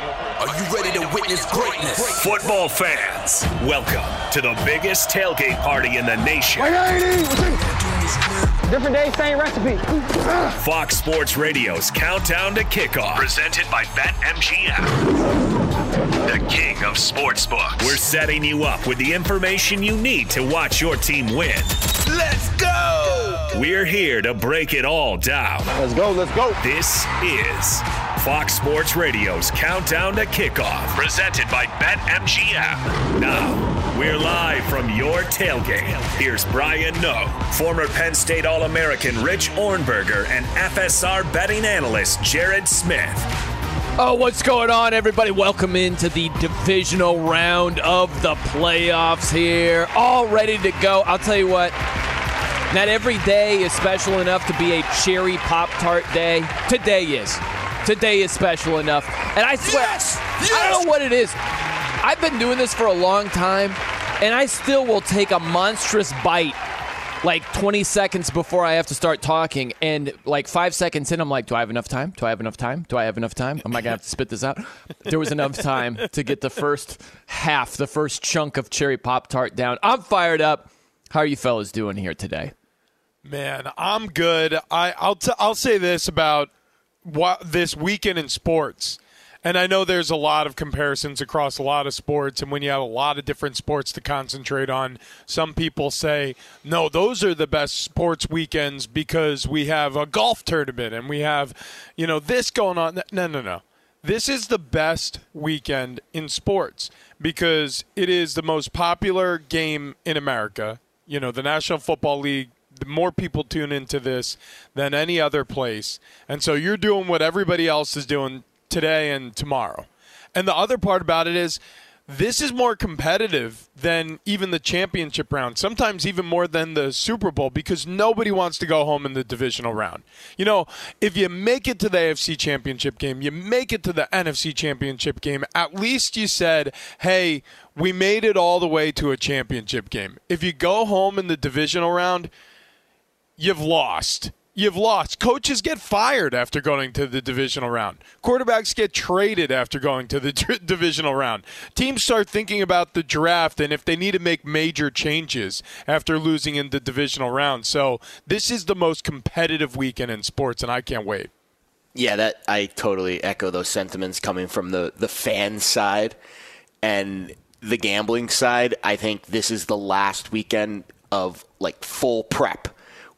Are you ready to witness greatness? Football fans, welcome to the biggest tailgate party in the nation. Different day, same recipe. Fox Sports Radio's Countdown to Kickoff, presented by BetMGM. The king of sportsbooks. We're setting you up with the information you need to watch your team win. Let's go! We're here to break it all down. Let's go, let's go. This is Fox Sports Radio's Countdown to Kickoff, presented by BetMGM. Now, we're live from your tailgate. Here's Brian Noe, former Penn State All American Rich Ohrnberger, and FSR betting analyst Jared Smith. Oh, what's going on, everybody? Welcome into the divisional round of the playoffs here. All ready to go. I'll tell you what, not every day is special enough to be a cherry Pop Tart day. Today is. Today is special enough. And I swear, Yes! I don't know what it is. I've been doing this for a long time, and I still will take a monstrous bite like 20 seconds before I have to start talking. And like five seconds in, I'm like, do I have enough time? Do I have enough time? Do I have enough time? Am I going to have to spit this out? There was enough time to get the first half, the first chunk of cherry Pop Tart down. I'm fired up. How are you fellas doing here today? Man, I'm good. I, I'll t- I'll say this about this weekend in sports, and I know there's a lot of comparisons across a lot of sports, and when you have a lot of different sports to concentrate on, some people say no, those are the best sports weekends because we have a golf tournament and we have, you know, this going on. No, no, no. This is the best weekend in sports because it is the most popular game in America. You know, the National Football League more people tune into this than any other place. And so you're doing what everybody else is doing today and tomorrow. And the other part about it is this is more competitive than even the championship round, sometimes even more than the Super Bowl because nobody wants to go home in the divisional round. You know, if you make it to the AFC championship game, you make it to the NFC championship game, at least you said, hey, we made it all the way to a championship game. If you go home in the divisional round, you've lost. You've lost. Coaches get fired after going to the divisional round. Quarterbacks get traded after going to the divisional round. Teams start thinking about the draft and if they need to make major changes after losing in the divisional round. So, this is the most competitive weekend in sports, and I can't wait. Yeah, that I totally echo those sentiments coming from the the fan side and the gambling side. I think this is the last weekend of like full prep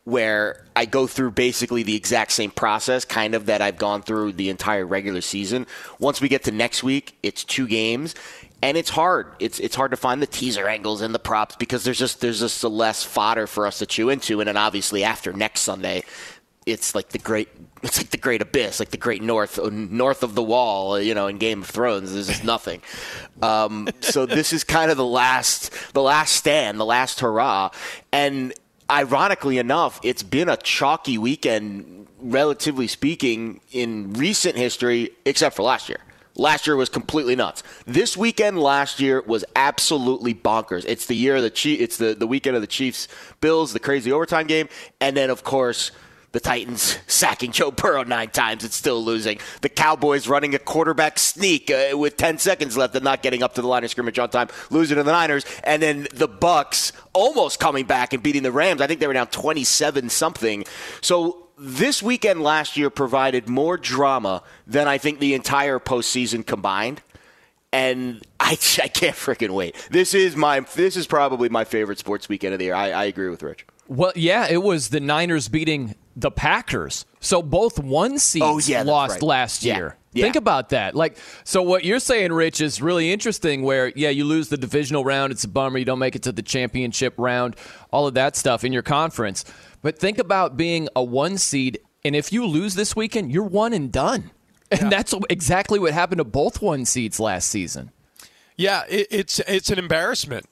where I go through basically the exact same process kind of that I've gone through the entire regular season. Once we get to next week, it's two games and it's hard. It's it's hard to find the teaser angles and the props because there's just there's just less fodder for us to chew into and then obviously after next Sunday it's like the great it's like the great abyss like the great north north of the wall you know in game of thrones there's just nothing um, so this is kind of the last the last stand the last hurrah and ironically enough it's been a chalky weekend relatively speaking in recent history except for last year Last year was completely nuts. This weekend last year was absolutely bonkers. It's the year of the Chief, it's the, the weekend of the Chiefs Bills, the crazy overtime game, and then of course the Titans sacking Joe Burrow nine times and still losing. The Cowboys running a quarterback sneak uh, with 10 seconds left and not getting up to the line of scrimmage on time, losing to the Niners. And then the Bucs almost coming back and beating the Rams. I think they were down 27 something. So this weekend last year provided more drama than I think the entire postseason combined. And I, I can't freaking wait. This is my this is probably my favorite sports weekend of the year. I, I agree with Rich. Well, yeah, it was the Niners beating the Packers. So both one seeds Oh, yeah, lost right. last Yeah. year. Yeah. Think about that. Like, so what you're saying, Rich, is really interesting. Where yeah, you lose the divisional round, it's a bummer. You don't make it to the championship round, all of that stuff in your conference. But think about being a one seed, and if you lose this weekend, you're one and done. And that's exactly what happened to both one seeds last season. Yeah, it, it's it's an embarrassment.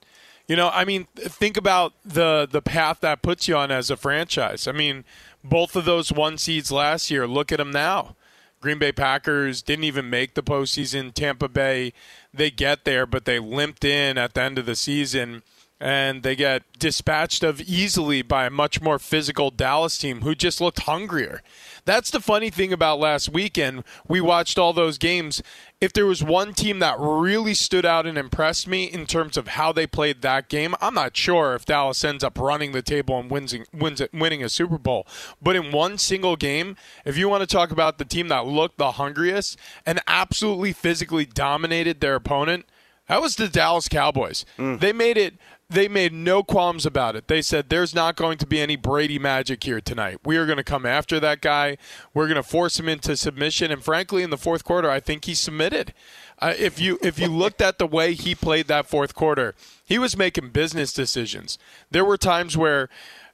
You know, I mean, think about the the path that puts you on as a franchise. I mean, both of those one seeds last year. Look at them now. Green Bay Packers didn't even make the postseason. Tampa Bay, they get there, but they limped in at the end of the season. and they get dispatched of easily by a much more physical Dallas team who just looked hungrier. That's the funny thing about last weekend. We watched all those games. If there was one team that really stood out and impressed me in terms of how they played that game, I'm not sure if Dallas ends up running the table and wins, wins winning a Super Bowl. But in one single game, if you want to talk about the team that looked the hungriest and absolutely physically dominated their opponent, that was the Dallas Cowboys. Mm. They made it they made no qualms about it. They said there's not going to be any Brady magic here tonight. We are going to come after that guy. We're going to force him into submission. And frankly, in the fourth quarter, I think he submitted. Uh, if you if you looked at the way he played that fourth quarter, he was making business decisions. There were times where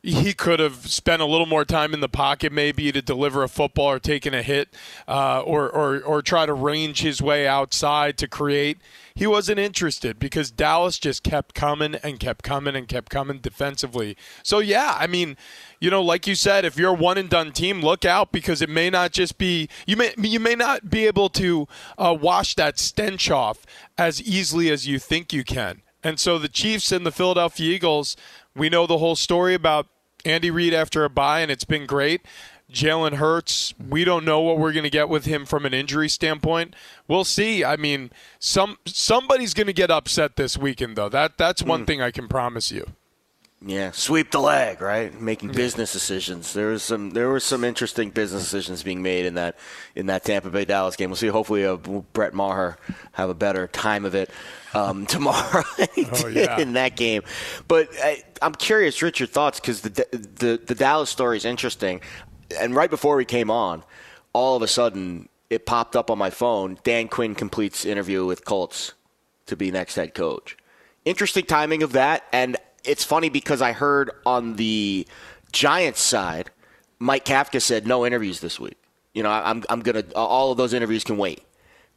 he could have spent a little more time in the pocket, maybe to deliver a football or taking a hit, uh, or, or or try to range his way outside to create. He wasn't interested because Dallas just kept coming and kept coming and kept coming defensively. So yeah, I mean, you know, like you said, if you're a one and done team, look out because it may not just be you may you may not be able to uh, wash that stench off as easily as you think you can. And so the Chiefs and the Philadelphia Eagles, we know the whole story about Andy Reid after a bye, and it's been great. Jalen Hurts, we don't know what we're going to get with him from an injury standpoint. We'll see. I mean, some somebody's going to get upset this weekend, though. That that's one hmm. thing I can promise you. Yeah, sweep the leg, right? Making business decisions. There was some there were some interesting business decisions being made in that in that Tampa Bay Dallas game. We'll see. Hopefully, uh, Brett Maher have a better time of it um, tomorrow Oh, yeah. in that game. But I, I'm curious, Rich, your thoughts because the, the the Dallas story is interesting. And right before we came on, all of a sudden it popped up on my phone. Dan Quinn completes interview with Colts to be next head coach. Interesting timing of that, and it's funny because I heard on the Giants side, Mike Kafka said no interviews this week. You know, I'm I'm gonna all of those interviews can wait,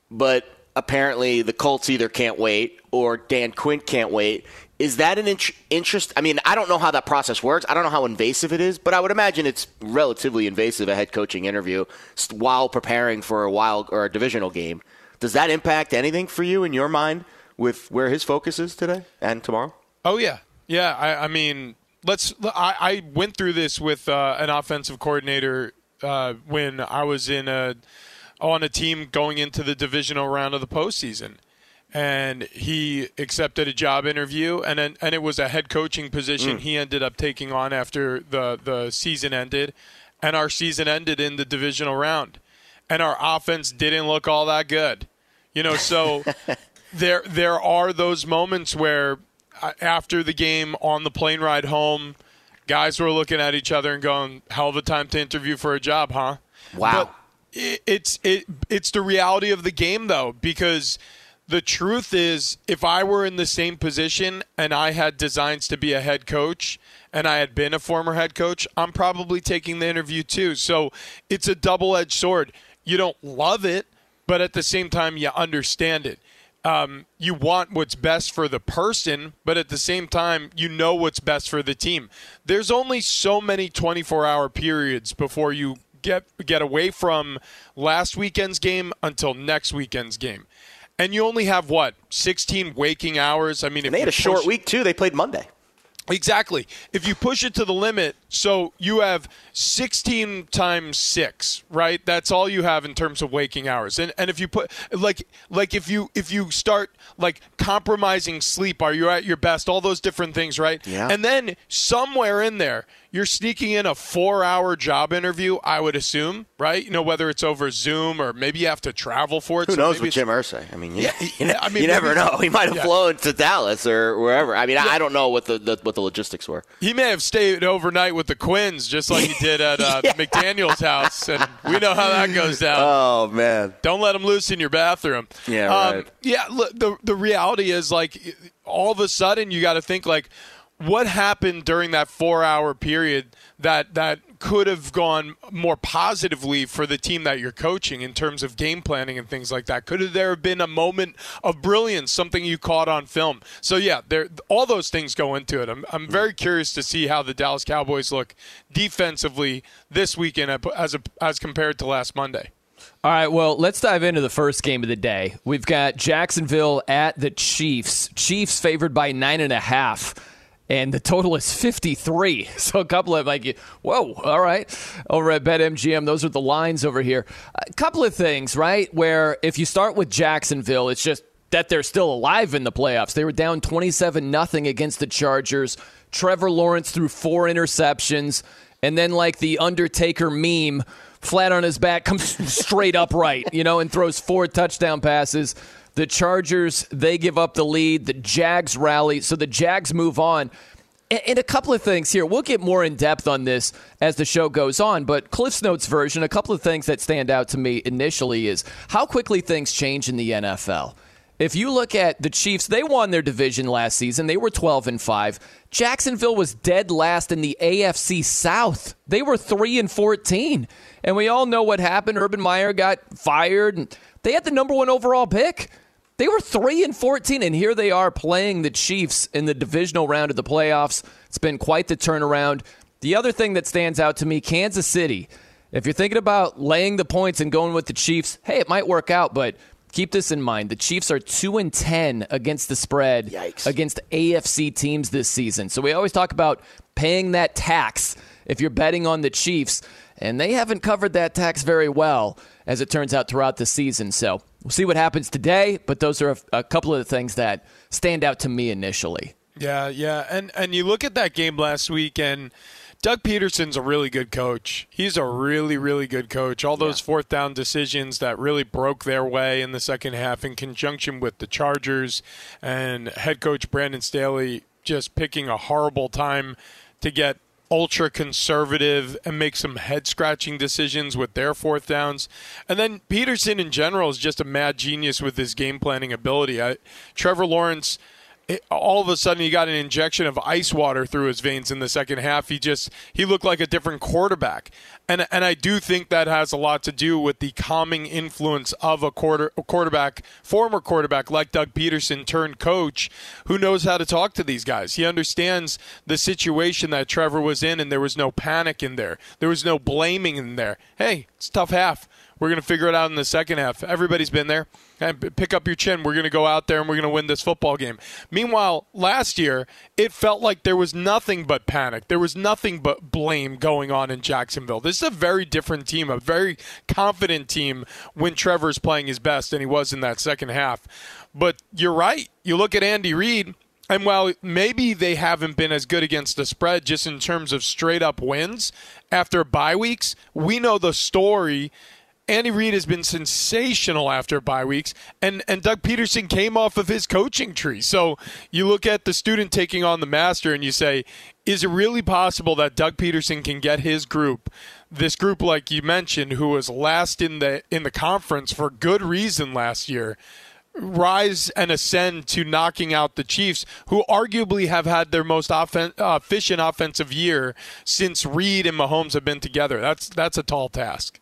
but apparently the Colts either can't wait or Dan Quinn can't wait. Is that an int- interest? I mean, I don't know how that process works. I don't know how invasive it is, but I would imagine it's relatively invasive a head coaching interview while preparing for a wild or a divisional game. Does that impact anything for you in your mind with where his focus is today and tomorrow? Oh yeah, yeah. I, I mean, let's. I, I went through this with uh, an offensive coordinator uh, when I was in a on a team going into the divisional round of the postseason, and he accepted a job interview, and and it was a head coaching position he ended up taking on after the the season ended, and our season ended in the divisional round, and our offense didn't look all that good, you know. So there there are those moments where after the game on the plane ride home, guys were looking at each other and going, "Hell of a time to interview for a job, huh?" Wow. But it, it's it it's the reality of the game though because the truth is if I were in the same position and I had designs to be a head coach and I had been a former head coach, I'm probably taking the interview too. So it's a double-edged sword. You don't love it, but at the same time you understand it. Um, you want what's best for the person, but at the same time, you know what's best for the team. There's only so many 24 hour periods before you get get away from last weekend's game until next weekend's game. And you only have what 16 waking hours. I mean, if they had a short week too. They played Monday. Exactly. If you push it to the limit, so you have 16 times 6, right? That's all you have in terms of waking hours. And and if you put like like if you if you start like compromising sleep, are you at your best? All those different things, right? Yeah. And then somewhere in there, you're sneaking in a 4-hour job interview, I would assume, right? You know whether it's over Zoom or maybe you have to travel for it. Who so knows with Jim Irsay? I mean, you, Yeah, you, know, I mean, you never know. He might have yeah. flown to Dallas or wherever. I mean, I, I don't know what the, the what the logistics were. He may have stayed overnight with the Quinns, just like he did at uh, McDaniels' house, and we know how that goes down. Oh man, Don't let him loose in your bathroom. Yeah, um, right. Yeah, look, the the reality is like all of a sudden you got to think like what happened during that four hour period that that could have gone more positively for the team that you're coaching in terms of game planning and things like that. Could there have been a moment of brilliance, something you caught on film? So yeah, there all those things go into it. I'm I'm very curious to see how the Dallas Cowboys look defensively this weekend as a, as compared to last Monday. All right, well, let's dive into the first game of the day. We've got Jacksonville at the Chiefs. Chiefs favored by nine and a half. And the total is 53. So a couple of like, whoa, all right. Over at BetMGM, those are the lines over here. A couple of things, right? Where if you start with Jacksonville, it's just that they're still alive in the playoffs. They were down 27 nothing against the Chargers. Trevor Lawrence threw four interceptions, and then like the Undertaker meme, flat on his back, comes straight upright, you know, and throws four touchdown passes. The Chargers, they give up the lead. The Jags rally. So the Jags move on. And a couple of things here. We'll get more in depth on this as the show goes on, but Cliff's Notes version, a couple of things that stand out to me initially is how quickly things change in the NFL. If you look at the Chiefs, they won their division last season. They were 12 and 5. Jacksonville was dead last in the AFC South. They were 3 and 14. And we all know what happened. Urban Meyer got fired and they had the number 1 overall pick. They were 3 and 14 and here they are playing the Chiefs in the divisional round of the playoffs. It's been quite the turnaround. The other thing that stands out to me, Kansas City. If you're thinking about laying the points and going with the Chiefs, hey, it might work out, but keep this in mind. The Chiefs are 2 and 10 against the spread Yikes. against AFC teams this season. So we always talk about paying that tax if you're betting on the Chiefs, and they haven't covered that tax very well as it turns out throughout the season. So We'll see what happens today, but those are a, a couple of the things that stand out to me initially. Yeah, yeah, and and you look at that game last week, and Doug Pederson's a really good coach. He's a really, really good coach. All those yeah. fourth down decisions that really broke their way in the second half, in conjunction with the Chargers and head coach Brandon Staley just picking a horrible time to get ultra conservative and make some head scratching decisions with their fourth downs. And then Pederson in general is just a mad genius with his game planning ability. I, Trevor Lawrence it, all of a sudden he got an injection of ice water through his veins in the second half. He just he looked like a different quarterback, and and I do think that has a lot to do with the calming influence of a quarter a quarterback, former quarterback like Doug Pederson turned coach, who knows how to talk to these guys. He understands the situation that Trevor was in, and there was no panic in there. There was no blaming in there. Hey, it's tough half. We're going to figure it out in the second half. Everybody's been there. Pick up your chin. We're going to go out there and we're going to win this football game. Meanwhile, last year, it felt like there was nothing but panic. There was nothing but blame going on in Jacksonville. This is a very different team, a very confident team when Trevor's playing his best, and he was in that second half. But you're right. You look at Andy Reid. And while maybe they haven't been as good against the spread just in terms of straight up wins after bye weeks, we know the story Andy Reid has been sensational after bye weeks, and, and Doug Pederson came off of his coaching tree. So you look at the student taking on the master and you say, is it really possible that Doug Pederson can get his group, this group like you mentioned, who was last in the in the conference for good reason last year, rise and ascend to knocking out the Chiefs, who arguably have had their most offen- uh, efficient offensive year since Reid and Mahomes have been together? That's that's a tall task.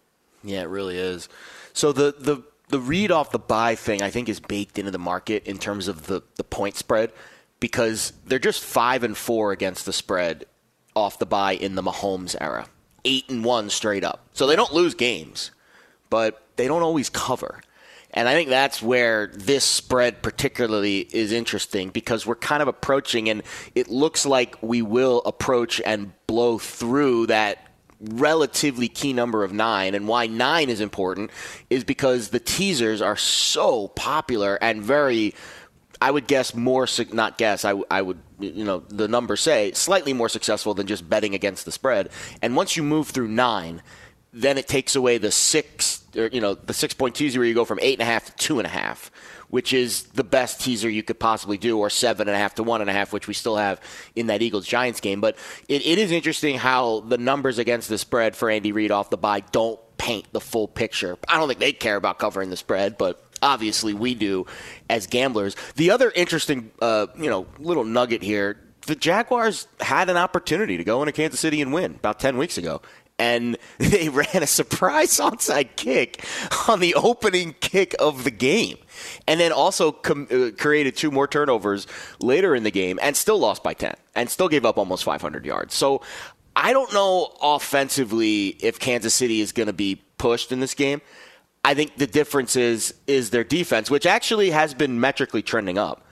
Yeah, it really is. So the the the Reid off the bye thing I think is baked into the market in terms of the the point spread because they're just five and four against the spread off the bye in the Mahomes era. Eight and one straight up. So they don't lose games, but they don't always cover. And I think that's where this spread particularly is interesting because we're kind of approaching, and it looks like we will approach and blow through that relatively key number of nine. And why nine is important is because the teasers are so popular and very. I would guess more, not guess, I, I would, you know, the numbers say slightly more successful than just betting against the spread. And once you move through nine, then it takes away the six, or, you know, the six point teaser where you go from eight and a half to two and a half which is the best teaser you could possibly do, or seven and a half to one and a half, which we still have in that Eagles Giants game. But it, it is interesting how the numbers against the spread for Andy Reid off the bye don't paint the full picture. I don't think they care about covering the spread, but obviously we do as gamblers. The other interesting, uh, you know, little nugget here. The Jaguars had an opportunity to go into Kansas City and win about 10 weeks ago and they ran a surprise onside kick on the opening kick of the game. And then also com- uh, created two more turnovers later in the game and still lost by 10 and still gave up almost 500 yards. So I don't know offensively if Kansas City is going to be pushed in this game. I think the difference is is their defense, which actually has been metrically trending up.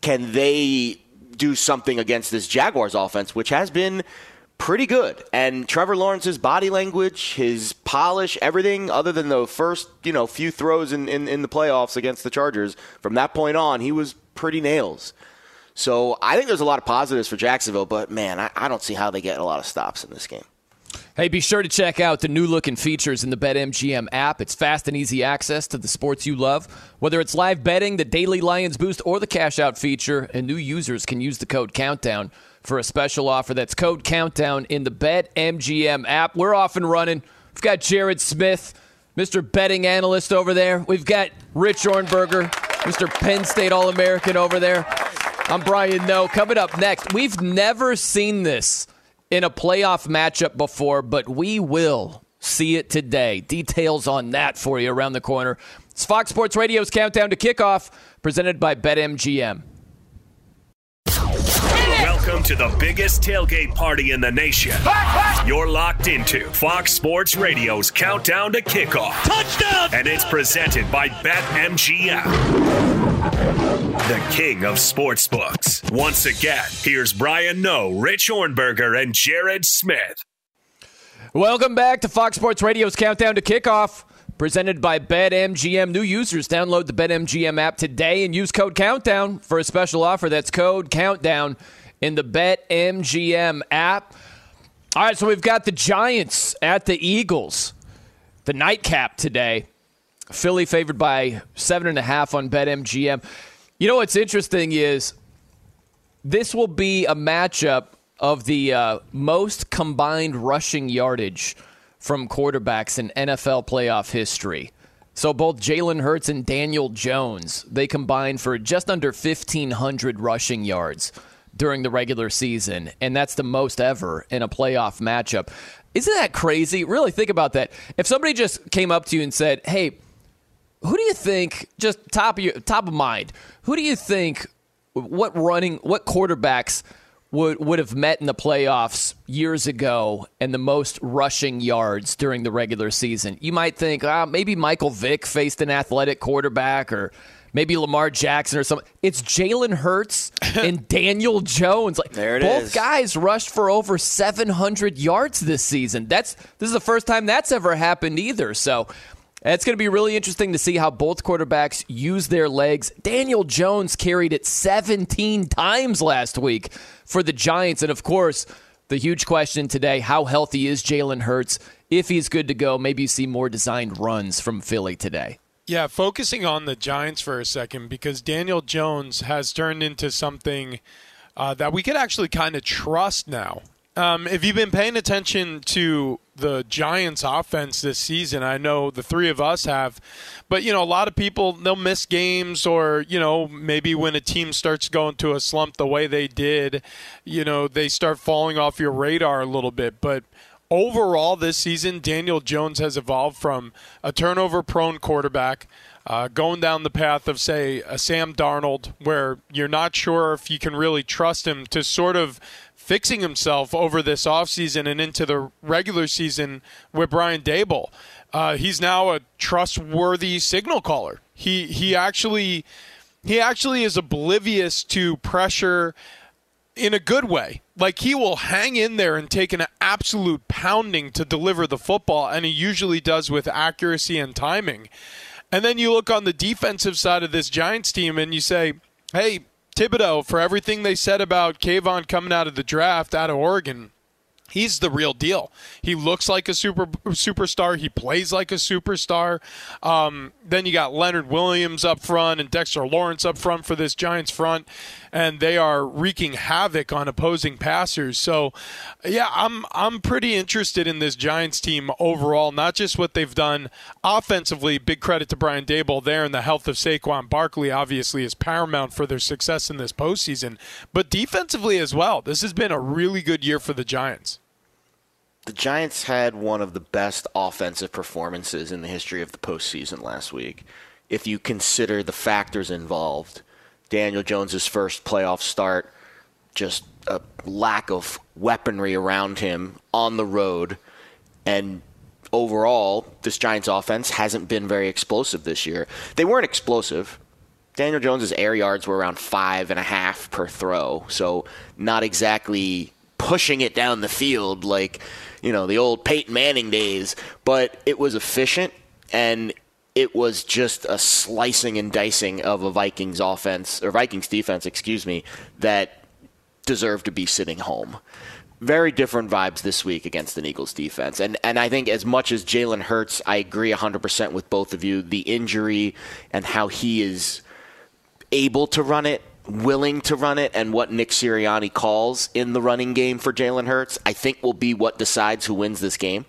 Can they do something against this Jaguars offense, which has been pretty good. And Trevor Lawrence's body language, his polish, everything other than the first, you know, few throws in, in, in the playoffs against the Chargers, from that point on, he was pretty nails. So I think there's a lot of positives for Jacksonville, but man, I, I don't see how they get a lot of stops in this game. Hey, be sure to check out the new looking features in the BetMGM app. It's fast and easy access to the sports you love. Whether it's live betting, the daily Lions boost, or the cash out feature, and new users can use the code countdown for a special offer. That's code countdown in the BetMGM app. We're off and running. We've got Jared Smith, Mr. Betting Analyst over there. We've got Rich Ohrnberger, Mr. Penn State All American over there. I'm Brian Noe. Coming up next, we've never seen this in a playoff matchup before, but we will see it today. Details on that for you around the corner. It's Fox Sports Radio's countdown to kickoff, presented by BetMGM. Welcome to the biggest tailgate party in the nation. You're locked into Fox Sports Radio's countdown to kickoff. Touchdown! And it's presented by BetMGM, the king of sportsbooks. Once again, here's Brian Noe, Rich Ohrnberger, and Jared Smith. Welcome back to Fox Sports Radio's countdown to kickoff, presented by BetMGM. New users download the BetMGM app today and use code Countdown for a special offer. That's code Countdown in the BetMGM app. All right, so we've got the Giants at the Eagles. The nightcap today. Philly favored by seven and a half on BetMGM. You know what's interesting is this will be a matchup of the uh, most combined rushing yardage from quarterbacks in NFL playoff history. So both Jalen Hurts and Daniel Jones, they combined for just under 1,500 rushing yards during the regular season, and that's the most ever in a playoff matchup. Isn't that crazy? Really think about that. If somebody just came up to you and said, "Hey, who do you think just top of your top of mind? Who do you think what running what quarterbacks would would have met in the playoffs years ago and the most rushing yards during the regular season? You might think, ah, maybe Michael Vick faced an athletic quarterback or maybe Lamar Jackson or something. It's Jalen Hurts and Daniel Jones. Like There it both is. guys rushed for over 700 yards this season. That's this is the first time that's ever happened either. So it's going to be really interesting to see how both quarterbacks use their legs. Daniel Jones carried it 17 times last week for the Giants, and of course. The huge question today how healthy is Jalen Hurts? If he's good to go, maybe you see more designed runs from Philly today. Yeah, focusing on the Giants for a second because Daniel Jones has turned into something uh, that we could actually kind of trust now. Um, if you've been paying attention to the Giants' offense this season, I know the three of us have, but you know a lot of people they'll miss games or you know maybe when a team starts going to a slump the way they did, you know they start falling off your radar a little bit, but overall this season, Daniel Jones has evolved from a turnover prone quarterback. Uh, going down the path of, say, a Sam Darnold, where you're not sure if you can really trust him to sort of fixing himself over this offseason and into the regular season with Brian Daboll. Uh, he's now a trustworthy signal caller. He he actually he actually is oblivious to pressure in a good way. Like he will hang in there and take an absolute pounding to deliver the football, and he usually does with accuracy and timing. And then you look on the defensive side of this Giants team and you say, hey, Thibodeaux, for everything they said about Kayvon coming out of the draft out of Oregon, He's the real deal. He looks like a super superstar. He plays like a superstar. Um, then you got Leonard Williams up front and Dexter Lawrence up front for this Giants front, and they are wreaking havoc on opposing passers. So, yeah, I'm I'm pretty interested in this Giants team overall. Not just what they've done offensively. Big credit to Brian Daboll there, and the health of Saquon Barkley obviously is paramount for their success in this postseason. But defensively as well, this has been a really good year for the Giants. The Giants had one of the best offensive performances in the history of the postseason last week. If you consider the factors involved, Daniel Jones's first playoff start, just a lack of weaponry around him on the road, and overall, this Giants offense hasn't been very explosive this year. They weren't explosive Daniel Jones's air yards were around five and a half per throw, so not exactly pushing it down the field like you know the old Peyton Manning days, but it was efficient and it was just a slicing and dicing of a Vikings offense or Vikings defense, excuse me, that deserved to be sitting home. Very different vibes this week against an Eagles defense. And and I think as much as Jalen Hurts, I agree 100% with both of you. The injury and how he is able to run it, willing to run it, and what Nick Sirianni calls in the running game for Jalen Hurts, I think will be what decides who wins this game.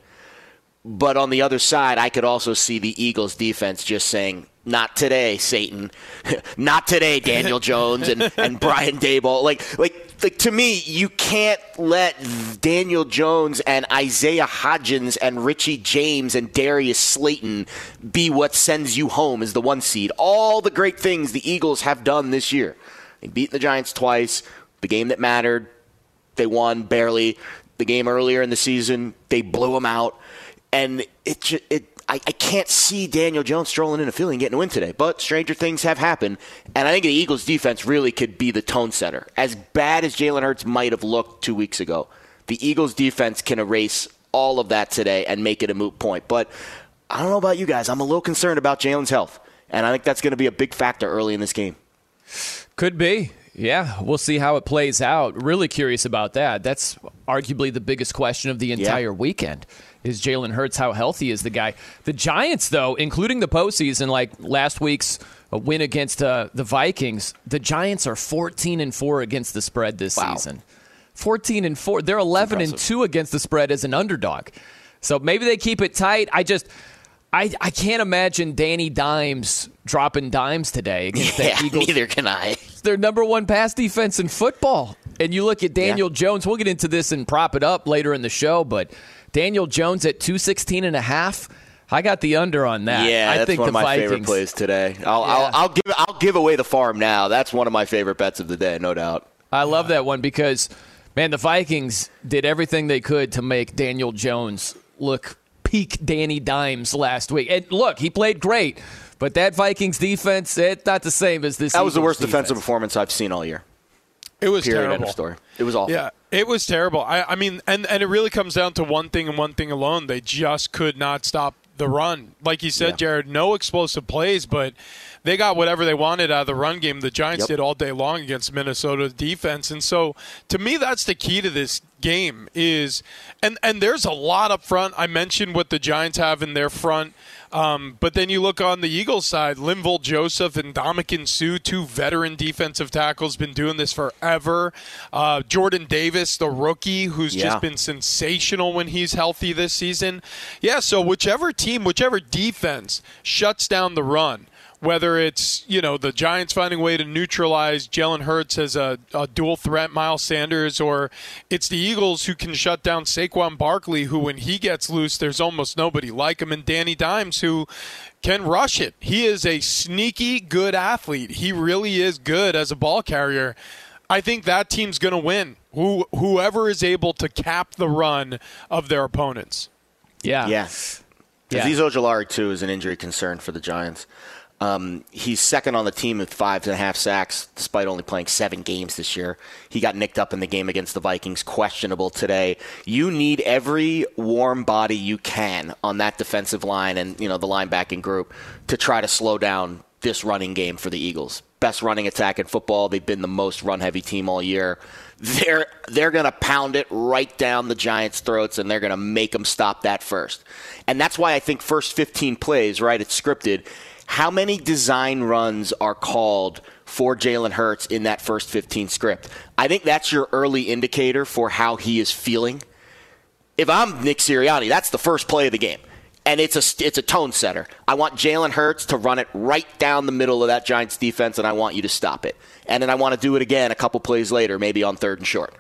But on the other side, I could also see the Eagles defense just saying, not today, Satan. not today, Daniel Jones and, and Brian Daboll. Like, like, like to me, you can't let Daniel Jones and Isaiah Hodgins and Richie James and Darius Slayton be what sends you home as the one seed. All the great things the Eagles have done this year. They beat the Giants twice, the game that mattered, they won barely. The game earlier in the season, they blew them out and it it I, I can't see Daniel Jones strolling in a field and getting a win today. But stranger things have happened, and I think the Eagles' defense really could be the tone setter. As bad as Jalen Hurts might have looked two weeks ago, the Eagles' defense can erase all of that today and make it a moot point. But I don't know about you guys. I'm a little concerned about Jalen's health, and I think that's going to be a big factor early in this game. Could be. Yeah, we'll see how it plays out. Really curious about that. That's arguably the biggest question of the entire yeah. weekend is Jalen Hurts. How healthy is the guy? The Giants, though, including the postseason, like last week's win against uh, the Vikings, the Giants are 14 and four against the spread this wow. season. 14 and four. They're 11 and two against the spread as an underdog. So maybe they keep it tight. I just. I, I can't imagine Danny Dimes dropping dimes today against yeah, the Eagles. Neither can I. It's their number one pass defense in football. And you look at Daniel yeah. Jones. We'll get into this and prop it up later in the show, but Daniel Jones at 216 and a half. I got the under on that. Yeah, I that's think one of my Vikings, favorite plays today. I'll, yeah. I'll, I'll, give I'll give away the farm now. That's one of my favorite bets of the day, no doubt. I love that one because, man, the Vikings did everything they could to make Daniel Jones look peak Danny Dimes last week. And look, he played great, but that Vikings defense, eh, it's not the same as this. That was Eagles the worst defense. defensive performance I've seen all year. It was Period. terrible. End of story. It was awful. Yeah, it was terrible. I, I mean, and, and it really comes down to one thing and one thing alone. They just could not stop the run. Like you said, yeah. Jared, no explosive plays, but they got whatever they wanted out of the run game. The Giants yep. did all day long against Minnesota defense, and so to me, that's the key to this game. Is and and there's a lot up front. I mentioned what the Giants have in their front. Um, but then you look on the Eagles side, Linval Joseph and Ndamukong Suh, two veteran defensive tackles, been doing this forever. Uh, Jordan Davis, the rookie, who's yeah. just been sensational when he's healthy this season. Yeah, so whichever team, whichever defense shuts down the run, whether it's you know the Giants finding a way to neutralize Jalen Hurts as a, a, dual threat Miles Sanders, or it's the Eagles who can shut down Saquon Barkley, who when he gets loose, there's almost nobody like him, and Danny Dimes, who can rush it. He is a sneaky good athlete. He really is good as a ball carrier. I think that team's going to win. Who whoever is able to cap the run of their opponents. Yeah. Yes. Yeah. Azeez Ojulari too is an injury concern for the Giants. Um, he's second on the team with five and a half sacks, despite only playing seven games this year. He got nicked up in the game against the Vikings, questionable today. You need every warm body you can on that defensive line and you know the linebacking group to try to slow down this running game for the Eagles. Best running attack in football. They've been the most run-heavy team all year. They're they're going to pound it right down the Giants' throats, and they're going to make them stop that first. And that's why I think first 15 plays, right? It's scripted how many design runs are called for Jalen Hurts in that first 15 script? I think that's your early indicator for how he is feeling. If I'm Nick Sirianni, that's the first play of the game. And it's a, it's a tone setter. I want Jalen Hurts to run it right down the middle of that Giants defense, and I want you to stop it. And then I want to do it again a couple plays later, maybe on third and short.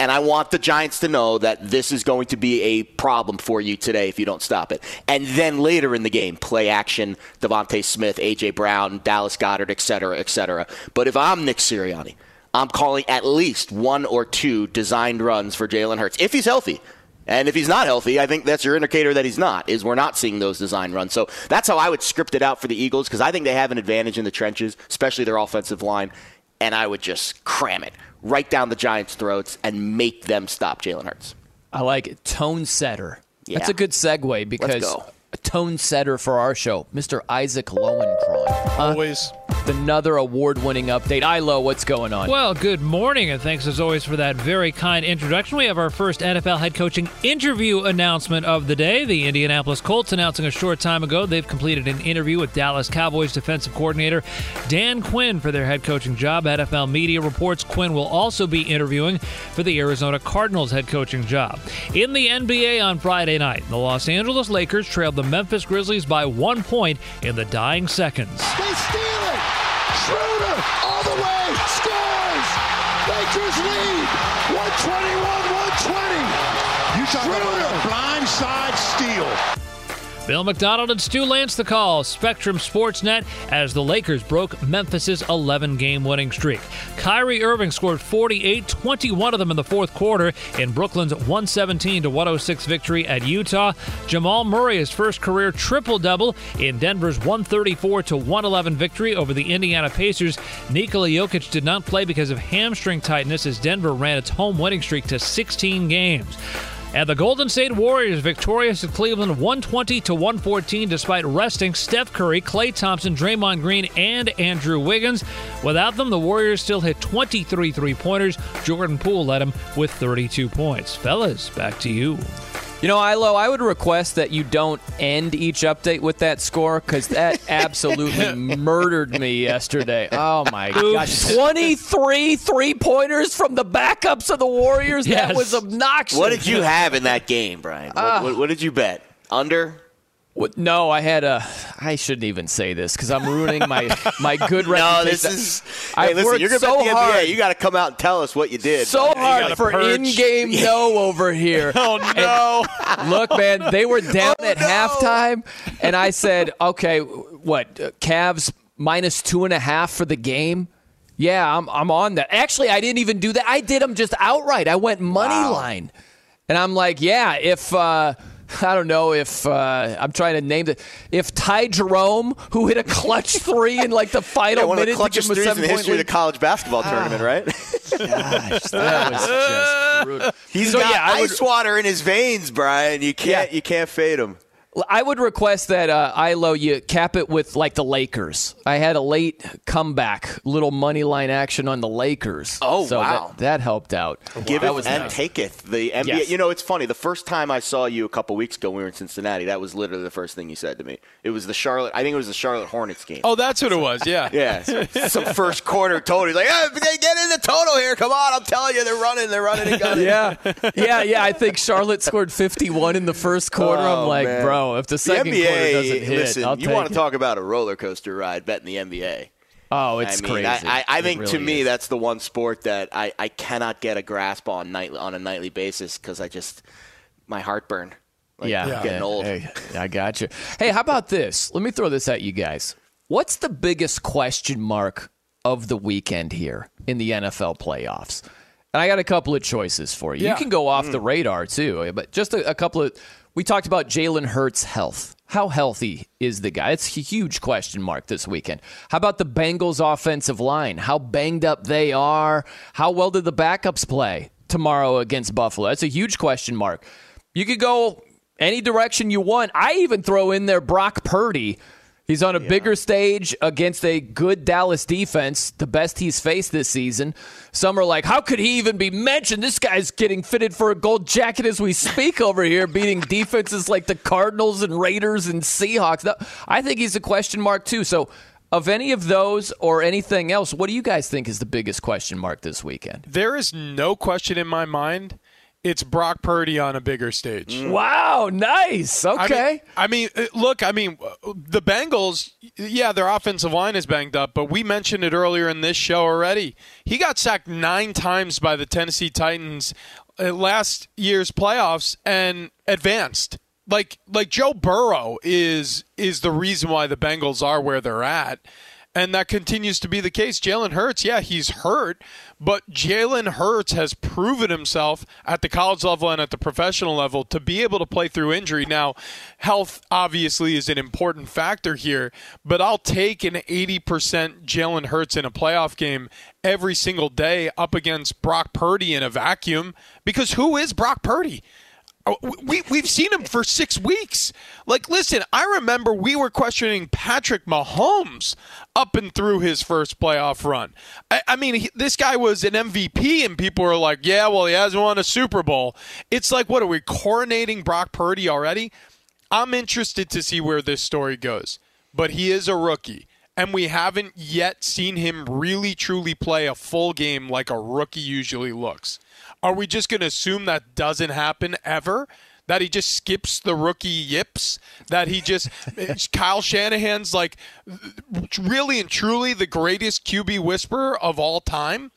And I want the Giants to know that this is going to be a problem for you today if you don't stop it. And then later in the game, play action, DeVonta Smith, A.J. Brown, Dallas Goedert, et cetera, et cetera. But if I'm Nick Sirianni, I'm calling at least one or two designed runs for Jalen Hurts if he's healthy. And if he's not healthy, I think that's your indicator that he's not, is we're not seeing those design runs. So that's how I would script it out for the Eagles because I think they have an advantage in the trenches, especially their offensive line. And I would just cram it right down the Giants' throats and make them stop Jalen Hurts. I like it. Tone setter. Yeah. That's a good segue because a tone setter for our show, Mr. Isaac Lowenkron. Uh, Always. Another award winning update. Ilo, what's going on? Well, good morning, and thanks as always for that very kind introduction. We have our first NFL head coaching interview announcement of the day. The Indianapolis Colts announcing a short time ago they've completed an interview with Dallas Cowboys defensive coordinator Dan Quinn for their head coaching job. NFL media reports Quinn will also be interviewing for the Arizona Cardinals head coaching job. In the NBA on Friday night, the Los Angeles Lakers trailed the Memphis Grizzlies by one point in the dying seconds. They steal it. Schroeder all the way scores. Lakers lead. 121-120. You talk about a blindside steal. Bill Macdonald and Stu Lantz the call. Spectrum Sportsnet as the Lakers broke Memphis's 11 game winning streak. Kyrie Irving scored 48, 21 of them in the fourth quarter in Brooklyn's 117 to 106 victory at Utah. Jamal Murray, his first career triple double in Denver's 134 to 111 victory over the Indiana Pacers. Nikola Jokic did not play because of hamstring tightness as Denver ran its home winning streak to 16 games. And the Golden State Warriors victorious at Cleveland 120 to 114 despite resting Steph Curry, Klay Thompson, Draymond Green, and Andrew Wiggins. Without them, the Warriors still hit 23 three-pointers. Jordan Poole led them with 32 points. Fellas, back to you. You know, Ilo, I would request that you don't end each update with that score because that absolutely murdered me yesterday. Oh my gosh. 23 three pointers from the backups of the Warriors? That was obnoxious. What did you have in that game, Brian? What, ah. what, what did you bet? Under? What- No, I had a. I shouldn't even say this because I'm ruining my my good No, reputation. this is. I hey, listen, you're gonna so bet the hard. NBA. You got to come out and tell us what you did. so hard for perch. in-game no over here. Oh, no. Look, man, they were down Oh, at no. halftime, and I said, "Okay, what? uh, Cavs minus two and a half for the game." Yeah, I'm I'm on that. Actually, I didn't even do that. I did them just outright. I went money line, and I'm like, yeah, if. uh I don't know if uh, I'm trying to name it. If Ty Jerome, who hit a clutch three in like the final yeah, one of minute the to give clutchest threes in the point history of the college basketball tournament, right? gosh, that was just brutal. He's So, got yeah, I would- ice water in his veins, Brian. You can't Yeah. you can't fade him. I would request that uh, Ilo you cap it with like the Lakers. I had a late comeback, little money line action on the Lakers. Oh, so wow. that, that helped out. Give that it was and nice. taketh. The NBA. Yes. You know, it's funny. The first time I saw you a couple weeks ago, when we were in Cincinnati. That was literally the first thing you said to me. It was the Charlotte. I think it was the Charlotte Hornets game. Oh, that's what it was. Yeah. Yeah, some first quarter total. He's like, hey, they get in the total here. Come on, I'm telling you, they're running, they're running and gunning. Yeah, yeah, yeah. I think Charlotte scored 51 in the first quarter. I'm Oh, like, man. bro, if the The NBA, quarter doesn't hit, listen, I'll you want to talk about a roller coaster ride betting the NBA. Oh, it's I mean, crazy. I, I, I It think to me is. that's the one sport that I, I cannot get a grasp on nightly on a nightly basis because I just my heartburn. Like, yeah, I'm yeah. getting old. Hey, I got you. Hey, how about this? Let me throw this at you guys. What's the biggest question mark of the weekend here in the NFL playoffs? And I got a couple of choices for you. Yeah. You can go off hmm. the radar too, but just a, a couple of. We talked about Jalen Hurts' health. How healthy is the guy? It's a huge question mark this weekend. How about the Bengals' offensive line? How banged up they are? How well did the backups play tomorrow against Buffalo? That's a huge question mark. You could go any direction you want. I even throw in there Brock Purdy. He's on a bigger stage against a good Dallas defense, the best he's faced this season. Some are like, how could he even be mentioned? This guy's getting fitted for a gold jacket as we speak over here, beating defenses like the Cardinals and Raiders and Seahawks. I think he's a question mark, too. So, of any of those or anything else, what do you guys think is the biggest question mark this weekend? There is no question in my mind. It's Brock Purdy on a bigger stage. Wow, nice. I mean- Okay. I mean, uh, look, I mean, uh, the Bengals, yeah, their offensive line is banged up, but we mentioned it earlier in this show already. He got sacked nine times by the Tennessee Titans at last year's playoffs and advanced. Like, like Joe Burrow is is the reason why the Bengals are where they're at. And that continues to be the case. Jalen Hurts, yeah, he's hurt, but Jalen Hurts has proven himself at the college level and at the professional level to be able to play through injury. Now, health obviously is an important factor here, but I'll take an 80% Jalen Hurts in a playoff game every single day up against Brock Purdy in a vacuum because who is Brock Purdy? Oh, we, we've seen him for six weeks. Like, listen, I remember we were questioning Patrick Mahomes up and through his first playoff run. I, I mean, he, this guy was an MVP, and people were like, yeah, well, he hasn't won a Super Bowl. It's like, what are we coronating Brock Purdy already? I'm interested to see where this story goes, but he is a rookie. And we haven't yet seen him really truly play a full game like a rookie usually looks. Are we just going to assume that doesn't happen ever? That he just skips the rookie yips? That he just Kyle Shanahan's like really and truly the greatest QB whisperer of all time?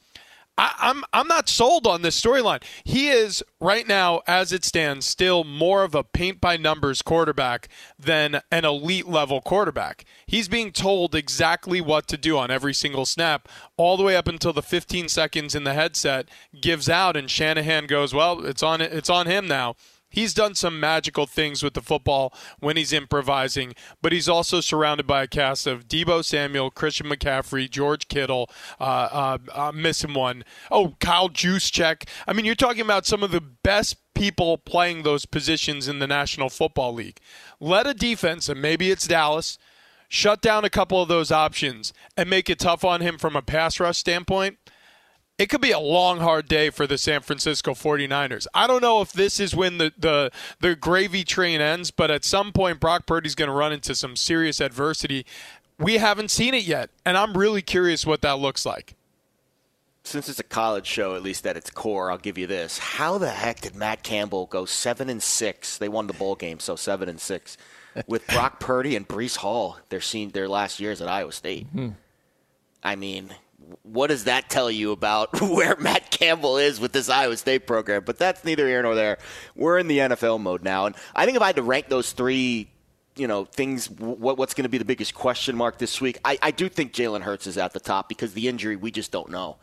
I, I'm I'm not sold on this storyline. He is right now, as it stands, still more of a paint by numbers quarterback than an elite level quarterback. He's being told exactly what to do on every single snap, all the way up until the 15 seconds in the headset gives out, and Shanahan goes, "Well, it's on it's on him now." He's done some magical things with the football when he's improvising, but he's also surrounded by a cast of Deebo Samuel, Christian McCaffrey, George Kittle, uh, uh, uh, missing one. Oh, Kyle Juszczyk. I mean, you're talking about some of the best people playing those positions in the National Football League. Let a defense, and maybe it's Dallas, shut down a couple of those options and make it tough on him from a pass rush standpoint it could be a long, hard day for the San Francisco 49ers. I don't know if this is when the, the, the gravy train ends, but at some point, Brock Purdy's going to run into some serious adversity. We haven't seen it yet, and I'm really curious what that looks like. Since it's a college show, at least at its core, I'll give you this: How the heck did Matt Campbell go seven and six? They won the bowl game, so seven and six, with Brock Purdy and Breece Hall. Their seen their last years at Iowa State. Hmm. I mean, what does that tell you about where Matt Campbell is with this Iowa State program? But that's neither here nor there. We're in the NFL mode now, and I think if I had to rank those three, you know, things, what, what's going to be the biggest question mark this week? I, I do think Jalen Hurts is at the top because the injury we just don't know.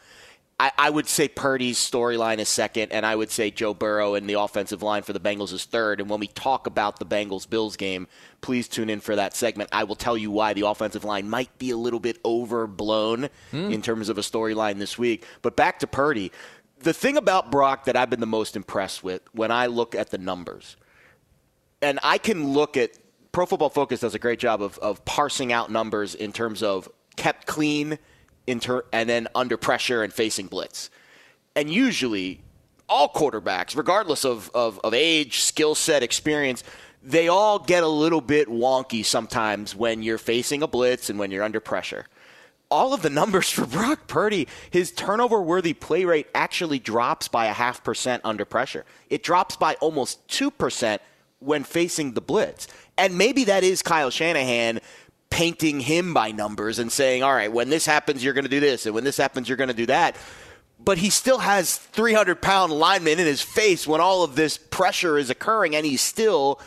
I, I would say Purdy's storyline is second, and I would say Joe Burrow and the offensive line for the Bengals is third. And when we talk about the Bengals Bills game, please tune in for that segment. I will tell you why the offensive line might be a little bit overblown Hmm. in terms of a storyline this week. But back to Purdy. The thing about Brock that I've been the most impressed with when I look at the numbers, and I can look at Pro Football Focus does a great job of, of parsing out numbers in terms of kept clean, inter- and then under pressure and facing blitz. And usually, all quarterbacks, regardless of, of, of age, skill set, experience, they all get a little bit wonky sometimes when you're facing a blitz and when you're under pressure. All of the numbers for Brock Purdy, his turnover worthy play rate actually drops by a half percent under pressure. It drops by almost 2% when facing the blitz. And maybe that is Kyle Shanahan painting him by numbers and saying, all right, when this happens, you're going to do this, and when this happens, you're going to do that. But he still has 300 pound linemen in his face when all of this pressure is occurring, and he's still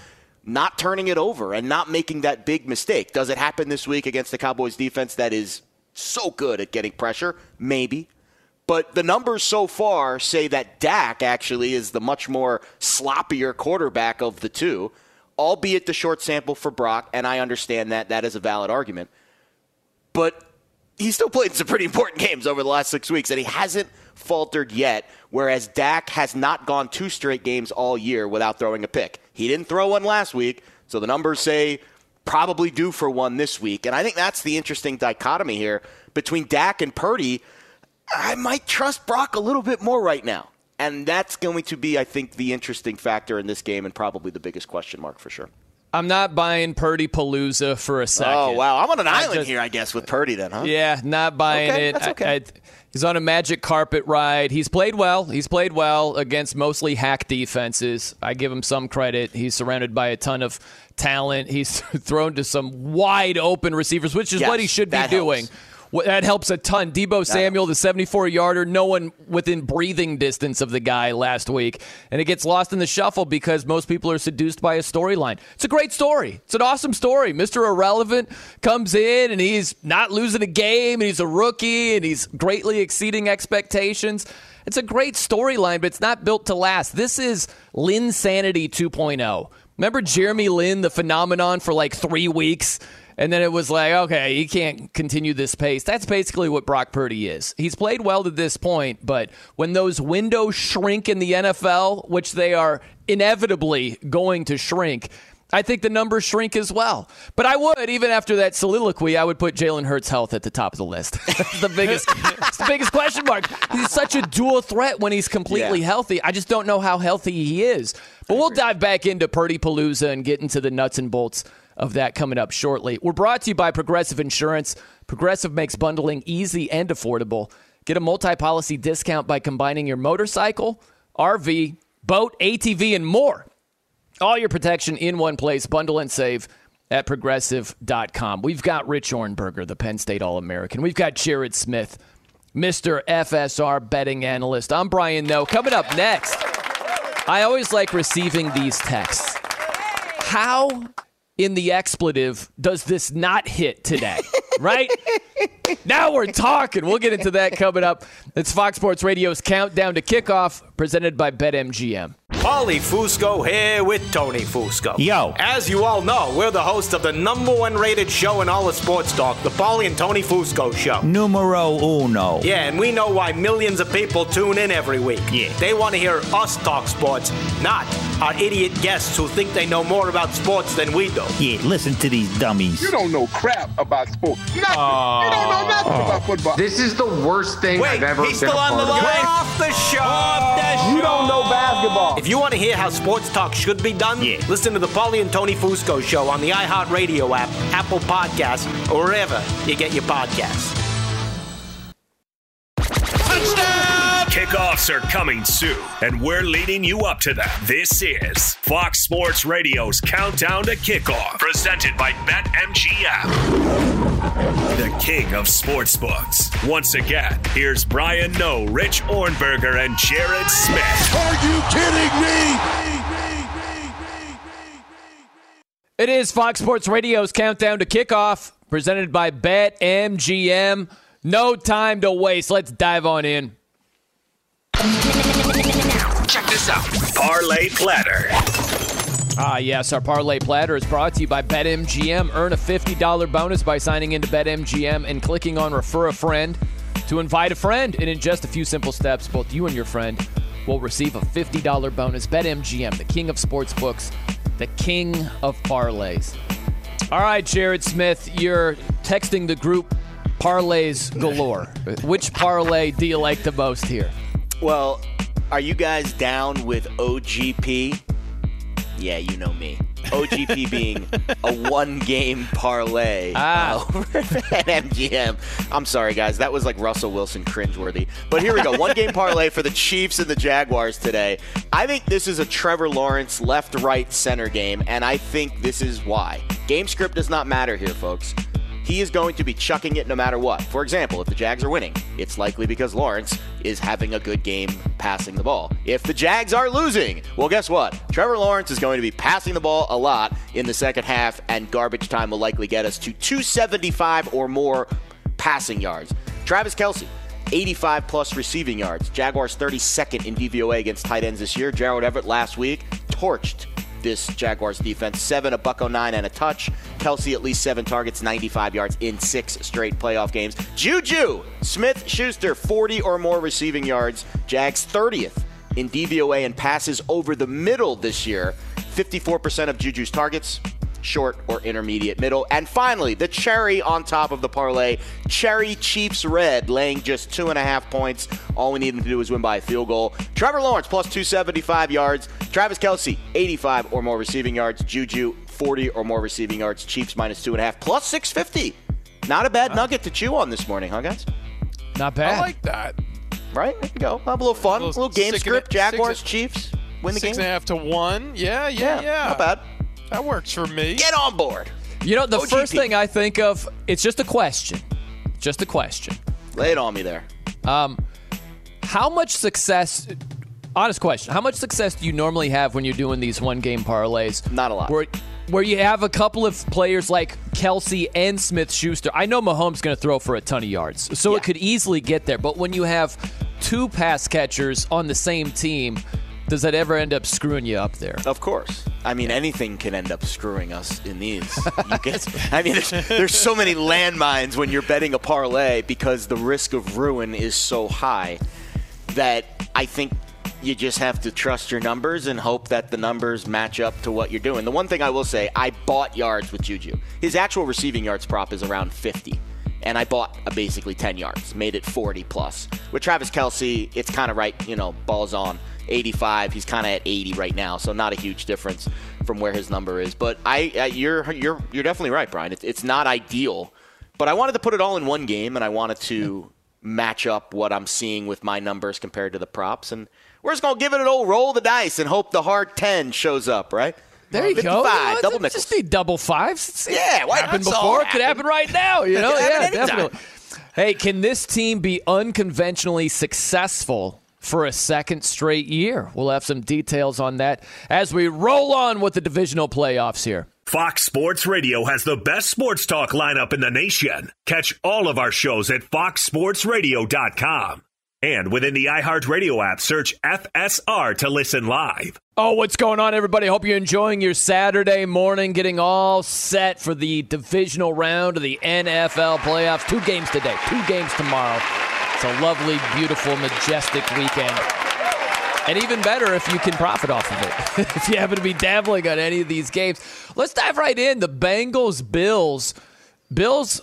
not turning it over and not making that big mistake. Does it happen this week against the Cowboys defense that is so good at getting pressure? Maybe. But the numbers so far say that Dak actually is the much more sloppier quarterback of the two, albeit the short sample for Brock, and I understand that. That is a valid argument. But he's still played some pretty important games over the last six weeks, and he hasn't faltered yet, whereas Dak has not gone two straight games all year without throwing a pick. He didn't throw one last week, so the numbers say probably due for one this week. And I think that's the interesting dichotomy here between Dak and Purdy. I might trust Brock a little bit more right now. And that's going to be, I think, the interesting factor in this game and probably the biggest question mark for sure. I'm not buying Purdy Palooza for a oh, second. Oh, wow. I'm on an I island just- here, I guess, with Purdy then, huh? Yeah, not buying Okay, it. that's okay. I- he's on a magic carpet ride. He's played well. He's played well against mostly hack defenses. I give him some credit. He's surrounded by a ton of talent. He's thrown to some wide open receivers, which is Yes, what he should be doing. helps. That helps a ton. Deebo Samuel, the 74 yarder, no one within breathing distance of the guy last week. And it gets lost in the shuffle because most people are seduced by a storyline. It's a great story. It's an awesome story. Mr. Irrelevant comes in and he's not losing a game and he's a rookie and he's greatly exceeding expectations. It's a great storyline, but it's not built to last. This is Linsanity 2.0. Remember Jeremy Lin, the phenomenon for like three weeks? And then it was like, okay, he can't continue this pace. That's basically what Brock Purdy is. He's played well to this point, but when those windows shrink in the NFL, which they are inevitably going to shrink, I think the numbers shrink as well. But I would, even after that soliloquy, I would put Jalen Hurts' health at the top of the list. the biggest, it's the biggest question mark. He's such a dual threat when he's completely Yeah. healthy. I just don't know how healthy he is. But we'll dive back into Purdy Palooza and get into the nuts and bolts of that coming up shortly. We're brought to you by Progressive Insurance. Progressive makes bundling easy and affordable. Get a multi policy discount by combining your motorcycle, RV, boat, ATV, and more. All your protection in one place. Bundle and save at progressive.com. We've got Rich Ohrnberger, the Penn State All American. We've got Jared Smith, Mr. FSR betting analyst. I'm Brian Noe. Coming up next, I always like receiving these texts. How in the expletive does this not hit today? right? Now we're talking. We'll get into that coming up. It's Fox Sports Radio's Countdown to Kickoff, presented by BetMGM. Paulie Fusco here with Tony Fusco. Yo. As you all know, we're the host of the number one rated show in all of sports talk, the Paulie and Tony Fusco Show. Numero uno. Yeah, and we know why millions of people tune in every week. Yeah. They want to hear us talk sports, not our idiot guests who think they know more about sports than we do. Yeah, listen to these dummies. You don't know crap about sports. Nothing. you don't know nothing about football. This is the worst thing Wait, I've ever he's been still a on the part of. line. Off the show. You don't know basketball. If you want to hear how sports talk should be done, Yeah. listen to the Paulie and Tony Fusco show on the iHeartRadio app, Apple Podcasts, or wherever you get your podcasts. Kickoffs are coming soon, and we're leading you up to them. This is Fox Sports Radio's Countdown to Kickoff, presented by BetMGM, the king of sportsbooks. Once again, here's Brian Noe, Rich Ohrnberger, and Jared Smith. Are you kidding me? It is Fox Sports Radio's Countdown to Kickoff, presented by BetMGM. No time to waste. Let's dive on in. Check this out. Parlay Platter. Ah, yes, our parlay platter is brought to you by BetMGM. Earn a $50 bonus by signing into BetMGM and clicking on Refer a Friend to invite a friend. And in just a few simple steps, both you and your friend will receive a $50 bonus. BetMGM, the king of sports books, the king of parlays. All right, Jared Smith, you're texting the group parlays galore. Which parlay do you like the most here? Well, are you guys down with OGP? Yeah, you know me. OGP being a one game parlay Ah. over at MGM. I'm sorry, guys. That was like Russell Wilson cringeworthy. But here we go. One game parlay for the Chiefs and the Jaguars today. I think this is a Trevor Lawrence left right center game, and I think this is why. Game script does not matter here, folks. He is going to be chucking it no matter what. For example, if the Jags are winning, it's likely because Lawrence is having a good game passing the ball. If the Jags are losing, well, guess what? Trevor Lawrence is going to be passing the ball a lot in the second half, and garbage time will likely get us to 275 or more passing yards. Travis Kelce. 85 plus receiving yards. Jaguars 32nd in DVOA against tight ends this year. Gerald Everett last week torched this Jaguars defense. Seven, a buck 09, and a touch. Kelce at least seven targets, 95 yards in six straight playoff games. Juju Smith Schuster, 40 or more receiving yards. Jags 30th in DVOA and passes over the middle this year. 54% of Juju's targets. Short or intermediate middle. And finally, the cherry on top of the parlay Cherry Chiefs Red, laying just two and a half points. All we need them to do is win by a field goal. Trevor Lawrence plus 275 yards. Travis Kelce, 85 or more receiving yards. Juju, 40 or more receiving yards. Chiefs minus two and a half, plus 650. Not a bad nugget to chew on this morning, huh, guys? Not bad. I like that. Right? There you go. Have a little fun. A Little little, game script. a- six Jaguars, and- Chiefs. Win the Six game. and a half to one. Yeah, yeah, yeah. Not bad. That works for me. Get on board. You know, the OGP. first thing I think of, it's just a question. Just a question. Lay it on me there. Um, how much success? Honest question. How much success do you normally have when you're doing these one game parlays? Not a lot. Where, where you have a couple of players like Kelce and Smith Schuster. I know Mahomes going to throw for a ton of yards, so Yeah. it could easily get there. But when you have two pass catchers on the same team, does that ever end up screwing you up there? Of course. I mean, anything can end up screwing us in these. You get, I mean, there's, there's so many landmines when you're betting a parlay because the risk of ruin is so high that I think you just have to trust your numbers and hope that the numbers match up to what you're doing. The one thing I will say, I bought yards with Juju. His actual receiving yards prop is around 50. And I bought basically 10 yards, made it 40 plus. With Travis Kelce, it's kind of right, you know, balls on. 85. He's kind of at 80 right now, so not a huge difference from where his number is. But I, uh, you're you're you're definitely right, Brian. It's, it's not ideal, but I wanted to put it all in one game, and I wanted to match up what I'm seeing with my numbers compared to the props, and we're just gonna give it an old roll the dice and hope the hard 10 shows up, right? There you go. 55, You know, double nickels. Just need double fives. It's- Yeah, why happened before. It could happen right now. You know, yeah, definitely. Hey, can this team be unconventionally successful for a second straight year? We'll have some details on that as we roll on with the divisional playoffs here. Fox Sports Radio has the best sports talk lineup in the nation. Catch all of our shows at foxsportsradio.com. And within the iHeartRadio app, search FSR to listen live. Oh, what's going on, everybody? Hope you're enjoying your Saturday morning, getting all set for the divisional round of the NFL playoffs. Two games today, two games tomorrow. It's a lovely, beautiful, majestic weekend. And even better if you can profit off of it. if you happen to be dabbling on any of these games. Let's dive right in. The Bengals, Bills. Bills,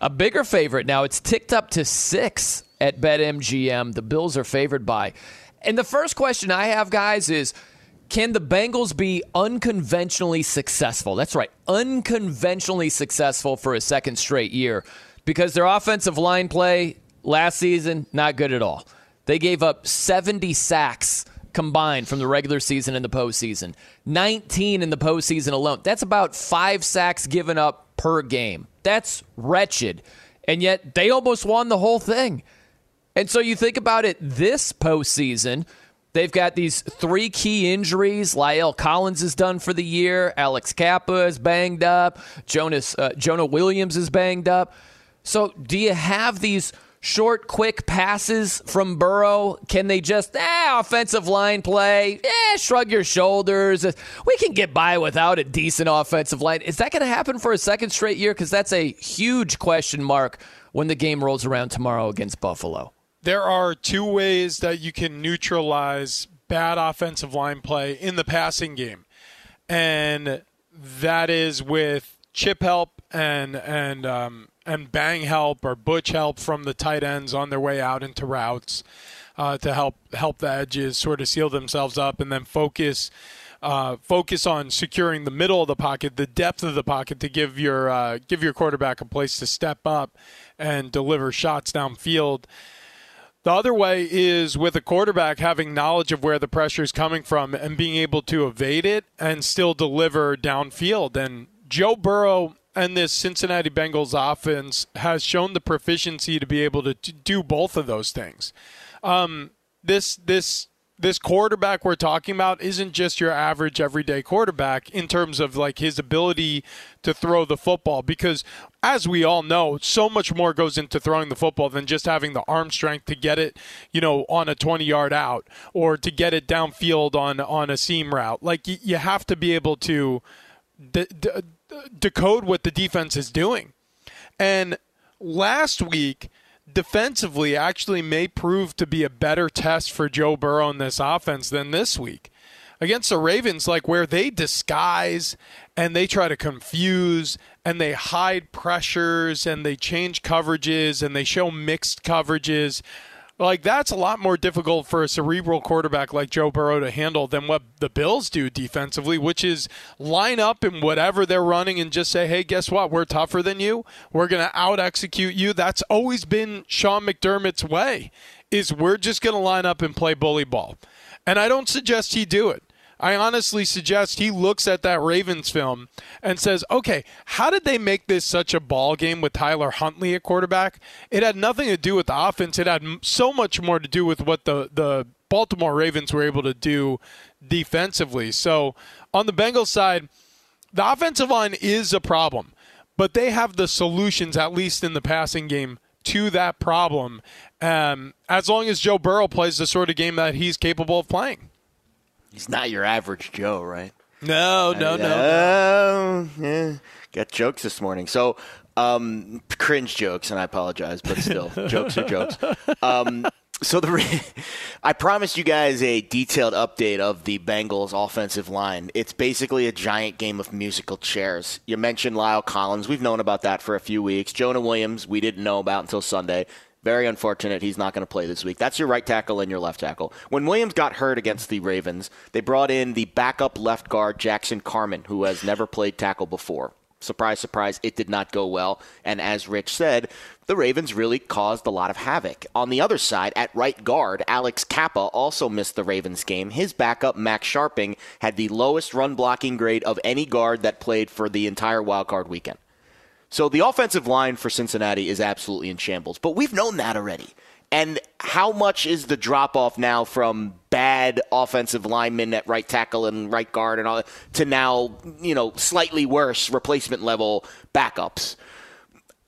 a bigger favorite now. It's ticked up to six at BetMGM. The Bills are favored by. And the first question I have, guys, is can the Bengals be unconventionally successful? That's right, unconventionally successful for a second straight year because their offensive line play last season, not good at all. They gave up 70 sacks combined from the regular season and the postseason, 19 in the postseason alone. That's about five sacks given up per game. That's wretched. And yet they almost won the whole thing. And so you think about it this postseason, they've got these three key injuries. La'el Collins is done for the year. Alex Cappa is banged up. Jonas uh, Jonah Williams is banged up. So do you have these short, quick passes from Burrow? Can they just eh, offensive line play? Eh, shrug your shoulders. We can get by without a decent offensive line. Is that going to happen for a second straight year? Because that's a huge question mark when the game rolls around tomorrow against Buffalo. There are two ways that you can neutralize bad offensive line play in the passing game, and that is with chip help and and um, and bang help or butch help from the tight ends on their way out into routes uh, to help help the edges sort of seal themselves up, and then focus. Uh, focus on securing the middle of the pocket, the depth of the pocket, to give your uh, give your quarterback a place to step up and deliver shots downfield. The other way is with a quarterback having knowledge of where the pressure is coming from and being able to evade it and still deliver downfield. And Joe Burrow and this Cincinnati Bengals offense has shown the proficiency to be able to do both of those things. Um, this this this quarterback we're talking about isn't just your average everyday quarterback in terms of like his ability to throw the football because as we all know so much more goes into throwing the football than just having the arm strength to get it you know on a 20 yard out or to get it downfield on on a seam route like y- you have to be able to de- de- decode what the defense is doing and last week, defensively, actually may prove to be a better test for Joe Burrow in this offense than this week. Against the Ravens, like where they disguise and they try to confuse and they hide pressures and they change coverages and they show mixed coverages. Like that's a lot more difficult for a cerebral quarterback like Joe Burrow to handle than what the Bills do defensively, which is line up in whatever they're running and just say, "Hey, guess what? We're tougher than you. We're going to out execute you." That's always been Sean McDermott's way. Is we're just going to line up and play bully ball. And I don't suggest he do it. I honestly suggest he looks at that Ravens film and says, "Okay, how did they make this such a ball game with Tyler Huntley at quarterback? It had nothing to do with the offense. It had so much more to do with what the the Baltimore Ravens were able to do defensively. So, on the Bengals side, the offensive line is a problem, but they have the solutions at least in the passing game to that problem. Um, as long as Joe Burrow plays the sort of game that he's capable of playing. He's not your average Joe, right? No, no, no. Oh, yeah. Got jokes this morning. So, um, cringe jokes, and I apologize, but still, jokes are jokes. Um, so the, re- I promised you guys a detailed update of the Bengals offensive line. It's basically a giant game of musical chairs. You mentioned La'el Collins. We've known about that for a few weeks. Jonah Williams, we didn't know about until Sunday. Very unfortunate he's not going to play this week. That's your right tackle and your left tackle. When Williams got hurt against the Ravens, they brought in the backup left guard, Jackson Carman, who has never played tackle before. Surprise, surprise, it did not go well. And as Rich said, the Ravens really caused a lot of havoc. On the other side, at right guard, Alex Cappa also missed the Ravens game. His backup, Max Scharping, had the lowest run blocking grade of any guard that played for the entire wildcard weekend. So the offensive line for Cincinnati is absolutely in shambles, but we've known that already. And how much is the drop off now from bad offensive linemen at right tackle and right guard and all to now, you know, slightly worse replacement level backups?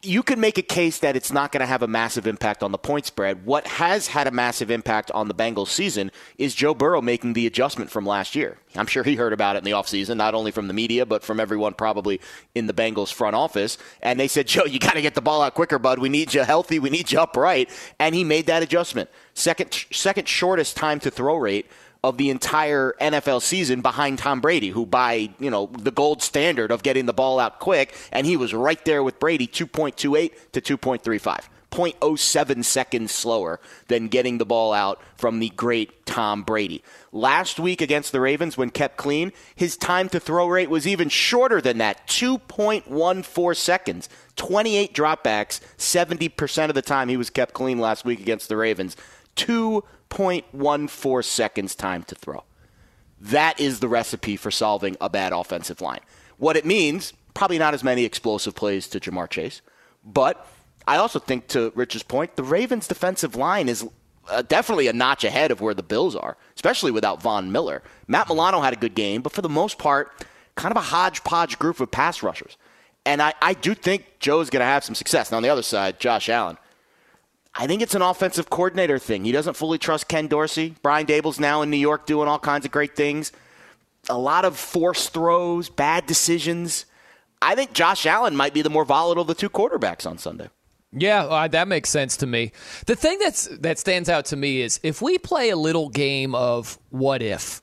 You can make a case that it's not going to have a massive impact on the point spread. What has had a massive impact on the Bengals season is Joe Burrow making the adjustment from last year. I'm sure he heard about it in the offseason, not only from the media, but from everyone probably in the Bengals front office. And they said, Joe, you got to get the ball out quicker, bud. We need you healthy. We need you upright. And he made that adjustment. Second, second shortest time to throw rate of the entire NFL season behind Tom Brady, who by, you know, the gold standard of getting the ball out quick, and he was right there with Brady 2.28 to 2.35. 0.07 seconds slower than getting the ball out from the great Tom Brady. Last week against the Ravens, when kept clean, his time to throw rate was even shorter than that 2.14 seconds. 28 dropbacks, 70% of the time he was kept clean last week against the Ravens. 2.14 seconds time to throw. That is the recipe for solving a bad offensive line. What it means, probably not as many explosive plays to Ja'Marr Chase, but I also think, to Rich's point, the Ravens' defensive line is uh, definitely a notch ahead of where the Bills are, especially without Von Miller. Matt Milano had a good game, but for the most part, kind of a hodgepodge group of pass rushers. And I, I do think Joe's going to have some success. Now, on the other side, Josh Allen. I think it's an offensive coordinator thing. He doesn't fully trust Ken Dorsey. Brian Daboll's now in New York doing all kinds of great things. A lot of forced throws, bad decisions. I think Josh Allen might be the more volatile of the two quarterbacks on Sunday. Yeah, well, that makes sense to me. The thing that's that stands out to me is if we play a little game of what if.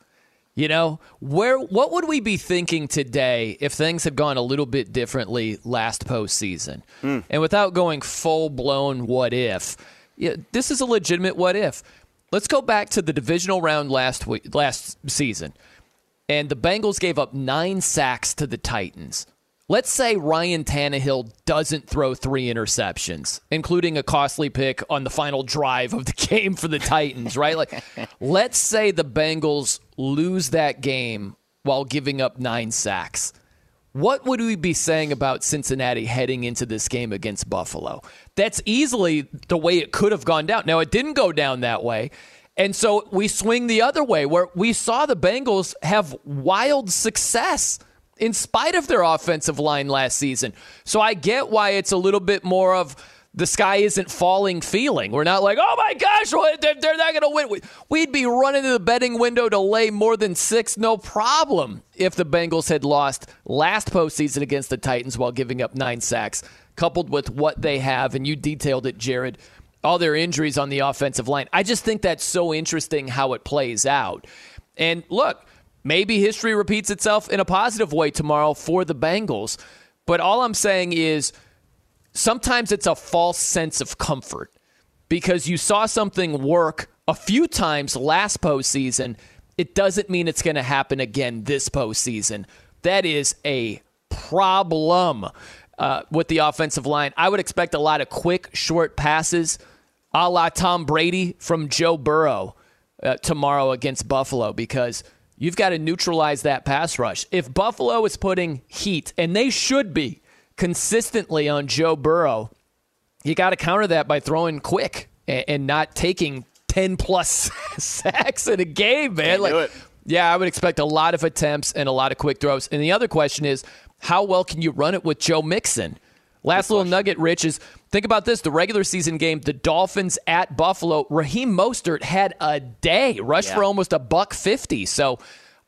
You know, where what would we be thinking today if things had gone a little bit differently last postseason? Mm. And without going full blown what if, yeah, this is a legitimate what if. Let's go back to the divisional round last week, last season, and the Bengals gave up nine sacks to the Titans. Let's say Ryan Tannehill doesn't throw three interceptions, including a costly pick on the final drive of the game for the Titans, right? Like, let's say the Bengals lose that game while giving up nine sacks. What would we be saying about Cincinnati heading into this game against Buffalo? That's easily the way it could have gone down. Now, it didn't go down that way. And so we swing the other way, where we saw the Bengals have wild success in spite of their offensive line last season. So I get why it's a little bit more of the sky isn't falling feeling. We're not like, oh my gosh, they're not going to win. We'd be running to the betting window to lay more than six, no problem, if the Bengals had lost last postseason against the Titans while giving up nine sacks, coupled with what they have. And you detailed it, Jared, all their injuries on the offensive line. I just think that's so interesting how it plays out. And look, Maybe history repeats itself in a positive way tomorrow for the Bengals. But all I'm saying is sometimes it's a false sense of comfort because you saw something work a few times last postseason. It doesn't mean it's going to happen again this postseason. That is a problem uh, with the offensive line. I would expect a lot of quick, short passes a la Tom Brady from Joe Burrow uh, tomorrow against Buffalo because – You've got to neutralize that pass rush. If Buffalo is putting heat, and they should be consistently on Joe Burrow, you got to counter that by throwing quick and, and not taking 10 plus sacks in a game, man. Can't do like, it. yeah, I would expect a lot of attempts and a lot of quick throws. And the other question is, how well can you run it with Joe Mixon? Last little nugget, Rich, is think about this. The regular season game, the Dolphins at Buffalo, Raheem Mostert had a day, rushed for almost a buck 50. So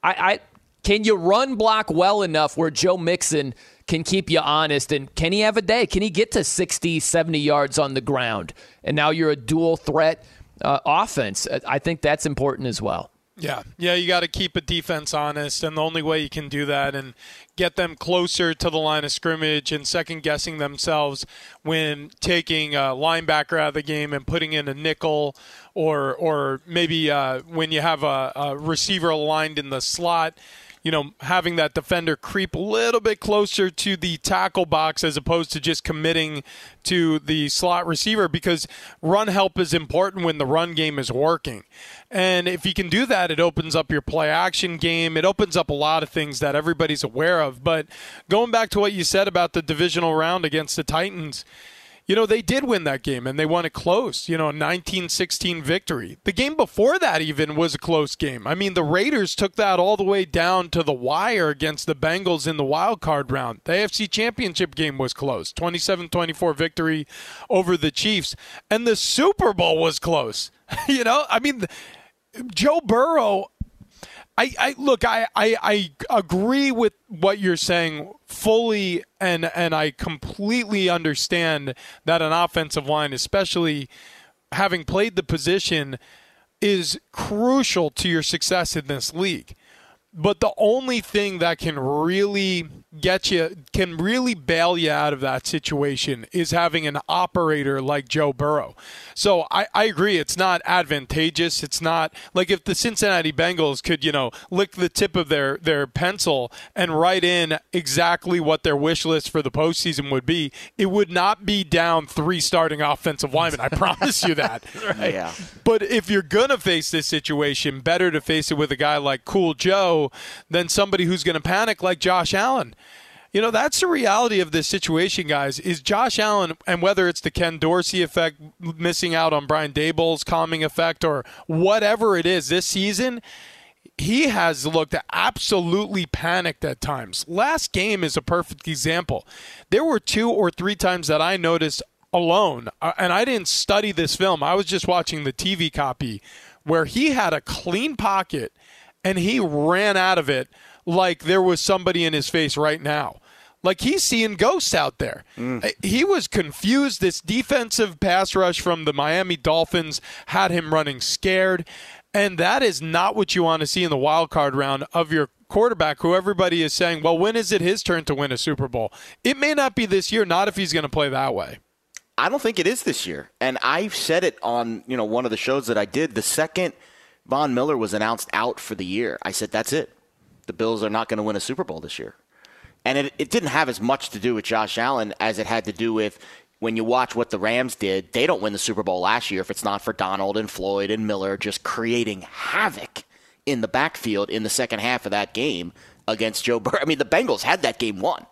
I, I can you run block well enough where Joe Mixon can keep you honest? And can he have a day? Can he get to 60, 70 yards on the ground? And now you're a dual threat uh, offense. I think that's important as well. Yeah, yeah, you got to keep a defense honest, and the only way you can do that and get them closer to the line of scrimmage and second guessing themselves when taking a linebacker out of the game and putting in a nickel, or or maybe uh, when you have a, a receiver aligned in the slot. You know, having that defender creep a little bit closer to the tackle box as opposed to just committing to the slot receiver because run help is important when the run game is working. And if you can do that, it opens up your play action game. It opens up a lot of things that everybody's aware of. But going back to what you said about the divisional round against the Titans, you know, they did win that game and they won it close, you know, a 1916 victory. The game before that even was a close game. I mean, the Raiders took that all the way down to the wire against the Bengals in the wild card round. The AFC Championship game was close, 27-24 victory over the Chiefs, and the Super Bowl was close. you know, I mean, Joe Burrow I, I look I, I, I agree with what you're saying fully and and I completely understand that an offensive line, especially having played the position, is crucial to your success in this league. But the only thing that can really get you, can really bail you out of that situation is having an operator like Joe Burrow. So I, I agree. It's not advantageous. It's not like if the Cincinnati Bengals could, you know, lick the tip of their, their pencil and write in exactly what their wish list for the postseason would be, it would not be down three starting offensive linemen. I promise you that. Yeah. But if you're going to face this situation, better to face it with a guy like Cool Joe than somebody who's going to panic like Josh Allen. You know, that's the reality of this situation, guys, is Josh Allen, and whether it's the Ken Dorsey effect, missing out on Brian Daboll's calming effect, or whatever it is this season, he has looked absolutely panicked at times. Last game is a perfect example. There were two or three times that I noticed alone, uh, and I didn't study this film. I was just watching the TV copy where he had a clean pocket and he ran out of it like there was somebody in his face right now. Like he's seeing ghosts out there. Uh, He was confused. This defensive pass rush from the Miami Dolphins had him running scared. And that is not what you want to see in the wild card round of your quarterback, who everybody is saying, well, when is it his turn to win a Super Bowl? It may not be this year, not if he's going to play that way. I don't think it is this year. And I've said it on, you know, one of the shows that I did. The second Von Miller was announced out for the year, I said, that's it. The Bills are not going to win a Super Bowl this year. And it, it didn't have as much to do with Josh Allen as it had to do with when you watch what the Rams did. They don't win the Super Bowl last year if it's not for Donald and Floyd and Miller just creating havoc in the backfield in the second half of that game against Joe Burrow. I mean, the Bengals had that game won.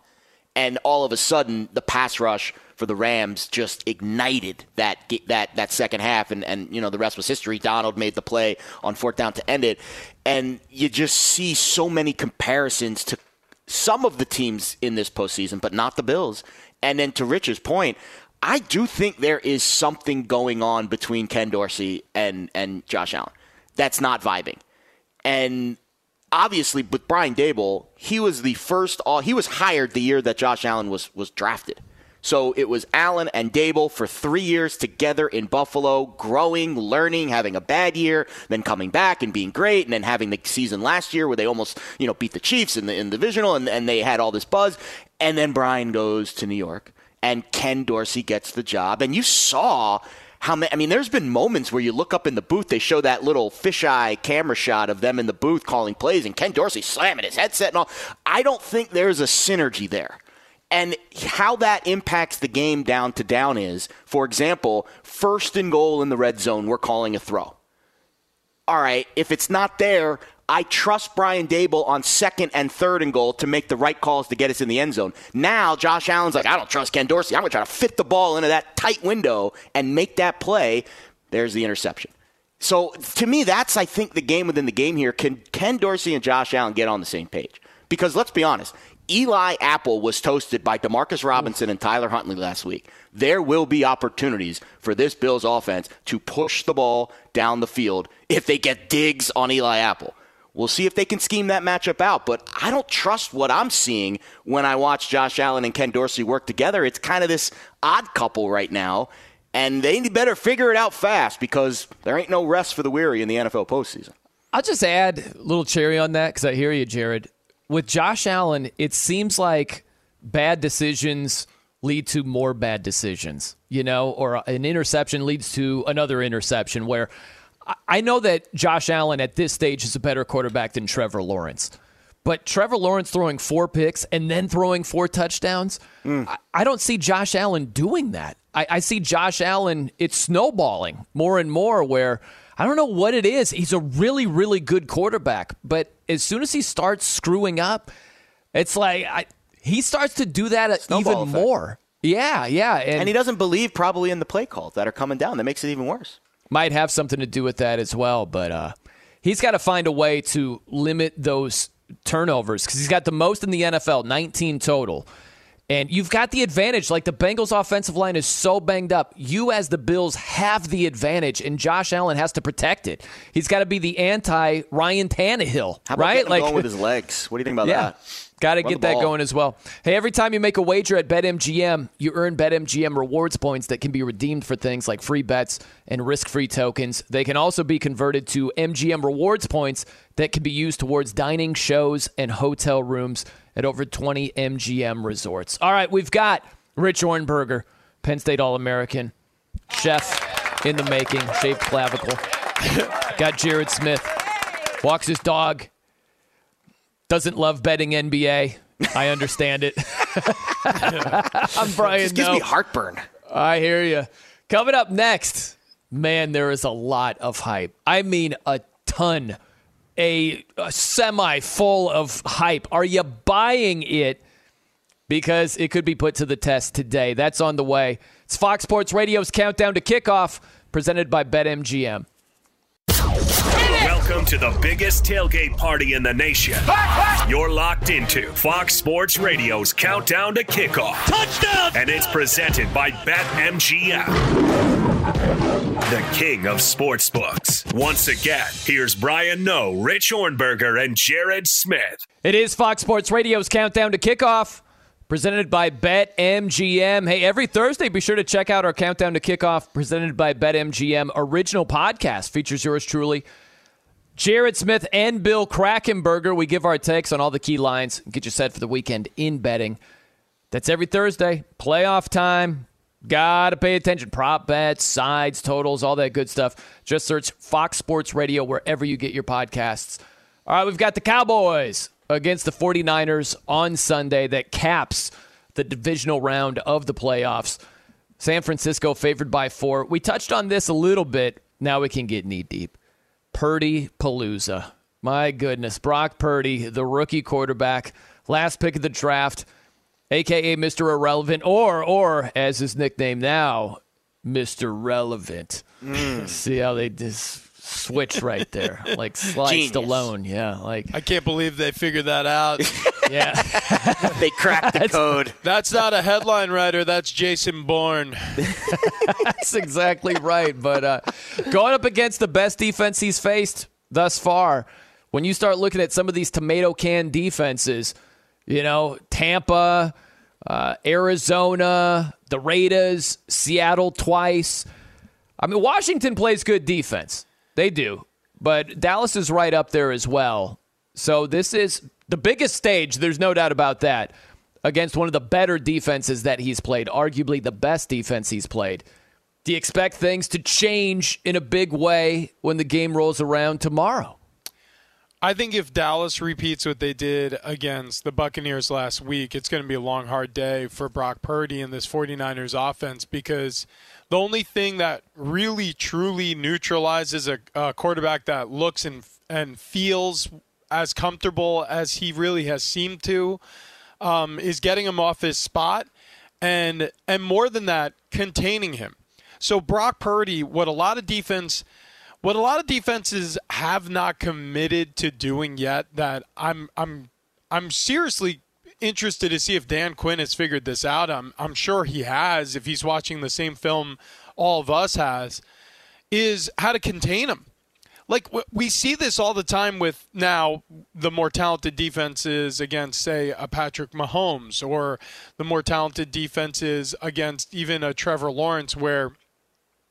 And all of a sudden, the pass rush for the Rams just ignited that that that second half, and and you know the rest was history. Donald made the play on fourth down to end it, and you just see so many comparisons to some of the teams in this postseason, but not the Bills. And then to Rich's point, I do think there is something going on between Ken Dorsey and and Josh Allen that's not vibing, and obviously with Brian Daboll, he was the first all he was hired the year that Josh Allen was was drafted. So it was Allen and Daboll for three years together in Buffalo, growing, learning, having a bad year, then coming back and being great, and then having the season last year where they almost, you know, beat the Chiefs in the in divisional and, and they had all this buzz. And then Brian goes to New York and Ken Dorsey gets the job. And you saw how many, I mean, there's been moments where you look up in the booth, they show that little fisheye camera shot of them in the booth calling plays, and Ken Dorsey slamming his headset and all. I don't think there's a synergy there. And how that impacts the game down to down is, for example, first and goal in the red zone, we're calling a throw. All right, if it's not there, I trust Brian Daboll on second and third and goal to make the right calls to get us in the end zone. Now Josh Allen's like, I don't trust Ken Dorsey. I'm going to try to fit the ball into that tight window and make that play. There's the interception. So to me, that's I think the game within the game here. Can Ken Dorsey and Josh Allen get on the same page? Because let's be honest, Eli Apple was toasted by Demarcus Robinson and Tyler Huntley last week. There will be opportunities for this Bills offense to push the ball down the field if they get digs on Eli Apple. We'll see if they can scheme that matchup out, but I don't trust what I'm seeing when I watch Josh Allen and Ken Dorsey work together. It's kind of this odd couple right now, and they better figure it out fast because there ain't no rest for the weary in the NFL postseason. I'll just add a little cherry on that because I hear you, Jared. With Josh Allen, it seems like bad decisions lead to more bad decisions, you know, or an interception leads to another interception where I know that Josh Allen at this stage is a better quarterback than Trevor Lawrence. But Trevor Lawrence throwing four picks and then throwing four touchdowns, Mm. I, I don't see Josh Allen doing that. I, I see Josh Allen, it's snowballing more and more where I don't know what it is. He's a really, really good quarterback. But as soon as he starts screwing up, it's like I, he starts to do that Snowball even effect. more. Yeah, yeah. And, And he doesn't believe probably in the play calls that are coming down. That makes it even worse. might have something to do with that as well. But uh, he's got to find a way to limit those turnovers because he's got the most in the NFL, 19 total. And you've got the advantage. Like the Bengals' offensive line is so banged up. You, as the Bills, have the advantage, and Josh Allen has to protect it. He's got to be the anti Ryan Tannehill, How about right? Like going with his legs? What do you think about yeah. that? Got to get that ball. going as well. Hey, every time you make a wager at BetMGM, you earn BetMGM rewards points that can be redeemed for things like free bets and risk free tokens. They can also be converted to MGM rewards points that can be used towards dining, shows, and hotel rooms at over 20 MGM resorts. All right, we've got Rich Ohrnberger, Penn State All American, chef in the making, shaved clavicle. got Jared Smith, walks his dog, doesn't love betting NBA. I understand it. I'm Brian. This gives me Noe. heartburn. I hear you. Coming up next, man, there is a lot of hype. I mean, a ton, a, a semi full of hype. Are you buying it? Because it could be put to the test today. That's on the way. It's Fox Sports Radio's countdown to kickoff, presented by BetMGM. Welcome to the biggest tailgate party in the nation. You're locked into Fox Sports Radio's Countdown to Kickoff. Touchdown! And it's presented by BetMGM, the king of sportsbooks. Once again, here's Brian Noe, Rich Ohrnberger, and Jared Smith. It is Fox Sports Radio's countdown to kickoff, presented by BetMGM. Hey, every Thursday, be sure to check out our countdown to kickoff, presented by BetMGM original podcast. Features yours truly, Jared Smith and Bill Krackomberger. We give our takes on all the key lines, get you set for the weekend in betting. That's every Thursday, playoff time. Gotta pay attention. Prop bets, sides, totals, all that good stuff. Just search Fox Sports Radio wherever you get your podcasts. All right, we've got the Cowboys against the 49ers on Sunday that caps the divisional round of the playoffs. San Francisco favored by four. We touched on this a little bit. Now we can get knee deep. Purdy Palooza. My goodness. Brock Purdy, the rookie quarterback, last pick of the draft, aka Mr. Irrelevant, or or as his nickname now, Mr. Relevant. Mm. See how they just switch right there. Like Sly Genius. Stallone. Yeah. Like I can't believe they figured that out. yeah. They cracked the code. That's not a headline writer. That's Jason Bourne. That's exactly right. But uh, going up against the best defense he's faced thus far, when you start looking at some of these tomato can defenses, you know, Tampa, uh, Arizona, the Raiders, Seattle twice. I mean, Washington plays good defense. They do. But Dallas is right up there as well. So this is the biggest stage, there's no doubt about that, against one of the better defenses that he's played, arguably the best defense he's played. Do you expect things to change in a big way when the game rolls around tomorrow? I think if Dallas repeats what they did against the Buccaneers last week, it's going to be a long, hard day for Brock Purdy and this 49ers offense because, The only thing that really truly neutralizes a, a quarterback that looks and and feels as comfortable as he really has seemed to um, is getting him off his spot, and and more than that, containing him. So Brock Purdy, what a lot of defense, what a lot of defenses have not committed to doing yet, that I'm I'm I'm seriously interested to see if Dan Quinn has figured this out. I'm I'm sure he has if he's watching the same film all of us has, is how to contain him like we see this all the time with now the more talented defenses against say a Patrick Mahomes or the more talented defenses against even a Trevor Lawrence where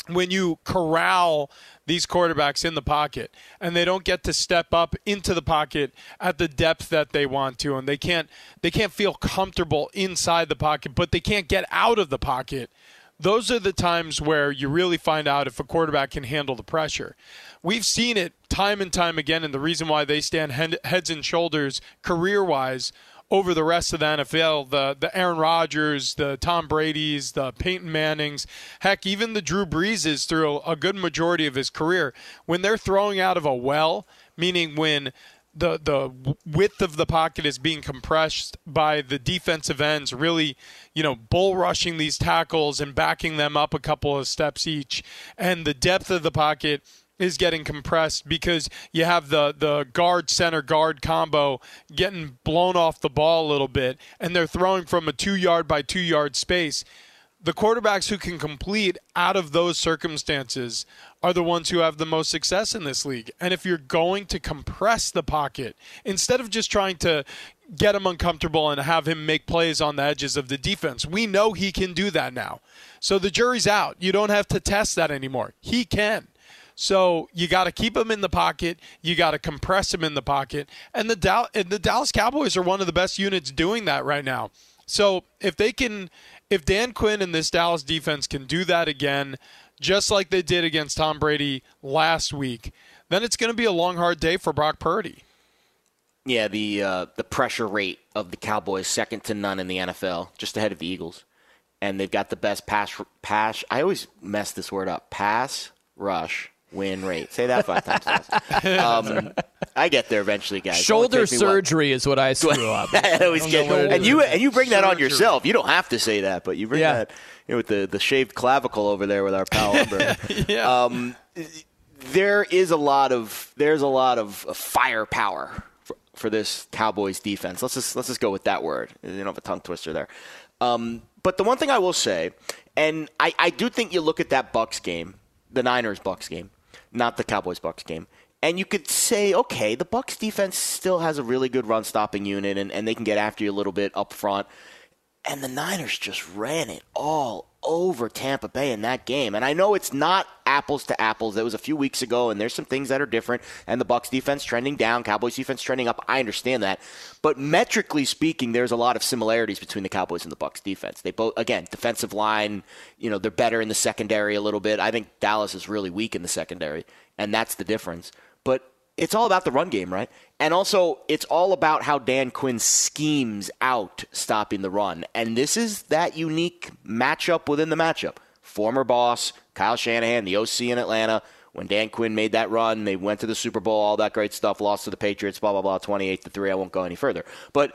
when you corral these quarterbacks in the pocket and they don't get to step up into the pocket at the depth that they want to and they can't they can't feel comfortable inside the pocket but they can't get out of the pocket those are the times where you really find out if a quarterback can handle the pressure. We've seen it time and time again, and the reason why they stand heads and shoulders career wise over the rest of the NFL, the the Aaron Rodgers, the Tom Brady's, the Peyton Mannings, heck, even the Drew Breeses through a, a good majority of his career, when they're throwing out of a well, meaning when the the width of the pocket is being compressed by the defensive ends really you know bull rushing these tackles and backing them up a couple of steps each and the depth of the pocket is getting compressed because you have the the guard center guard combo getting blown off the ball a little bit and they're throwing from a 2 yard by 2 yard space the quarterbacks who can complete out of those circumstances are the ones who have the most success in this league. And if you're going to compress the pocket instead of just trying to get him uncomfortable and have him make plays on the edges of the defense, we know he can do that now. So the jury's out. You don't have to test that anymore. He can. So you got to keep him in the pocket. You got to compress him in the pocket. And the, and the Dallas Cowboys are one of the best units doing that right now. So if they can if Dan Quinn and this Dallas defense can do that again, just like they did against Tom Brady last week, then it's going to be a long, hard day for Brock Purdy. Yeah, the uh, the pressure rate of the Cowboys second to none in the NFL, just ahead of the Eagles, and they've got the best pass pass. I always mess this word up. Pass rush win rate. Say that five times. Um, I get there eventually, guys. Shoulder surgery what? is what I screw up. I always get, and you and you bring that on yourself. You don't have to say that, but you bring yeah. that you know, with the the shaved clavicle over there with our pal yeah. Um, there is a lot of there's a lot of firepower for, for, this Cowboys defense. Let's just let's just go with that word. You don't have a tongue twister there. Um, but the one thing I will say, and I, I do think you look at that Bucs game, the Niners Bucs game, not the Cowboys Bucs game. And you could say, okay, the Bucs defense still has a really good run stopping unit and, and they can get after you a little bit up front. And the Niners just ran it all over Tampa Bay in that game. And I know it's not apples to apples. It was a few weeks ago, and there's some things that are different. And the Bucs defense trending down, Cowboys defense trending up. I understand that, but metrically speaking, there's a lot of similarities between the Cowboys and the Bucs defense. They both, again, defensive line. You know, they're better in the secondary a little bit. I think Dallas is really weak in the secondary, and that's the difference. But it's all about the run game, right? And also, it's all about how Dan Quinn schemes out stopping the run. And this is that unique matchup within the matchup. Former boss, Kyle Shanahan, the OC in Atlanta, when Dan Quinn made that run, they went to the Super Bowl, all that great stuff, lost to the Patriots, blah, blah, blah, 28 to 3. I won't go any further. But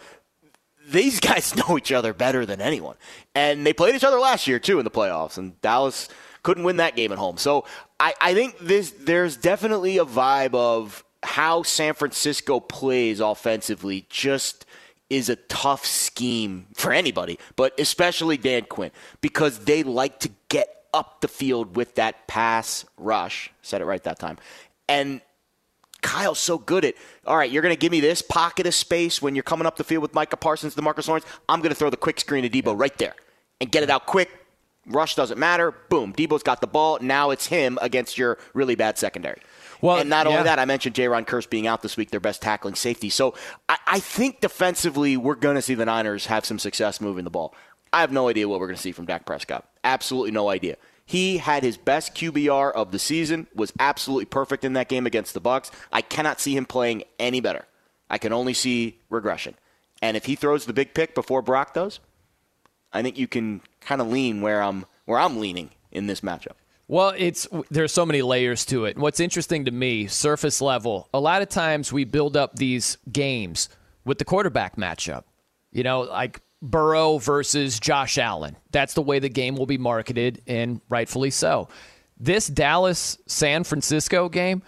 these guys know each other better than anyone. And they played each other last year, too, in the playoffs. And Dallas couldn't win that game at home. So I, I think this there's definitely a vibe of how San Francisco plays offensively just is a tough scheme for anybody, but especially Dan Quinn, because they like to get up the field with that pass rush. Said it right that time. And Kyle's so good at, all right, you're going to give me this pocket of space when you're coming up the field with Micah Parsons, DeMarcus Lawrence. I'm going to throw the quick screen to Deebo right there and get it out quick. Rush doesn't matter. Boom. Deebo's got the ball. Now it's him against your really bad secondary. Well, and not yeah. only that, I mentioned Jayron Kearse being out this week, their best tackling safety. So I, I think defensively, we're going to see the Niners have some success moving the ball. I have no idea what we're going to see from Dak Prescott. Absolutely no idea. He had his best QBR of the season, was absolutely perfect in that game against the Bucs. I cannot see him playing any better. I can only see regression. And if he throws the big pick before Brock does, I think you can kind of lean where I'm where I'm leaning in this matchup. Well, it's there's so many layers to it. What's interesting to me, surface level, a lot of times we build up these games with the quarterback matchup. You know, like Burrow versus Josh Allen. That's the way the game will be marketed, and rightfully so. This Dallas San Francisco game,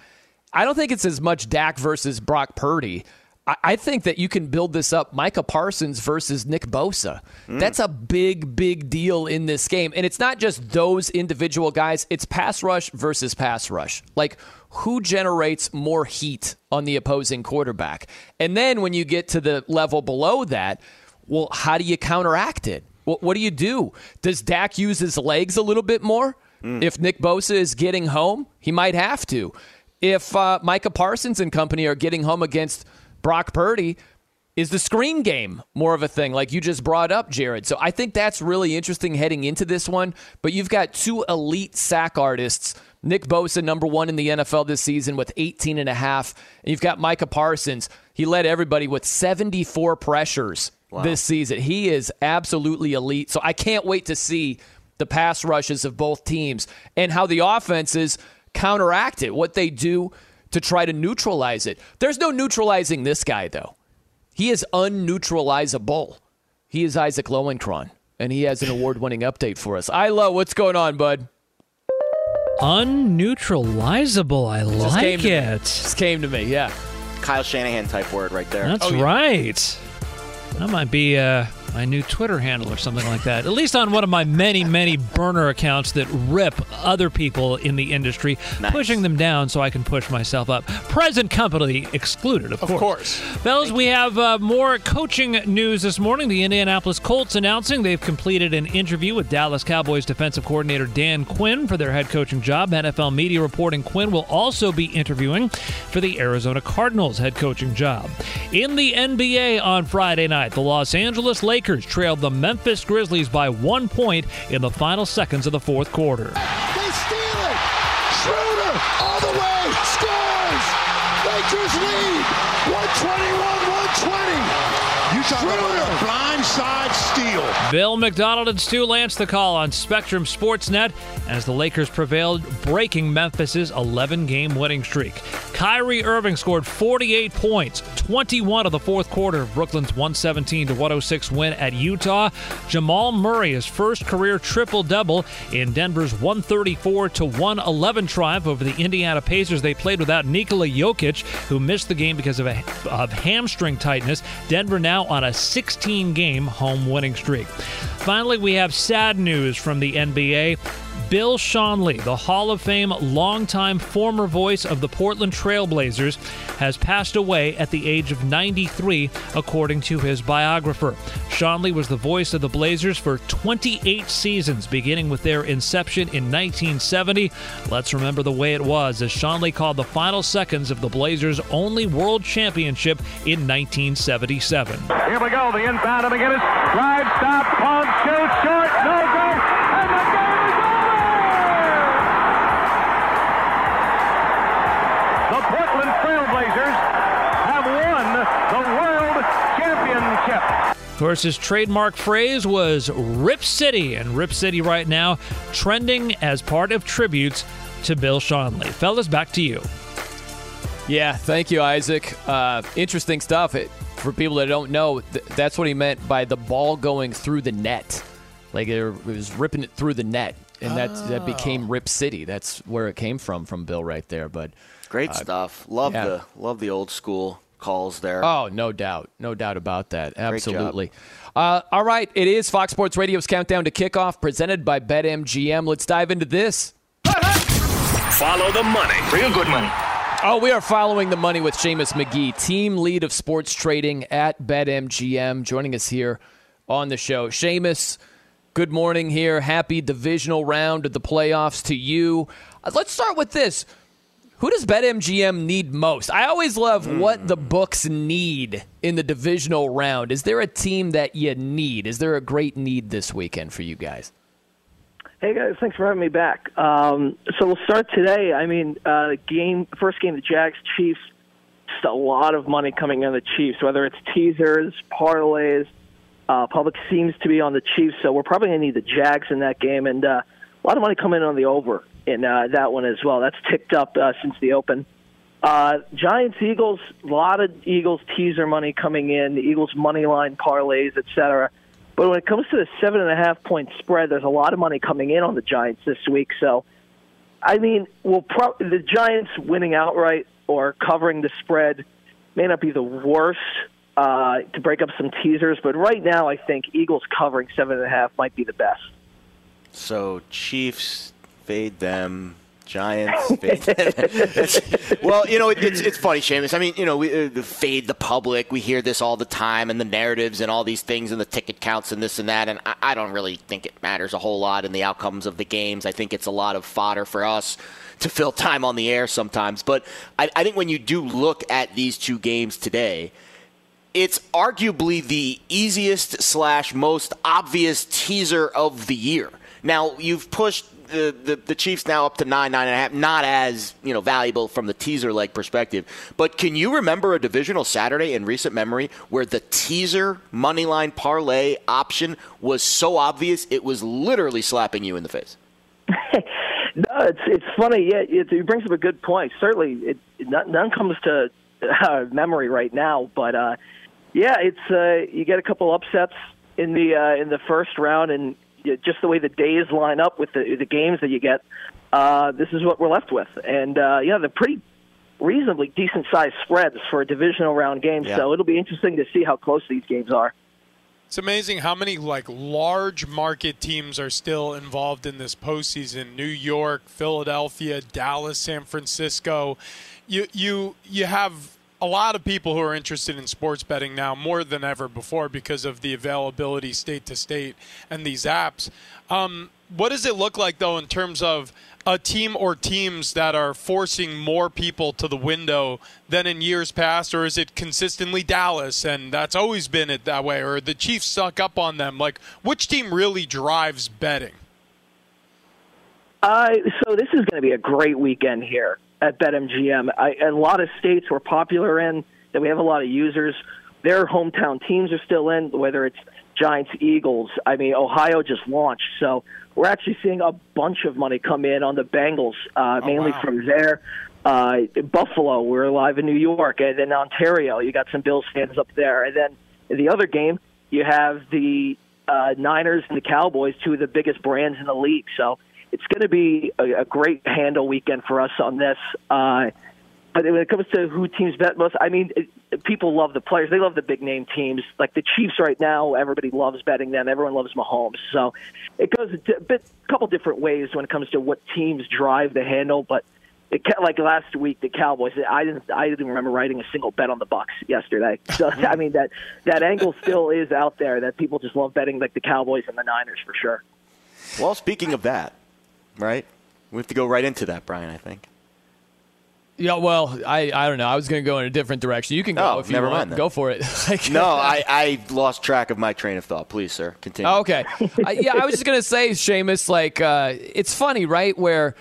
I don't think it's as much Dak versus Brock Purdy. I- think that you can build this up Micah Parsons versus Nick Bosa. That's a big, big deal in this game. And it's not just those individual guys, it's pass rush versus pass rush. Like, who generates more heat on the opposing quarterback? And then when you get to the level below that, well, how do you counteract it? What, what do you do? Does Dak use his legs a little bit more? If Nick Bosa is getting home, he might have to. If uh, Micah Parsons and company are getting home against Brock Purdy, is the screen game more of a thing, like you just brought up, Jared? So I think that's really interesting heading into this one. But you've got two elite sack artists. Nick Bosa, number one in the NFL this season with 18 and a half. And you've got Micah Parsons. He led everybody with 74 pressures this season. He is absolutely elite. So I can't wait to see the pass rushes of both teams and how the offenses counteract it, what they do to try to neutralize it. There's no neutralizing this guy, though. He is unneutralizable. He is Isaac Lowenkron, and he has an award winning update for us. Ilo, what's going on, bud? Unneutralizable. I Just came like to me. it. Just came to me, yeah. Kyle Shanahan type word right there. That's right. That might be uh, my new Twitter handle or something like that. At least on one of my many, many burner accounts that rip other people in the industry, pushing them down so I can push myself up. Present company excluded, of, Of course. course. Fellas, we have uh, more coaching news this morning. The Indianapolis Colts announcing they've completed an interview with Dallas Cowboys defensive coordinator Dan Quinn for their head coaching job. NFL media reporting Quinn will also be interviewing for the Arizona Cardinals head coaching job. In the NBA on Friday night, the Los Angeles Lakers trailed the Memphis Grizzlies by one point in the final seconds of the fourth quarter. They steal it. Schroeder all the way scores. Lakers lead. 121-120. You talk blindside steal. Bill Macdonald and Stu Lantz the call on Spectrum Sportsnet as the Lakers prevailed, breaking Memphis's 11 game winning streak. Kyrie Irving scored 48 points, 21 of the fourth quarter of Brooklyn's 117 to 106 win at Utah. Jamal Murray, his first career triple double in Denver's 134 to 111 triumph over the Indiana Pacers. They played without Nikola Jokic, who missed the game because of, a, of hamstring tightness. Denver now on a 16 game home winning streak. Finally, we have sad news from the NBA. Bill Schonely, the Hall of Fame longtime former voice of the Portland Trailblazers, has passed away at the age of 93, according to his biographer. Schonely was the voice of the Blazers for 28 seasons, beginning with their inception in 1970. Let's remember the way it was as Schonely called the final seconds of the Blazers' only world championship in 1977. Here we go. The inbound McGinnis. Drive, stop, pump, shoot, short, no. Portland Trailblazers have won the world championship. Of course, his trademark phrase was Rip City, and Rip City right now trending as part of tributes to Bill Schonely. Fellas, back to you. Yeah, thank you, Isaac. Uh, interesting stuff. It, for people that don't know, th- that's what he meant by the ball going through the net. Like it, it was ripping it through the net, and that that became Rip City. That's where it came from, from Bill right there. But Great uh, stuff. Love yeah. the love the old school calls there. Oh, no doubt. No doubt about that. Absolutely. Uh, all right. It is Fox Sports Radio's Countdown to Kickoff presented by BetMGM. Let's dive into this. Follow the money. Real good money. Oh, we are following the money with Seamus McGee, team lead of sports trading at BetMGM, joining us here on the show. Seamus, good morning here. Happy divisional round of the playoffs to you. Uh, let's start with this. Who does BetMGM need most? I always love what the books need in the divisional round. Is there a team that you need? Is there a great need this weekend for you guys? Hey guys, thanks for having me back. Um, so we'll start today. I mean, uh, game first game, the Jags Chiefs. Just a lot of money coming on the Chiefs, whether it's teasers, parlays. Uh, public seems to be on the Chiefs, so we're probably going to need the Jags in that game. And uh, a lot of money coming in on the over in uh, that one as well. That's ticked up uh, since the open. Uh, Giants, Eagles, a lot of Eagles teaser money coming in, the Eagles money line parlays, etc. But when it comes to the seven and a half point spread, there's a lot of money coming in on the Giants this week. So, I mean, we'll pro- the Giants winning outright or covering the spread may not be the worst uh, to break up some teasers, but right now I think Eagles covering seven and a half might be the best. So Chiefs fade them. Giants fade them. well, you know, it, it's it's funny, Seamus. I mean, you know, we uh, fade the public. We hear this all the time, and the narratives and all these things, and the ticket counts and this and that. And I, I don't really think it matters a whole lot in the outcomes of the games. I think it's a lot of fodder for us to fill time on the air sometimes. But I, I think when you do look at these two games today it's arguably the easiest slash most obvious teaser of the year. Now you've pushed the, the, Chiefs now up to nine, nine and a half, not as you know valuable from the teaser leg perspective. But can you remember a divisional Saturday in recent memory where the teaser money line parlay option was so obvious it was literally slapping you in the face? no, it's it's funny. Yeah, it, it brings up a good point. Certainly, it, none comes to uh, memory right now, but. Uh, yeah, it's uh, you get a couple upsets in the uh, in the first round, and just the way the days line up with the the games that you get, uh, this is what we're left with. And uh, yeah, they're pretty reasonably decent sized spreads for a divisional round game. Yeah. So it'll be interesting to see how close these games are. It's amazing how many like large market teams are still involved in this postseason. New York, Philadelphia, Dallas, San Francisco. You you you have a lot of people who are interested in sports betting now more than ever before because of the availability state to state and these apps. Um, what does it look like though in terms of a team or teams that are forcing more people to the window than in years past, or is it consistently Dallas and that's always been it that way, or the Chiefs suck up on them? Like, which team really drives betting? Uh, so this is going to be a great weekend here at BetMGM. I, a lot of states we're popular in that we have a lot of users. Their hometown teams are still in, whether it's Giants, Eagles. I mean, Ohio just launched, so we're actually seeing a bunch of money come in on the Bengals, uh, oh, mainly wow. from there. Uh, Buffalo, we're live in New York, and then Ontario. You got some Bills fans up there, and then the other game, you have the uh, Niners and the Cowboys, two of the biggest brands in the league. So it's going to be a, a great handle weekend for us on this. Uh, but when it comes to who teams bet most, I mean, it, people love the players. They love the big name teams. Like the Chiefs right now, everybody loves betting them. Everyone loves Mahomes. So it goes a bit, couple different ways when it comes to what teams drive the handle. But it, like last week, the Cowboys. I didn't. I didn't remember writing a single bet on the Bucs yesterday. So I mean that that angle still is out there. That people just love betting like the Cowboys and the Niners for sure. Well, speaking of that, right? We have to go right into that, Brian. I think. Yeah, well, I, I don't know. I was going to go in a different direction. You can go oh, if you never want. Mind then. Go for it. like, no, I, I lost track of my train of thought. Please, sir, continue. Oh, okay. I, yeah, I was just going to say, Seamus, like, uh, it's funny, right? Where,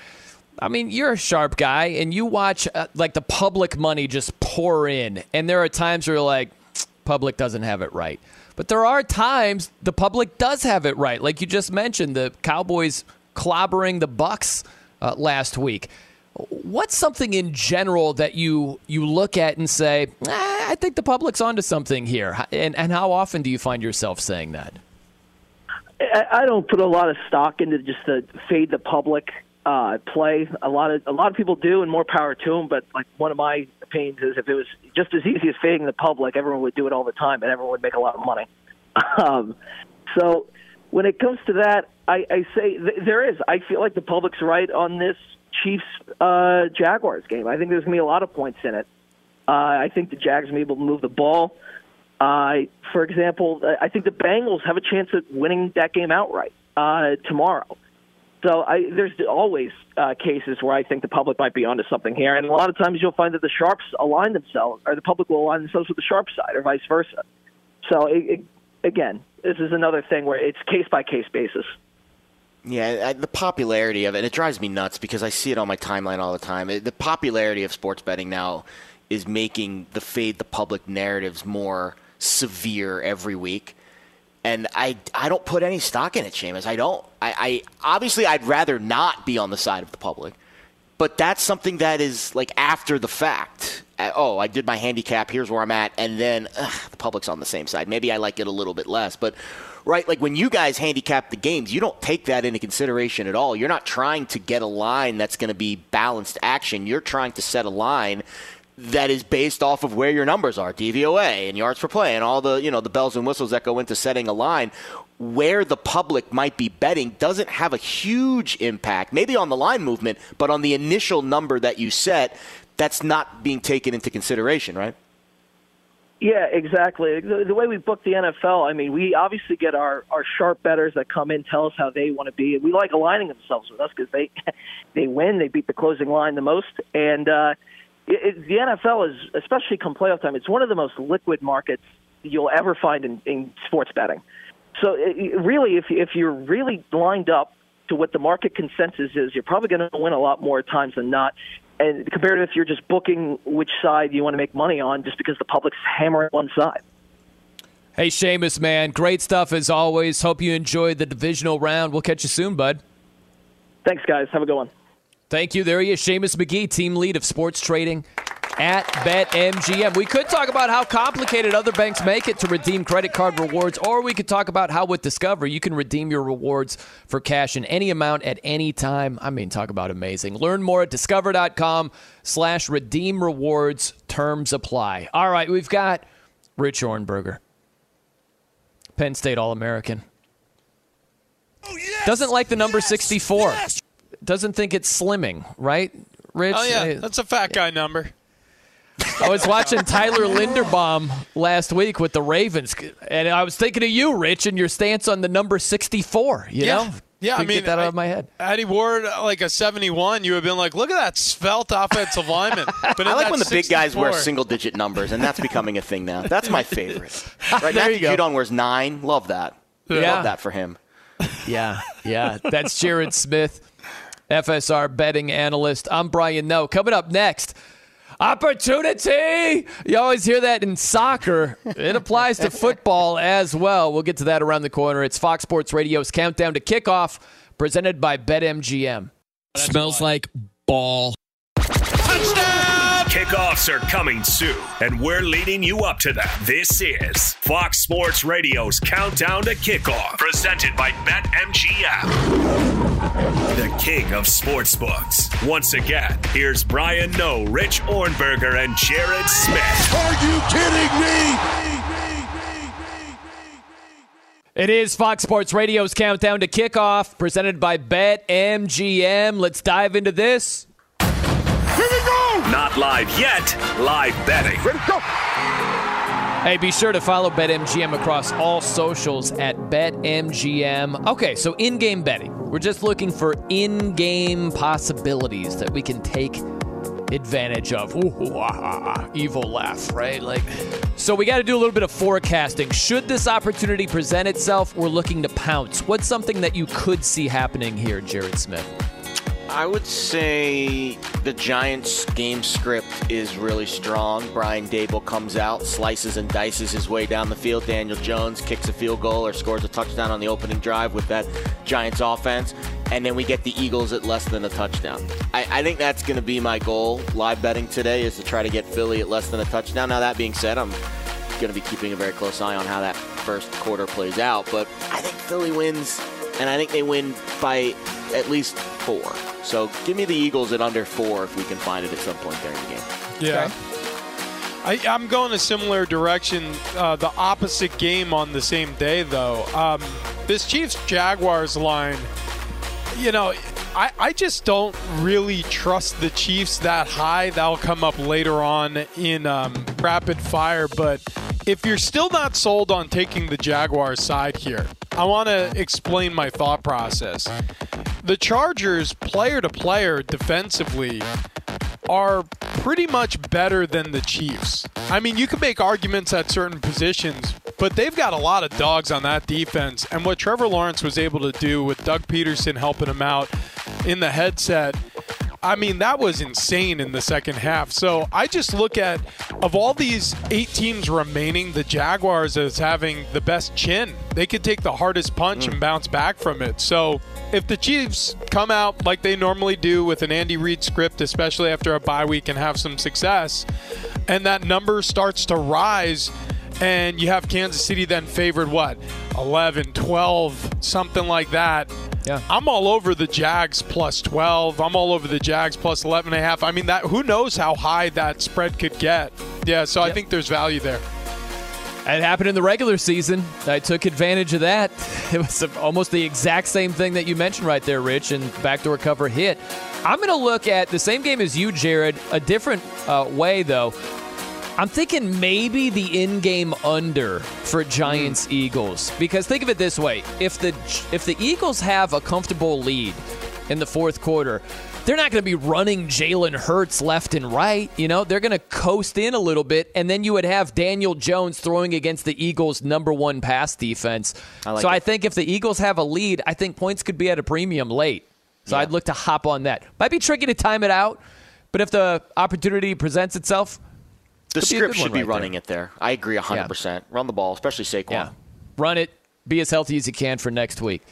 I mean, you're a sharp guy, and you watch, uh, like, the public money just pour in. And there are times where you're like, public doesn't have it right. But there are times the public does have it right. Like you just mentioned, the Cowboys – clobbering the Bucs uh, last week. What's something in general that you you look at and say, eh, I think the public's onto something here, and and how often do you find yourself saying that? I don't put a lot of stock into just the fade the public uh, play. A lot of a lot of people do, and more power to them. But like one of my opinions is, if it was just as easy as fading the public, everyone would do it all the time, and everyone would make a lot of money. Um, so when it comes to that, I, I say th- there is. I feel like the public's right on this Chiefs uh, Jaguars game. I think there's going to be a lot of points in it. Uh, I think the Jags will be able to move the ball. Uh, for example, I think the Bengals have a chance at winning that game outright uh, tomorrow. So I, there's always uh, cases where I think the public might be onto something here, and a lot of times you'll find that the sharps align themselves, or the public will align themselves with the sharp side, or vice versa. So it, it, again, this is another thing where it's case by case basis. Yeah, I, the popularity of it, it drives me nuts because I see it on my timeline all the time. It, the popularity of sports betting now is making the fade the public narratives more severe every week. And I, I don't put any stock in it, Seamus. I don't. I, I obviously I'd rather not be on the side of the public, but that's something that is like after the fact. Uh, Oh, I did my handicap. Here's where I'm at, and then ugh, the public's on the same side. Maybe I like it a little bit less, but right, like when you guys handicap the games, you don't take that into consideration at all. You're not trying to get a line that's going to be balanced action. You're trying to set a line that is based off of where your numbers are, DVOA and yards per play, and all the you know the bells and whistles that go into setting a line. Where the public might be betting doesn't have a huge impact, maybe on the line movement, but on the initial number that you set, that's not being taken into consideration, right? Yeah, exactly. The, the way we book the NFL, I mean, we obviously get our, our sharp betters that come in, tell us how they want to be. We like aligning themselves with us because they they win, they beat the closing line the most, and uh, it, it, the NFL is, especially come playoff time, it's one of the most liquid markets you'll ever find in, in sports betting. So it, really, if if you're really lined up to what the market consensus is, you're probably going to win a lot more times than not and compared to if you're just booking which side you want to make money on just because the public's hammering one side. Hey, Seamus, man. Great stuff as always. Hope you enjoyed the divisional round. We'll catch you soon, bud. Thanks, guys. Have a good one. Thank you. There he is, Seamus McGee, team lead of sports trading at BetMGM. We could talk about how complicated other banks make it to redeem credit card rewards, or we could talk about how with Discover you can redeem your rewards for cash in any amount at any time. I mean, talk about amazing. Learn more at discover.com slash redeem rewards. Terms apply. All right, we've got Rich Ohrnberger, Penn State All-American. Oh, yes! Doesn't like the number 64. Doesn't think it's slimming, right? Rich? Oh yeah, uh, that's a fat guy number. I was watching Tyler Linderbaum last week with the Ravens, and I was thinking of you, Rich, and your stance on the number 64. You yeah. know? Yeah, I Couldn't mean, get that out I- of my head. Had he wore like a 71, you would have been like, look at that svelte offensive lineman. But I like when the big guys wear single digit numbers, and that's becoming a thing now. That's my favorite. Right There now, you go. Judon wears nine. Love that. Yeah. Love that for him. Yeah, yeah. That's Jared Smith, FSR betting analyst. I'm Brian Noe. Coming up next, opportunity. You always hear that in soccer. It applies to football as well. We'll get to that around the corner. It's Fox Sports Radio's countdown to kickoff, presented by BetMGM. Smells like ball. Kickoffs are coming soon, and we're leading you up to them. This is Fox Sports Radio's Countdown to Kickoff, presented by BetMGM, the king of sportsbooks. Once again, here's Brian Noe, Rich Ohrnberger, and Jared Smith. Are you kidding me? It is Fox Sports Radio's countdown to kickoff, presented by BetMGM. Let's dive into this. Not live yet, live betting. Ready, go. Hey, be sure to follow BetMGM across all socials at BetMGM. Okay, so in game betting, we're just looking for in game possibilities that we can take advantage of. Ooh, ooh, ah, ah, ah, evil laugh, right? Like, so we got to do a little bit of forecasting. Should this opportunity present itself, we're looking to pounce. What's something that you could see happening here, Jared Smith? I would say the Giants' game script is really strong. Brian Daboll comes out, slices and dices his way down the field. Daniel Jones kicks a field goal or scores a touchdown on the opening drive with that Giants offense. And then we get the Eagles at less than a touchdown. I, I think that's going to be my goal. Live betting today is to try to get Philly at less than a touchdown. Now, that being said, I'm going to be keeping a very close eye on how that first quarter plays out. But I think Philly wins, and I think they win by at least four. So give me the Eagles at under four if we can find it at some point during the game. Yeah. I, I'm going a similar direction, uh, the opposite game on the same day, though. Um, this Chiefs Jaguars line, you know, I, I just don't really trust the Chiefs that high. That'll come up later on in um, rapid fire. But if you're still not sold on taking the Jaguars side here, I want to explain my thought process. The Chargers, player to player, defensively, are pretty much better than the Chiefs. I mean, you can make arguments at certain positions, but they've got a lot of dogs on that defense. And what Trevor Lawrence was able to do with Doug Pederson helping him out in the headset, I mean, that was insane in the second half. So I just look at, of all these eight teams remaining, the Jaguars as having the best chin. They could take the hardest punch and mm. bounce back from it. So if the Chiefs come out like they normally do with an Andy Reid script, especially after a bye week, and have some success, and that number starts to rise, and you have Kansas City then favored what 11 12 something like that yeah i'm all over the jags plus 12 i'm all over the jags plus 11 and a half i mean that who knows how high that spread could get yeah so i think there's value there It happened in the regular season. I took advantage of that. It was almost the exact same thing that you mentioned right there, Rich, and backdoor cover hit. I'm going to look at the same game as you, Jared, a different uh, way, though. I'm thinking maybe the in-game under for Giants hmm. Eagles because think of it this way: if the if the Eagles have a comfortable lead in the fourth quarter, they're not going to be running Jalen Hurts left and right. You know, they're going to coast in a little bit, and then you would have Daniel Jones throwing against the Eagles' number one pass defense. I like so it. I think if the Eagles have a lead, I think points could be at a premium late. So I'd look to hop on that. Might be tricky to time it out, but if the opportunity presents itself, The could script good should be right there. running it there. I agree 100%. Run the ball, especially Saquon. Yeah. Run it. Be as healthy as you can for next week.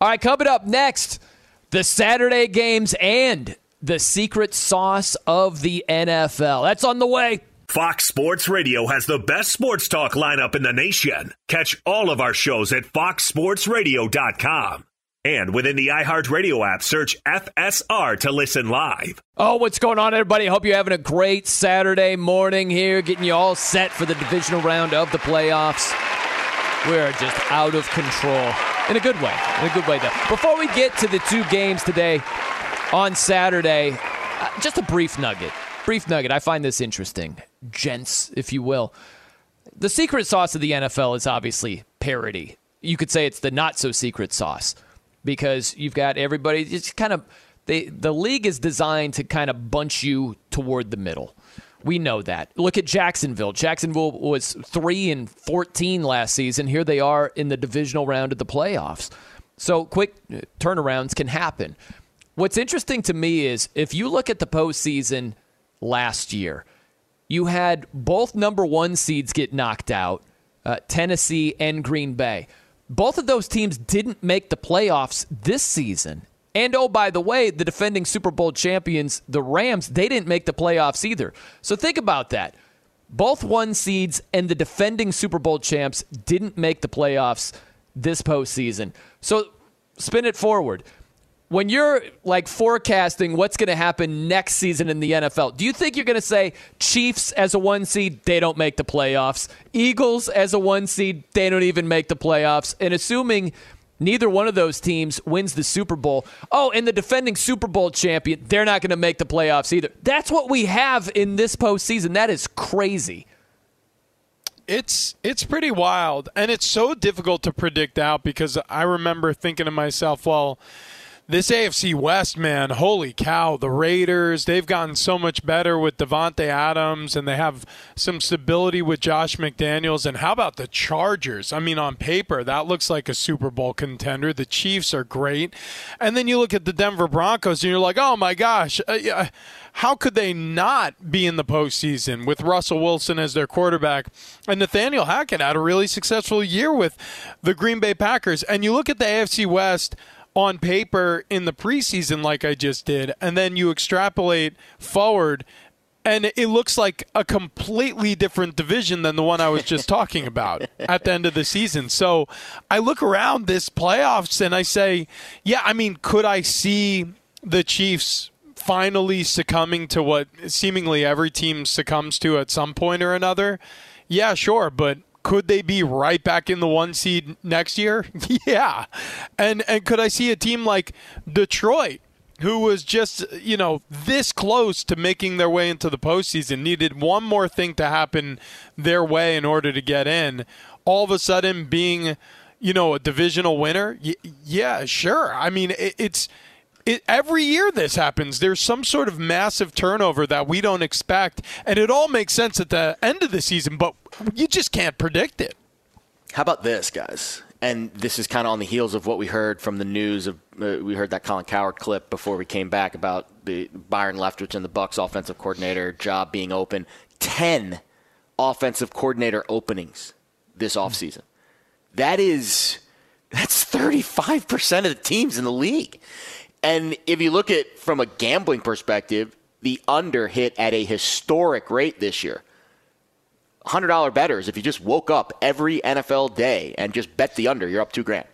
All right, coming up next, the Saturday games and the secret sauce of the NFL. That's on the way. Fox Sports Radio has the best sports talk lineup in the nation. Catch all of our shows at foxsportsradio.com. And within the iHeartRadio app, search FSR to listen live. Oh, what's going on, everybody? Hope you're having a great Saturday morning here, getting you all set for the divisional round of the playoffs. We're just out of control in a good way. In a good way, though. Before we get to the two games today on Saturday, uh, just a brief nugget. Brief nugget. I find this interesting, gents, if you will. The secret sauce of the NFL is obviously parity. You could say it's the not so secret sauce because you've got everybody It's kind of they the league is designed to kind of bunch you toward the middle. We know that. Look at Jacksonville. Jacksonville was 3 and 14 last season. Here they are in the divisional round of the playoffs. So quick turnarounds can happen. What's interesting to me is if you look at the postseason last year, you had both number one seeds get knocked out, uh, Tennessee and Green Bay. Both of those teams didn't make the playoffs this season. And oh, by the way, the defending Super Bowl champions, the Rams, they didn't make the playoffs either. So think about that. Both one seeds and the defending Super Bowl champs didn't make the playoffs this postseason. So spin it forward when you're like forecasting what's going to happen next season in the NFL, do you think you're going to say Chiefs as a one seed, they don't make the playoffs? Eagles as a one seed, they don't even make the playoffs? And assuming neither one of those teams wins the Super Bowl, oh, and the defending Super Bowl champion, they're not going to make the playoffs either. That's what we have in this postseason. That is crazy. It's it's pretty wild, and it's so difficult to predict out because I remember thinking to myself, well, this AFC West, man, holy cow, the Raiders, they've gotten so much better with Davante Adams and they have some stability with Josh McDaniels. And how about the Chargers? I mean, on paper, that looks like a Super Bowl contender. The Chiefs are great. And then you look at the Denver Broncos and you're like, oh my gosh, uh, how could they not be in the postseason with Russell Wilson as their quarterback? And Nathaniel Hackett had a really successful year with the Green Bay Packers. And you look at the AFC West on paper in the preseason, like I just did, and then you extrapolate forward, and it looks like a completely different division than the one I was just talking about at the end of the season. So I look around this playoffs and I say, yeah, I mean, could I see the Chiefs finally succumbing to what seemingly every team succumbs to at some point or another? Yeah, sure, but could they be right back in the one seed next year? yeah. And and could I see a team like Detroit who was just, you know, this close to making their way into the postseason, needed one more thing to happen their way in order to get in, all of a sudden being, you know, a divisional winner? Y- yeah, sure. I mean, it, it's it, every year this happens. There's some sort of massive turnover that we don't expect, and it all makes sense at the end of the season, but you just can't predict it. How about this, guys? and this is kind of on the heels of what we heard from the news of uh, we heard that Colin Cowherd clip before we came back about the Byron Leftwich and the Bucs offensive coordinator job being open. 10 offensive coordinator openings this offseason. That is that's 35% of the teams in the league. And if you look at from a gambling perspective, the under hit at a historic rate this year. $100 betters, if you just woke up every NFL day and just bet the under, you're up two grand.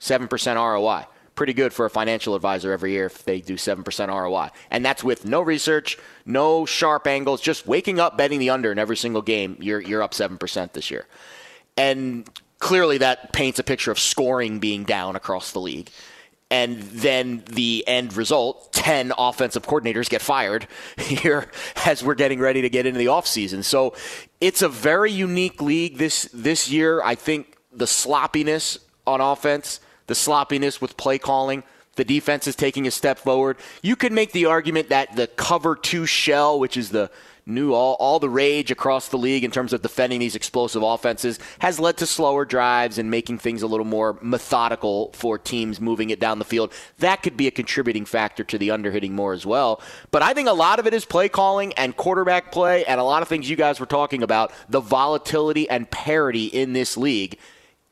7% ROI. Pretty good for a financial advisor every year if they do 7% ROI. And that's with no research, no sharp angles, just waking up betting the under in every single game, you're, you're up 7% this year. And clearly that paints a picture of scoring being down across the league and then the end result 10 offensive coordinators get fired here as we're getting ready to get into the offseason. So it's a very unique league this this year. I think the sloppiness on offense the sloppiness with play calling the defense is taking a step forward. You could make the argument that the cover two shell which is the new all, all the rage across the league in terms of defending these explosive offenses has led to slower drives and making things a little more methodical for teams moving it down the field. That could be a contributing factor to the underhitting more as well. But I think a lot of it is play calling and quarterback play and a lot of things you guys were talking about, the volatility and parity in this league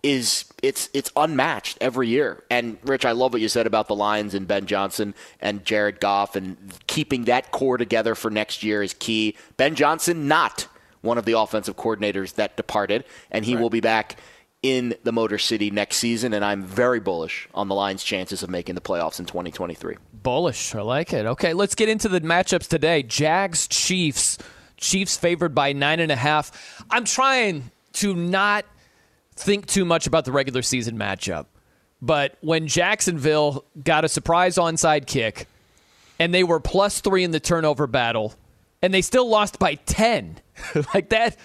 is it's it's unmatched every year. And Rich, I love what you said about the Lions and Ben Johnson and Jared Goff and keeping that core together for next year is key. Ben Johnson not one of the offensive coordinators that departed, and he right. will be back in the Motor City next season, and I'm very bullish on the Lions' chances of making the playoffs in 2023. Bullish, I like it. Okay, let's get into the matchups today. Jags, Chiefs. Chiefs favored by nine and a half. I'm trying to not – think too much about the regular season matchup. But when Jacksonville got a surprise onside kick and they were plus three in the turnover battle and they still lost by 10, like that.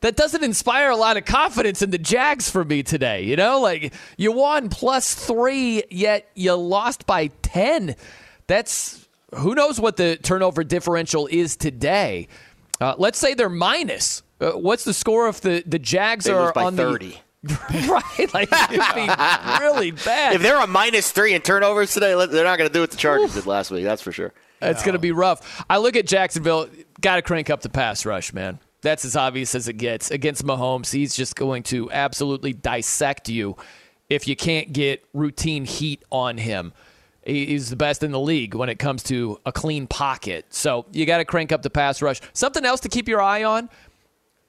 That doesn't inspire a lot of confidence in the Jags for me today. You know, like you won plus three, yet you lost by 10. That's who knows what the turnover differential is today. Uh, let's say they're minus. Uh, what's the score if the, the Jags they are on 30. the right? Like it could be really bad. If they're a minus three in turnovers today, they're not going to do what the Chargers did last week. That's for sure. It's no. going to be rough. I look at Jacksonville. Got to crank up the pass rush, man. That's as obvious as it gets against Mahomes. He's just going to absolutely dissect you if you can't get routine heat on him. He's the best in the league when it comes to a clean pocket. So you got to crank up the pass rush. Something else to keep your eye on: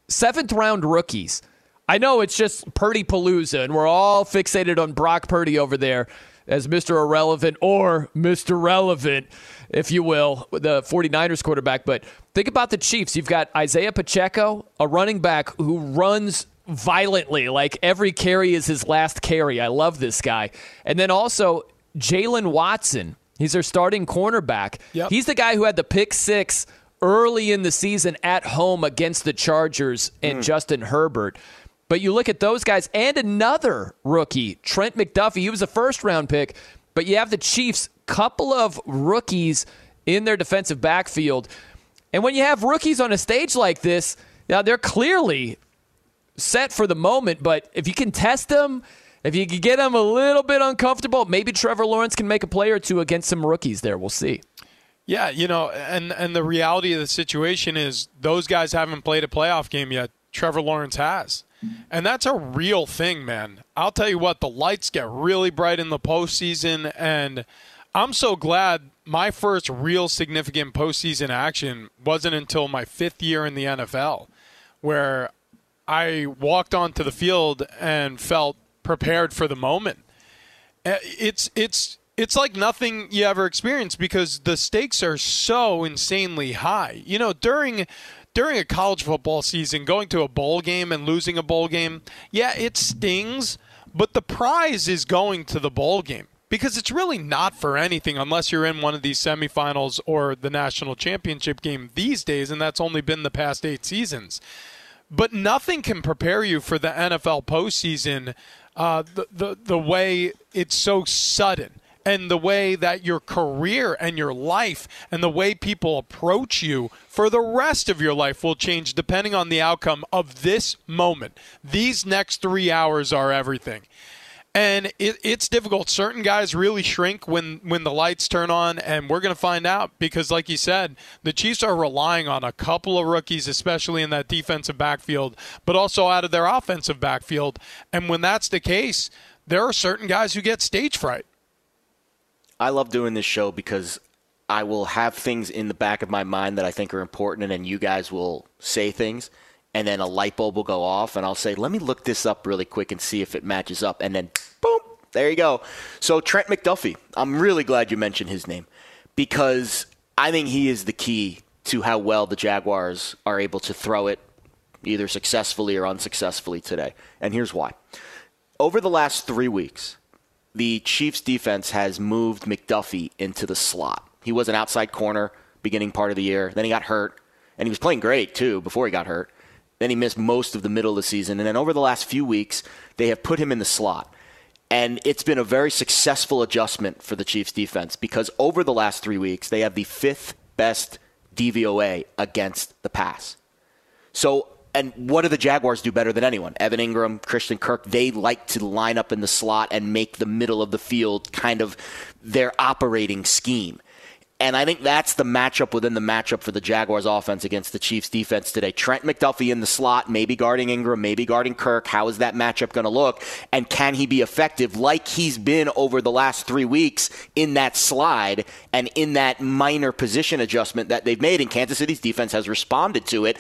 seventh round rookies. I know it's just Purdy Palooza, and we're all fixated on Brock Purdy over there as Mr. Irrelevant or Mr. Relevant, if you will, the 49ers quarterback. But think about the Chiefs. You've got Isaiah Pacheco, a running back who runs violently, like every carry is his last carry. I love this guy. And then also Jaylen Watson. He's their starting cornerback. Yep. He's the guy who had the pick six early in the season at home against the Chargers and mm. Justin Herbert. But you look at those guys and another rookie, Trent McDuffie. He was a first round pick, but you have the Chiefs, couple of rookies in their defensive backfield. And when you have rookies on a stage like this, now they're clearly set for the moment, but if you can test them, if you can get them a little bit uncomfortable, maybe Trevor Lawrence can make a play or two against some rookies there. We'll see. Yeah, you know, and and the reality of the situation is those guys haven't played a playoff game yet. Trevor Lawrence has. And that's a real thing, man. I'll tell you what, the lights get really bright in the postseason, and I'm so glad my first real significant postseason action wasn't until my fifth year in the NFL, where I walked onto the field and felt prepared for the moment. Uh, it's it's it's like nothing you ever experienced because the stakes are so insanely high. You know, during during a college football season, going to a bowl game and losing a bowl game, yeah, it stings, but the prize is going to the bowl game because it's really not for anything unless you're in one of these semifinals or the national championship game these days, and that's only been the past eight seasons. But nothing can prepare you for the NFL postseason uh, the, the, the way it's so sudden and the way that your career and your life and the way people approach you for the rest of your life will change depending on the outcome of this moment. These next three hours are everything. And it, it's difficult. Certain guys really shrink when, when the lights turn on, and we're going to find out because, like you said, the Chiefs are relying on a couple of rookies, especially in that defensive backfield, but also out of their offensive backfield. And when that's the case, there are certain guys who get stage fright. I love doing this show because I will have things in the back of my mind that I think are important, and then you guys will say things, and then a light bulb will go off, and I'll say, let me look this up really quick and see if it matches up, and then boom, there you go. So Trent McDuffie, I'm really glad you mentioned his name because I think he is the key to how well the Jaguars are able to throw it, either successfully or unsuccessfully today. And here's why. Over the last three weeks, the Chiefs defense has moved McDuffie into the slot. He was an outside corner beginning part of the year. Then he got hurt, and he was playing great too before he got hurt. Then he missed most of the middle of the season, and then over the last few weeks, they have put him in the slot. And it's been a very successful adjustment for the Chiefs defense because over the last three weeks, they have the fifth best DVOA against the pass. So and what do the Jaguars do better than anyone? Evan Engram, Christian Kirk, they like to line up in the slot and make the middle of the field kind of their operating scheme. And I think that's the matchup within the matchup for the Jaguars offense against the Chiefs defense today. Trent McDuffie in the slot, maybe guarding Engram, maybe guarding Kirk. How is that matchup going to look? And can he be effective like he's been over the last three weeks in that slide and in that minor position adjustment that they've made? And Kansas City's defense has responded to it.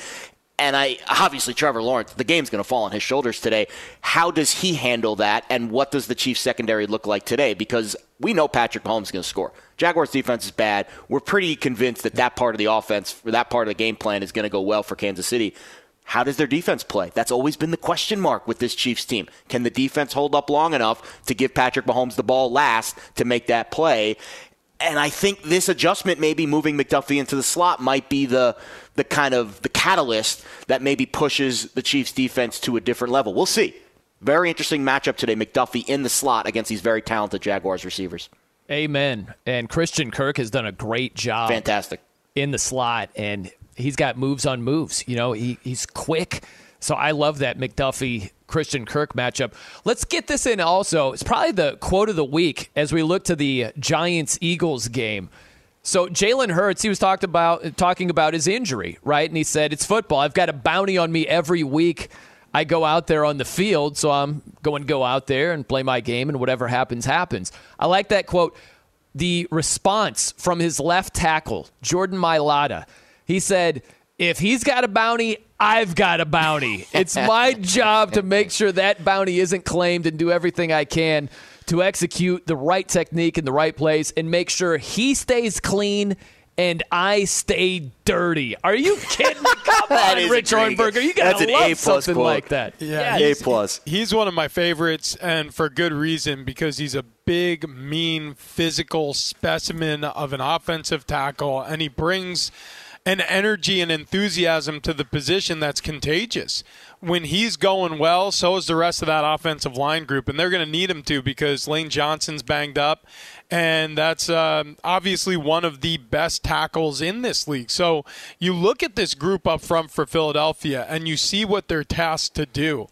And I obviously Trevor Lawrence, the game's going to fall on his shoulders today. How does he handle that, and what does the Chiefs secondary look like today? Because we know Patrick Mahomes is going to score. Jaguars defense is bad. We're pretty convinced that that part of the offense, that part of the game plan, is going to go well for Kansas City. How does their defense play? That's always been the question mark with this Chiefs team. Can the defense hold up long enough to give Patrick Mahomes the ball last to make that play? And I think this adjustment, maybe moving McDuffie into the slot, might be the the kind of the catalyst that maybe pushes the Chiefs defense to a different level. We'll see. Very interesting matchup today. McDuffie in the slot against these very talented Jaguars receivers. Amen. And Christian Kirk has done a great job. Fantastic. In the slot, and he's got moves on moves. You know, he, he's quick. So I love that McDuffie Christian Kirk matchup. Let's get this in also. It's probably the quote of the week as we look to the Giants Eagles game. So Jalen Hurts, he was talked about talking about his injury, right? And he said, "It's football. I've got a bounty on me every week. I go out there on the field, so I'm going to go out there and play my game, and whatever happens, happens." I like that quote. The response from his left tackle, Jordan Mailata, he said, "If he's got a bounty, I've got a bounty. It's my job to make sure that bounty isn't claimed and do everything I can." to execute the right technique in the right place and make sure he stays clean and I stay dirty. Are you kidding me? Come on, Rich Ohrnberger. You got to love something quote. like that. Yeah, A plus. He's one of my favorites, and for good reason because he's a big, mean, physical specimen of an offensive tackle, and he brings an energy and enthusiasm to the position that's contagious. When he's going well, so is the rest of that offensive line group, and they're going to need him to because Lane Johnson's banged up, and that's um, obviously one of the best tackles in this league. So you look at this group up front for Philadelphia, and you see what they're tasked to do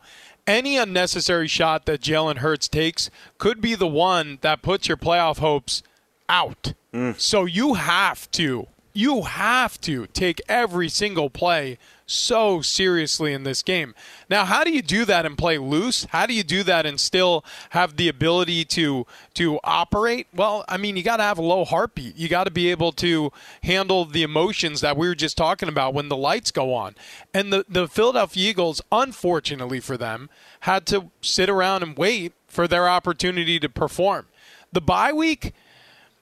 any unnecessary shot that Jalen Hurts takes could be the one that puts your playoff hopes out. Mm. So you have to, you have to take every single play so seriously in this game. Now, how do you do that and play loose? How do you do that and still have the ability to to operate? Well, I mean, you got to have a low heartbeat. You got to be able to handle the emotions that we were just talking about when the lights go on. And the the Philadelphia Eagles, unfortunately for them, had to sit around and wait for their opportunity to perform. The bye week,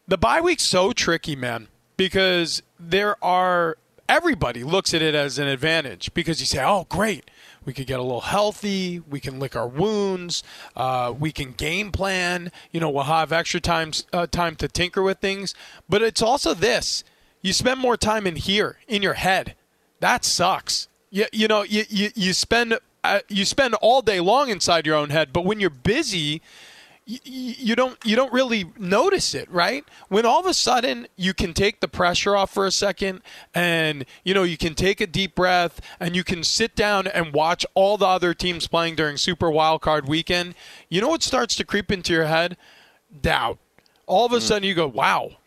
the bye week's so tricky, man, because there are everybody looks at it as an advantage because you say, "Oh, great, we could get a little healthy, we can lick our wounds, uh, we can game plan. You know, we'll have extra time uh, time to tinker with things." But it's also this: you spend more time in here, in your head. That sucks. You, you know, you, you, you spend uh, you spend all day long inside your own head, but when you're busy you don't you don't really notice it, right? When all of a sudden you can take the pressure off for a second and you know you can take a deep breath and you can sit down and watch all the other teams playing during Super Wildcard weekend, you know what starts to creep into your head? Doubt. All of a mm. sudden you go, "Wow,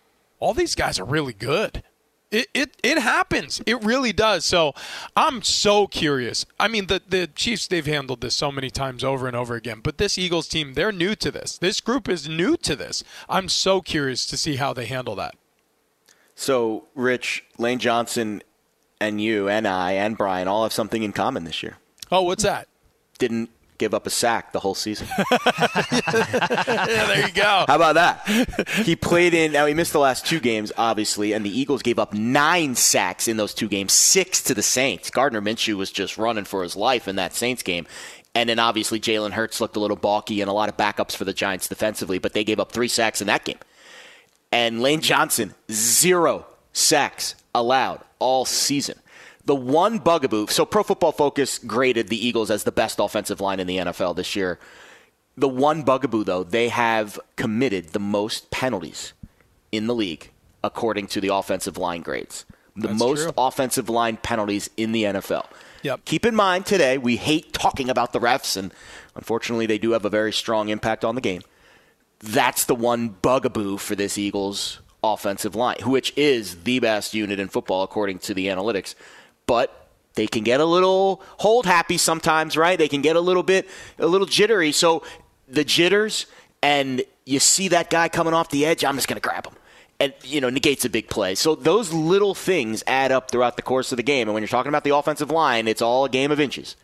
all these guys are really good." It, it it happens. It really does. So I'm so curious. I mean, the the Chiefs they've handled this so many times over and over again, but this Eagles team they're new to this. This group is new to this. I'm so curious to see how they handle that. So, Rich, Lane Johnson, and you and I and Brian all have something in common this year. Oh, what's that? Didn't give up a sack the whole season. yeah, there you go. How about that? He played in. Now he missed the last two games, obviously, and the Eagles gave up nine sacks in those two games, six to the Saints. Gardner Minshew was just running for his life in that Saints game. And then obviously Jalen Hurts looked a little balky and a lot of backups for the Giants defensively, but they gave up three sacks in that game. And Lane Johnson, zero sacks allowed all season. The one bugaboo, so Pro Football Focus graded the Eagles as the best offensive line in the NFL this year. The one bugaboo, though, they have committed the most penalties in the league, according to the offensive line grades. The That's most true. offensive line penalties in the NFL. Yep. Keep in mind today, we hate talking about the refs, and unfortunately, they do have a very strong impact on the game. That's the one bugaboo for this Eagles offensive line, which is the best unit in football according to the analytics. But they can get a little hold happy sometimes, right? They can get a little bit a little jittery. So the jitters and you see that guy coming off the edge, I'm just going to grab him. And you know, negates a big play. So those little things add up throughout the course of the game. And when you're talking about the offensive line, it's all a game of inches.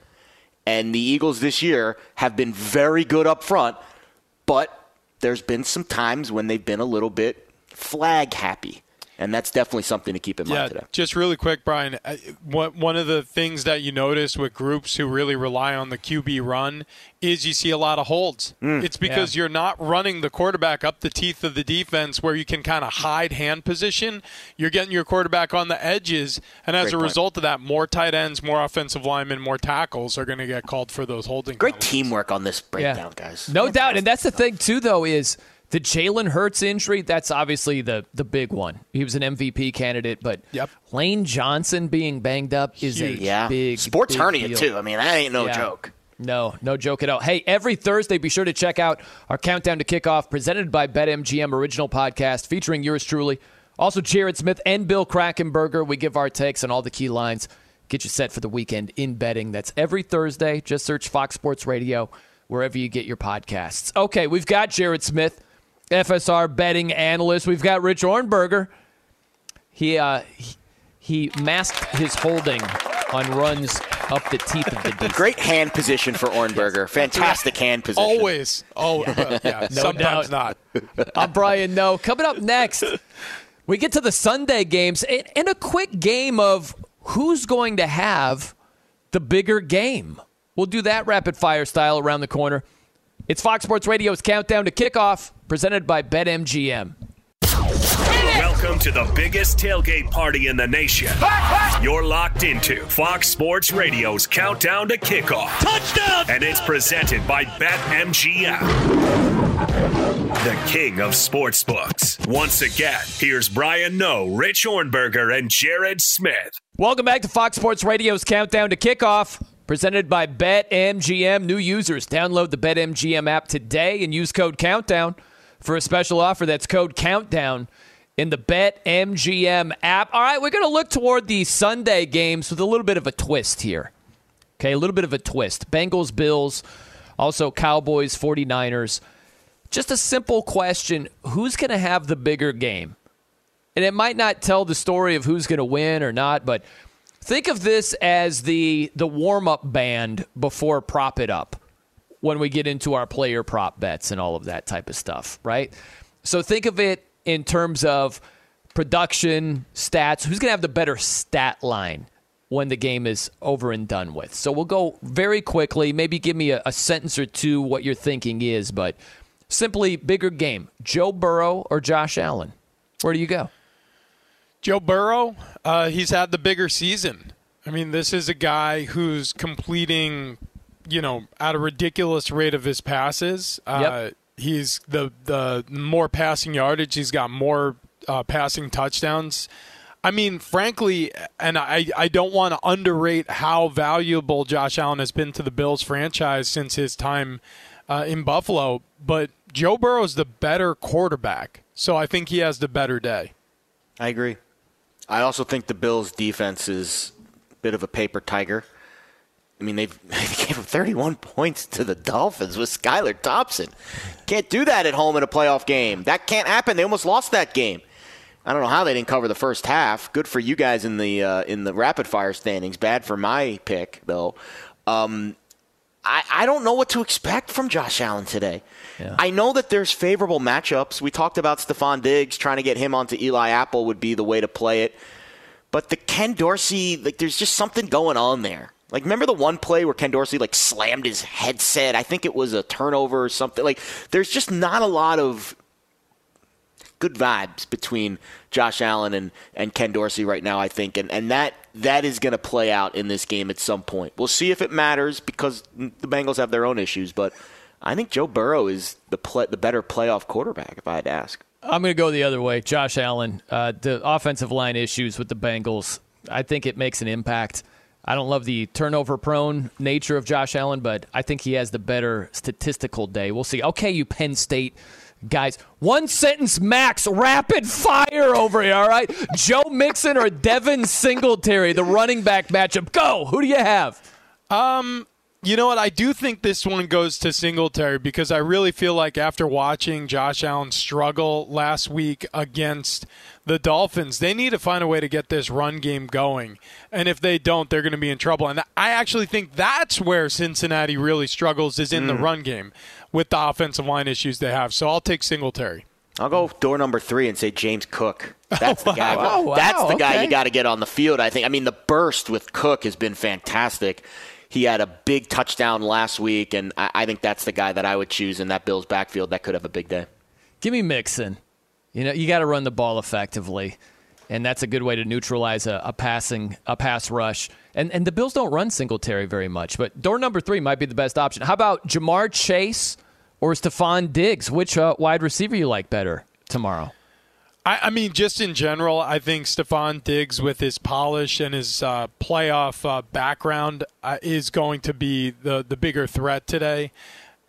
And the Eagles this year have been very good up front, but there's been some times when they've been a little bit flag happy. And that's definitely something to keep in Yeah, mind today. just really quick, Brian. One one of the things that you notice with groups who really rely on the QB run is you see a lot of holds. Mm. It's because you're not running the quarterback up the teeth of the defense where you can kind of hide hand position. You're getting your quarterback on the edges, and as Great a point. result of that, more tight ends, more offensive linemen, more tackles are going to get called for those holding. Great teamwork on this breakdown, Yeah. guys. No doubt. And that's the thing, too, though, is the Jalen Hurts injury, that's obviously the, the big one. He was an MVP candidate, but Yep. Lane Johnson being banged up is Huge. a Yeah. big Sports big hernia, deal. too. I mean, that ain't no Yeah. joke. No, no joke at all. Hey, every Thursday, be sure to check out our Countdown to Kickoff presented by BetMGM original podcast featuring yours truly. Also, Jared Smith and Bill Krackomberger. We give our takes on all the key lines. Get you set for the weekend in betting. That's every Thursday. Just search Fox Sports Radio wherever you get your podcasts. Okay, we've got Jared Smith, FSR betting analyst. We've got Rich Ohrnberger. He, uh, he, he masked his holding on runs up the teeth of the defense. Great hand position for Ohrnberger. Fantastic hand position. Always. Oh, but yeah. No sometimes doubt. not. I'm Brian Noe. Coming up next, we get to the Sunday games and, and a quick game of who's going to have the bigger game. We'll do that rapid fire style around the corner. It's Fox Sports Radio's countdown to kickoff, presented by BetMGM. Welcome to the biggest tailgate party in the nation. You're locked into Fox Sports Radio's Countdown to Kickoff. Touchdown! And it's presented by BetMGM, the king of sportsbooks. Once again, here's Brian Noe, Rich Ohrnberger, and Jared Smith. Welcome back to Fox Sports Radio's countdown to kickoff, presented by BetMGM. New users, download the BetMGM app today and use code Countdown for a special offer. That's code Countdown in the BetMGM app. All right, we're going to look toward the Sunday games with a little bit of a twist here. Okay, a little bit of a twist. Bengals, Bills, also Cowboys, 49ers. Just a simple question who's going to have the bigger game? and it might not tell the story of who's going to win or not, but think of this as the the warm up band before prop it up when we get into our player prop bets and all of that type of stuff, right? So think of it in terms of production stats. Who's going to have the better stat line when the game is over and done with? So we'll go very quickly. Maybe give me a, a sentence or two what your thinking is, but simply bigger game: Joe Burrow or Josh Allen. Where do you go? Joe Burrow, uh, he's had the bigger season. I mean, this is a guy who's completing, you know, at a ridiculous rate of his passes. Uh, He's the the more passing yardage. He's got more uh, passing touchdowns. I mean, frankly, and I, I don't want to underrate how valuable Josh Allen has been to the Bills franchise since his time uh, in Buffalo, but Joe Burrow is the better quarterback. So I think he has the better day. I agree. I also think the Bills' defense is a bit of a paper tiger. I mean, they gave up 31 points to the Dolphins with Skylar Thompson. Can't do that at home in a playoff game. That can't happen. They almost lost that game. I don't know how they didn't cover the first half. Good for you guys in the uh, in the rapid fire standings. Bad for my pick though. Um, I, I don't know what to expect from Josh Allen today. Yeah. I know that there's favorable matchups. We talked about Stefon Diggs trying to get him onto Eli Apple would be the way to play it. But the Ken Dorsey, like, there's just something going on there. Like, remember the one play where Ken Dorsey like slammed his headset? I think it was a turnover or something. Like, there's just not a lot of good vibes between Josh Allen and, and Ken Dorsey right now, I think. And, and that that is going to play out in this game at some point. We'll see if it matters because the Bengals have their own issues, but I think Joe Burrow is the play, the better playoff quarterback, if I had to ask. I'm going to go the other way. Josh Allen, uh, the offensive line issues with the Bengals, I think it makes an impact. I don't love the turnover prone nature of Josh Allen, but I think he has the better statistical day. We'll see. Okay, you Penn State guys. One sentence max, rapid fire over here, all right? Joe Mixon or Devin Singletary, the running back matchup. Go. Who do you have? Um, you know what? I do think this one goes to Singletary because I really feel like after watching Josh Allen struggle last week against the Dolphins, they need to find a way to get this run game going. And if they don't, they're going to be in trouble. And I actually think that's where Cincinnati really struggles is in mm. the run game with the offensive line issues they have. So I'll take Singletary. I'll go door number three and say James Cook. Oh, that's oh, the guy. wow. Oh, That's the guy okay. you got to get on the field. I think. I mean, the burst with Cook has been fantastic. He had a big touchdown last week, and I, I think that's the guy that I would choose in that Bills backfield that could have a big day. Give me Mixon. You know, you got to run the ball effectively, and that's a good way to neutralize a, a passing a pass rush. And and the Bills don't run Singletary very much, but door number three might be the best option. How about Ja'Marr Chase or Stefon Diggs? Which uh, wide receiver you like better tomorrow? I, I, mean, just in general, I think Stefon Diggs, with his polish and his uh, playoff uh, background, uh, is going to be the the bigger threat today.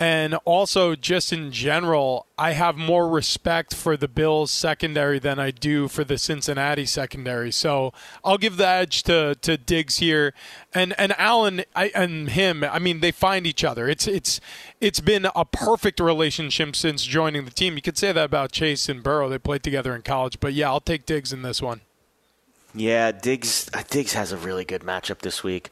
And also, just in general, I have more respect for the Bills secondary than I do for the Cincinnati secondary. So I'll give the edge to, to Diggs here, and and Allen I, and him. I mean, they find each other. It's it's it's been a perfect relationship since joining the team. You could say that about Chase and Burrow. They played together in college, but yeah, I'll take Diggs in this one. Yeah, Diggs uh, Diggs has a really good matchup this week,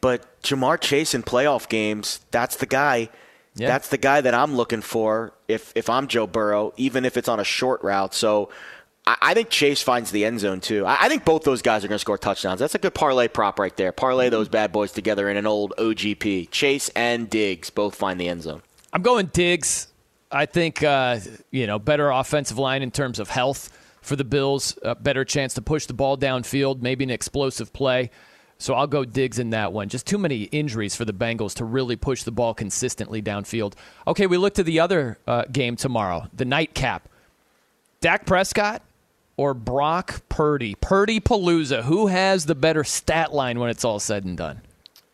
but Ja'Marr Chase in playoff games, that's the guy Yeah. That's the guy that I'm looking for if if I'm Joe Burrow, even if it's on a short route. So I, I think Chase finds the end zone too. I, I think both those guys are going to score touchdowns. That's a good parlay prop right there. Parlay those bad boys together in an old OGP. Chase and Diggs both find the end zone. I'm going Diggs. I think uh, you know better offensive line in terms of health for the Bills. A better chance to push the ball downfield. Maybe an explosive play. So I'll go Diggs in that one. Just too many injuries for the Bengals to really push the ball consistently downfield. Okay, we look to the other uh, game tomorrow, the nightcap. Dak Prescott or Brock Purdy? Purdy Palooza. Who has the better stat line when it's all said and done?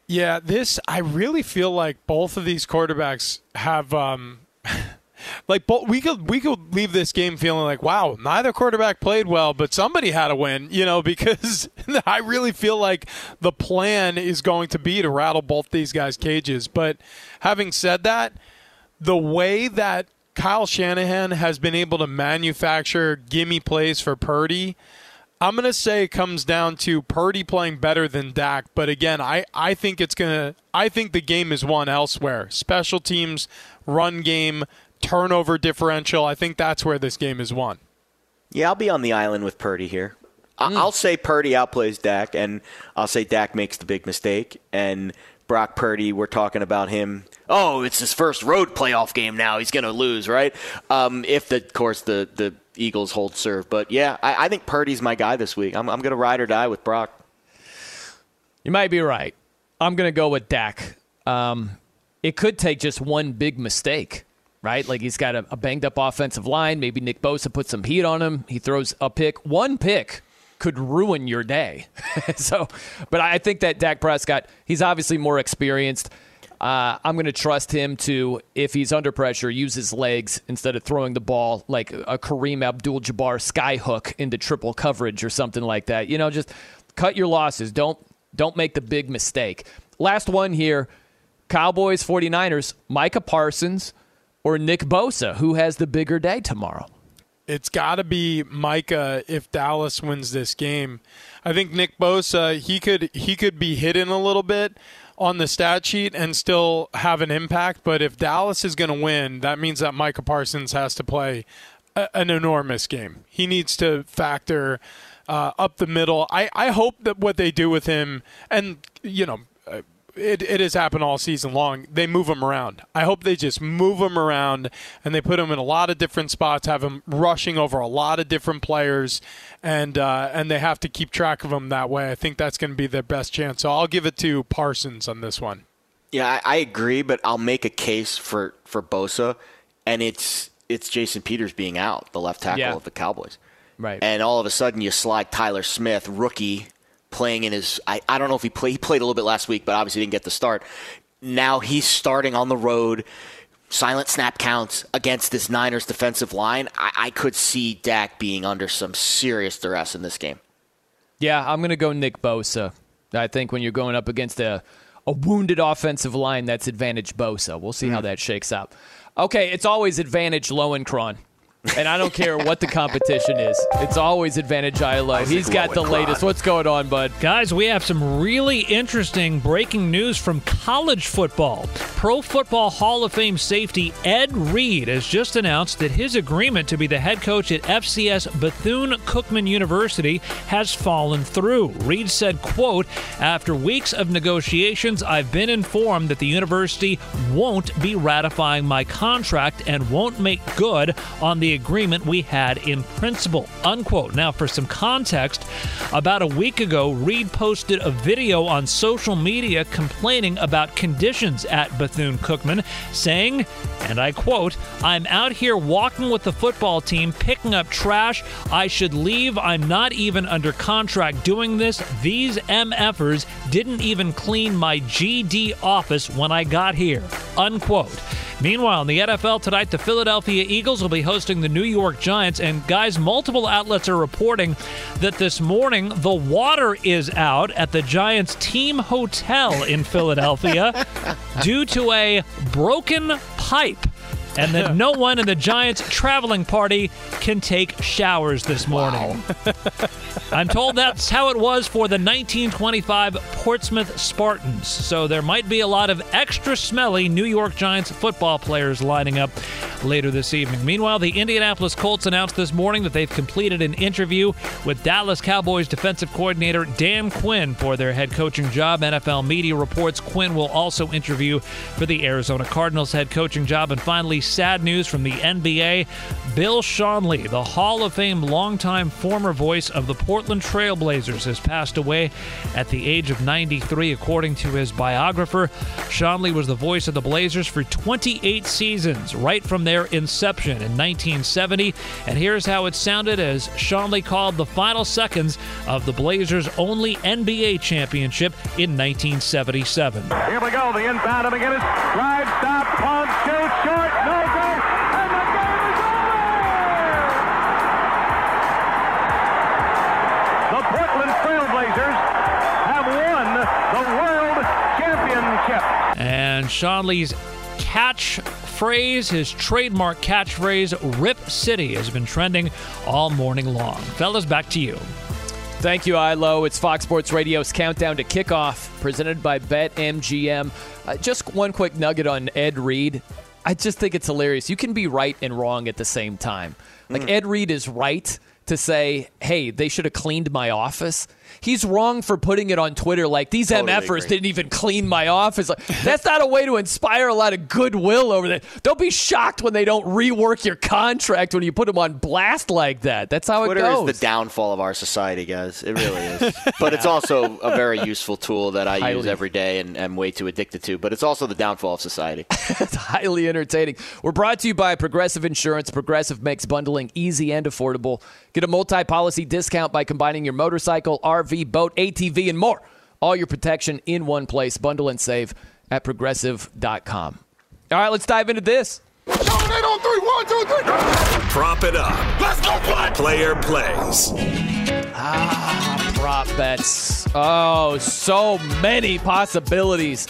Yeah, this I really feel like both of these quarterbacks have um like both, we could we could leave this game feeling like wow, neither quarterback played well, but somebody had to win, you know, because I really feel like the plan is going to be to rattle both these guys' cages. But having said that, the way that Kyle Shanahan has been able to manufacture gimme plays for Purdy, I'm going to say it comes down to Purdy playing better than Dak, but again, I, I think it's going to I think the game is won elsewhere. Special teams, run game, turnover differential. I think that's where this game is won. Yeah, I'll be on the island with Purdy here. I- I'll say Purdy outplays Dak, and I'll say Dak makes the big mistake. And Brock Purdy, we're talking about him. Oh, it's his first road playoff game now. He's going to lose, right? Um, if, the, of course, the, the Eagles hold serve. But yeah, I, I think Purdy's my guy this week. I'm, I'm going to ride or die with Brock. You might be right. I'm going to go with Dak. Um, it could take just one big mistake right? Like he's got a, a banged up offensive line. Maybe Nick Bosa puts some heat on him. He throws a pick. One pick could ruin your day. so, but I think that Dak Prescott, he's obviously more experienced. Uh, I'm going to trust him to, if he's under pressure, use his legs instead of throwing the ball like a Kareem Abdul-Jabbar skyhook into triple coverage or something like that. You know, just cut your losses. Don't don't make the big mistake. Last one here. Cowboys 49ers, Micah Parsons or Nick Bosa, who has the bigger day tomorrow? It's got to be Micah if Dallas wins this game. I think Nick Bosa, he could he could be hidden a little bit on the stat sheet and still have an impact, but if Dallas is going to win, that means that Micah Parsons has to play a, an enormous game. He needs to factor uh, up the middle. I, I hope that what they do with him, and you know, it, it has happened all season long. They move him around. I hope they just move him around and they put him in a lot of different spots, have him rushing over a lot of different players, and uh, and they have to keep track of him that way. I think that's going to be their best chance. So I'll give it to Parsons on this one. Yeah, I, I agree, but I'll make a case for for Bosa, and it's it's Jason Peters being out, the left tackle Yeah. of the Cowboys. Right. And all of a sudden, you slide Tyler Smith, rookie, playing in his. I, I don't know if he played. He played a little bit last week, but obviously didn't get the start. Now he's starting on the road. Silent snap counts against this Niners defensive line. I, I could see Dak being under some serious duress in this game. Yeah, I'm going to go Nick Bosa. I think when you're going up against a, a wounded offensive line, that's advantage Bosa. We'll see how hmm. that shakes out. Okay, it's always advantage Lowenkron. And I don't care what the competition is. It's always advantage ILO. He's got the latest. What's going on, bud? Guys, we have some really interesting breaking news from college football. Pro Football Hall of Fame safety Ed Reed has just announced that his agreement to be the head coach at FCS Bethune Cookman University has fallen through. Reed said, quote, After weeks of negotiations, I've been informed that the university won't be ratifying my contract and won't make good on the agreement we had in principle. Unquote. Now, for some context, about a week ago, Reed posted a video on social media complaining about conditions at Bethune Cookman, saying, and I quote, I'm out here walking with the football team, picking up trash. I should leave. I'm not even under contract doing this. These MFers didn't even clean my GD office when I got here. Unquote. Meanwhile, in the NFL tonight, the Philadelphia Eagles will be hosting the New York Giants. And guys, multiple outlets are reporting that this morning the water is out at the Giants team hotel in Philadelphia due to a broken pipe. And that no one in the Giants traveling party can take showers this morning. I'm told that's how it was for the 1925 Portsmouth Spartans. So there might be a lot of extra smelly New York Giants football players lining up later this evening. Meanwhile, the Indianapolis Colts announced this morning that they've completed an interview with Dallas Cowboys defensive coordinator Dan Quinn for their head coaching job. NFL media reports Quinn will also interview for the Arizona Cardinals head coaching job. And finally, sad news from the NBA. Bill Schonely, the Hall of Fame longtime former voice of the Portland Trailblazers, has passed away at the age of 93, according to his biographer. Schonely was the voice of the Blazers for 28 seasons, right from their inception in 1970. And here's how it sounded as Schonely called the final seconds of the Blazers' only NBA championship in 1977. Here we go. The inbound of McGinnis. Drive, stop, pump, shoot, short, no Championship. And Schonely's catchphrase, his trademark catchphrase, Rip City, has been trending all morning long. Fellas, back to you. Thank you, ILO. It's Fox Sports Radio's countdown to kickoff, presented by BetMGM. Uh, just one quick nugget on Ed Reed. I just think it's hilarious. You can be right and wrong at the same time. Like Ed Reed is right to say, "Hey, they should have cleaned my office," he's wrong for putting it on Twitter like these Totally MFers agree. didn't even clean my office. Like, that's not a way to inspire a lot of goodwill over there. Don't be shocked when they don't rework your contract when you put them on blast like that. That's how Twitter it goes. is the downfall of our society, guys. It really is. but it's also a very useful tool that I use every day and am way too addicted to. But it's also the downfall of society. it's highly entertaining. We're brought to you by Progressive Insurance. Progressive makes bundling easy and affordable. Get a multi policy discount by combining your motorcycle, RV, boat, ATV, and more. All your protection in one place. Bundle and save at progressive.com. All right, let's dive into this. Eight on three, one, two, three. Prop it up. Let's go play. Player plays. Ah, prop bets. Oh, so many possibilities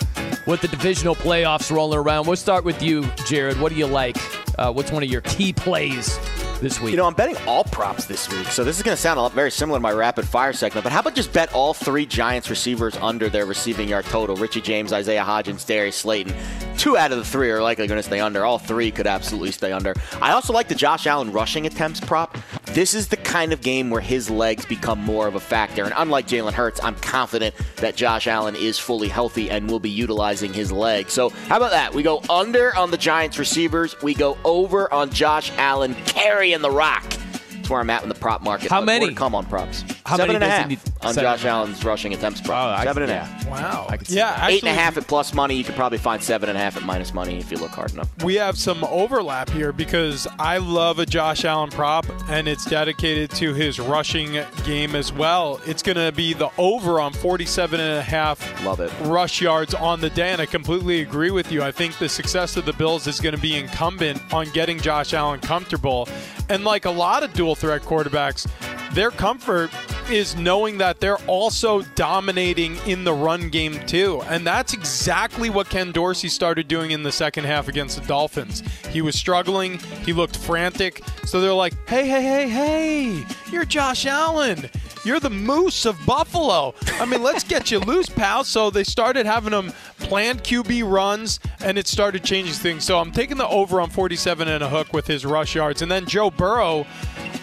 with the divisional playoffs rolling around. We'll start with you, Jared. What do you like? Uh, what's one of your key plays this week? You know, I'm betting all props this week, so this is going to sound a lot very similar to my rapid fire segment. But how about just bet all three Giants receivers under their receiving yard total? Richie James, Isaiah Hodgins, Darius Slayton. Two out of the three are likely going to stay under. All three could absolutely stay under. I also like the Josh Allen rushing attempts prop. This is the kind of game where his legs become more of a factor. And unlike Jalen Hurts, I'm confident that Josh Allen is fully healthy and will be utilizing his legs. So how about that? We go under on the Giants receivers. We go over on Josh Allen carrying the rock. That's where I'm at in the prop market. How many? Come on props. How Seven many and a half on Seven. Josh Allen's rushing attempts prop. Oh, I- seven and a yeah. half. Wow. I can see yeah, actually, Eight and a half at plus money. You could probably find seven and a half at minus money if you look hard enough. we have some overlap here because I love a Josh Allen prop, and it's dedicated to his rushing game as well. It's going to be the over on 47 and a half Love it. rush yards on the day, and I completely agree with you. I think the success of the Bills is going to be incumbent on getting Josh Allen comfortable. And like a lot of dual threat quarterbacks, their comfort is knowing that they're also dominating in the run game too. And that's exactly what Ken Dorsey started doing in the second half against the Dolphins. He was struggling, he looked frantic. So they're like, hey, hey, hey, hey, you're Josh Allen. You're the moose of Buffalo. I mean, let's get you loose, pal. So they started having him planned QB runs, and it started changing things. So I'm taking the over on 47 and a hook with his rush yards. And then Joe Burrow,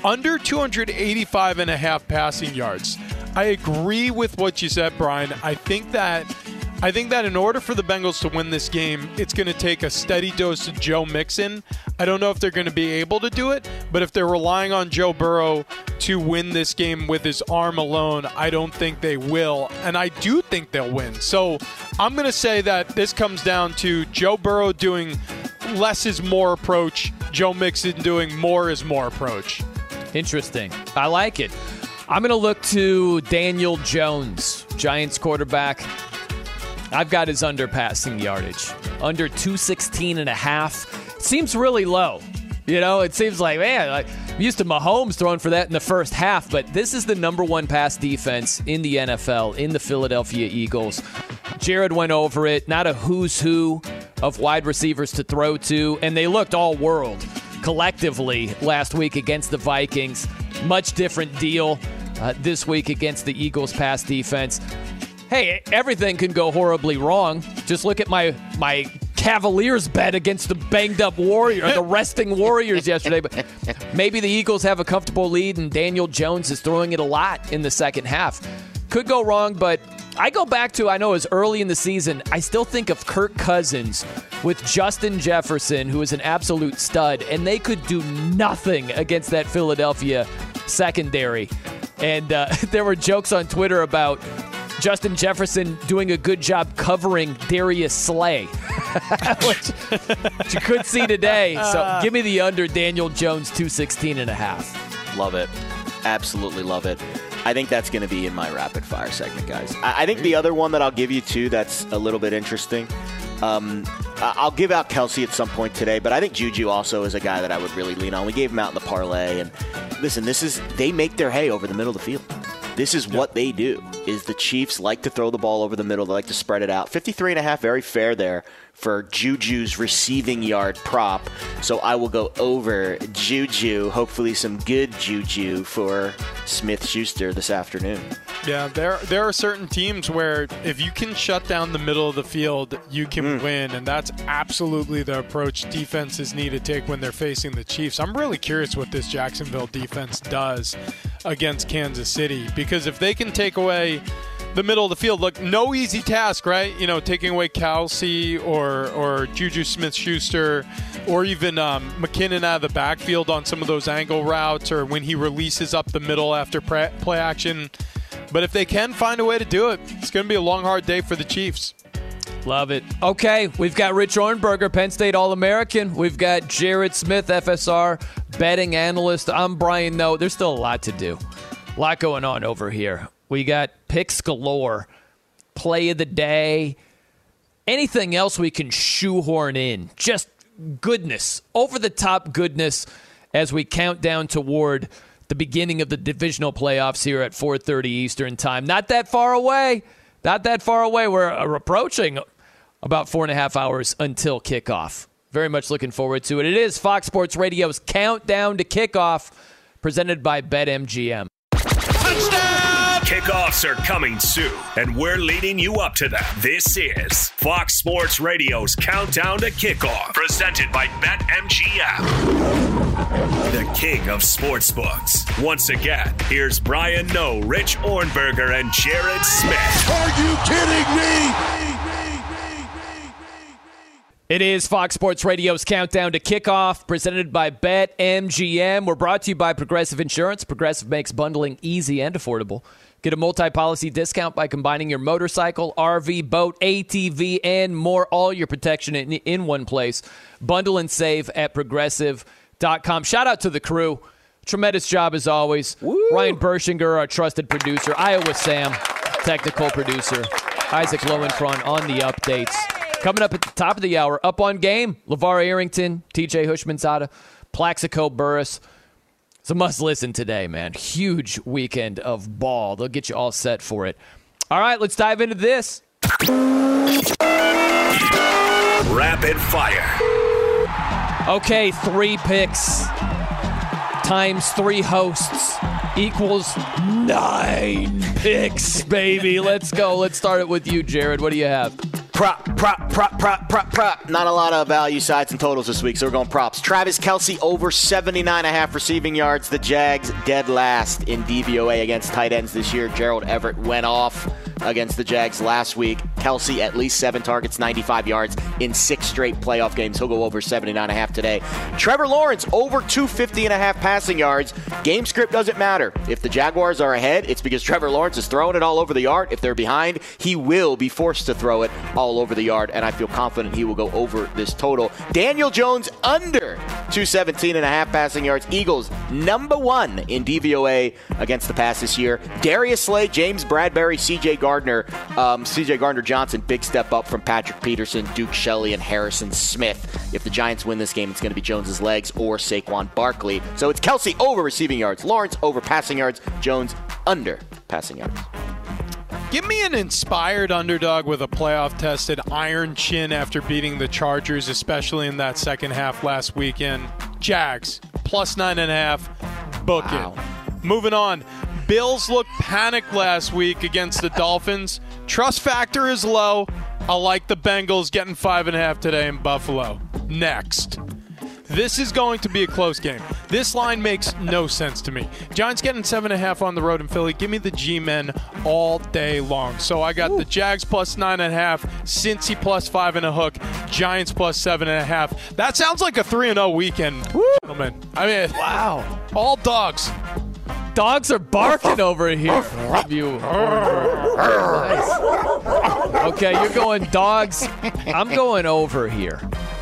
under 285 and a half passing yards. I agree with what you said, Brian. I think that I think that in order for the Bengals to win this game, it's going to take a steady dose of Joe Mixon. I don't know if they're going to be able to do it, but if they're relying on Joe Burrow to win this game with his arm alone, I don't think they will. And I do think they'll win. So I'm going to say that this comes down to Joe Burrow doing less is more approach, Joe Mixon doing more is more approach. Interesting. I like it. I'm going to look to Daniel Jones, Giants quarterback. I've got his under passing yardage. Under 216 and a half. Seems really low. You know, it seems like, man, like, I'm used to Mahomes throwing for that in the first half, but this is the number one pass defense in the NFL, in the Philadelphia Eagles. Jared went over it. Not a who's who of wide receivers to throw to, and they looked all world collectively last week against the Vikings. Much different deal uh, this week against the Eagles' pass defense. Hey, everything can go horribly wrong. Just look at my my Cavaliers bet against the banged up Warrior, the resting Warriors yesterday. But maybe the Eagles have a comfortable lead, and Daniel Jones is throwing it a lot in the second half. Could go wrong, but I go back to I know it was early in the season. I still think of Kirk Cousins with Justin Jefferson, who is an absolute stud, and they could do nothing against that Philadelphia secondary. And uh, there were jokes on Twitter about Justin Jefferson doing a good job covering Darius Slay, which, which you could see today. So give me the under Daniel Jones 216 and a half. Love it. Absolutely love it. I think that's going to be in my rapid fire segment, guys. I, I think the other one that I'll give you too that's a little bit interesting. Um, I'll give out Kelce at some point today, but I think Juju also is a guy that I would really lean on. We gave him out in the parlay, and listen, this is they make their hay over the middle of the field. This is what they do. Is the Chiefs like to throw the ball over the middle? They like to spread it out. 53 and a half, very fair there for Juju's receiving yard prop. So I will go over Juju. Hopefully, some good Juju for Smith Schuster this afternoon. Yeah, there there are certain teams where if you can shut down the middle of the field, you can mm. win, and that's absolutely the approach defenses need to take when they're facing the Chiefs. I'm really curious what this Jacksonville defense does. against Kansas City because if they can take away the middle of the field, look, no easy task, right? You know, taking away Kelce or or Juju Smith-Schuster or even um, McKinnon out of the backfield on some of those angle routes or when he releases up the middle after pre- play action. But if they can find a way to do it, it's going to be a long, hard day for the Chiefs. Love it. Okay, we've got Rich Ohrnberger, Penn State All American. We've got Jared Smith, FSR betting analyst. I'm Brian Noe. There's still a lot to do. A lot going on over here. We got picks galore, play of the day, anything else we can shoehorn in. Just goodness, over the top goodness as we count down toward the beginning of the divisional playoffs here at 4:30 Eastern Time. Not that far away. Not that far away. We're uh, approaching about four and a half hours until kickoff. Very much looking forward to it. It is Fox Sports Radio's countdown to kickoff, presented by BetMGM. Kickoffs are coming soon, and we're leading you up to them. This is Fox Sports Radio's Countdown to Kickoff, presented by BetMGM, the king of sportsbooks. Once again, here's Brian Noe, Rich Ohrnberger, and Jared Smith. Are you kidding me? It is Fox Sports Radio's countdown to kickoff, presented by BetMGM. We're brought to you by Progressive Insurance. Progressive makes bundling easy and affordable. Get a multi policy discount by combining your motorcycle, RV, boat, ATV, and more. All your protection in, in one place. Bundle and save at progressive.com. Shout out to the crew. Tremendous job as always. Woo. Ryan Bershinger, our trusted producer. Iowa Sam, technical producer. Isaac Lowenkron on the updates. Coming up at the top of the hour, up on game, LaVar Arrington, TJ Houshmandzadeh, Plaxico Burress. It's a must listen today, man. Huge weekend of ball. They'll get you all set for it. All right, let's dive into this. Rapid fire. Okay, three picks times three hosts equals nine picks, baby. Let's go. Let's start it with you, Jared. What do you have? Prop, prop, prop, prop, prop, prop. Not a lot of value sides and totals this week, so we're going props. Travis Kelce over 79.5 receiving yards. The Jags dead last in DVOA against tight ends this year. Gerald Everett went off against the Jags last week. Kelce at least seven targets, 95 yards in six straight playoff games. He'll go over 79.5 today. Trevor Lawrence over 250.5 passing yards. Game script doesn't matter. If the Jaguars are ahead, it's because Trevor Lawrence is throwing it all over the yard. If they're behind, he will be forced to throw it all over the yard, and I feel confident he will go over this total. Daniel Jones under 217 and a half passing yards. Eagles number one in DVOA against the pass this year. Darius Slay, James Bradberry, CJ Gardner, um, CJ Gardner Johnson, big step up from Patrick Peterson, Duke Shelley, and Harrison Smith. If the Giants win this game, it's going to be Jones's legs or Saquon Barkley. So it's Kelce over receiving yards, Lawrence over passing yards, Jones under passing yards. Give me an inspired underdog with a playoff tested iron chin after beating the Chargers, especially in that second half last weekend. Jags, plus nine and a half. Book wow. it. Moving on. Bills looked panicked last week against the Dolphins. Trust factor is low. I like the Bengals getting five and a half today in Buffalo. Next. This is going to be a close game. This line makes no sense to me. Giants getting seven and a half on the road in Philly. Give me the G-men all day long. So I got Ooh. the Jags plus nine and a half, Cincy plus five and a hook, Giants plus seven and a half. That sounds like a three and zero weekend, gentlemen. I mean, wow, all dogs. Dogs are barking over here. you. Nice. Okay, you're going dogs. I'm going over here.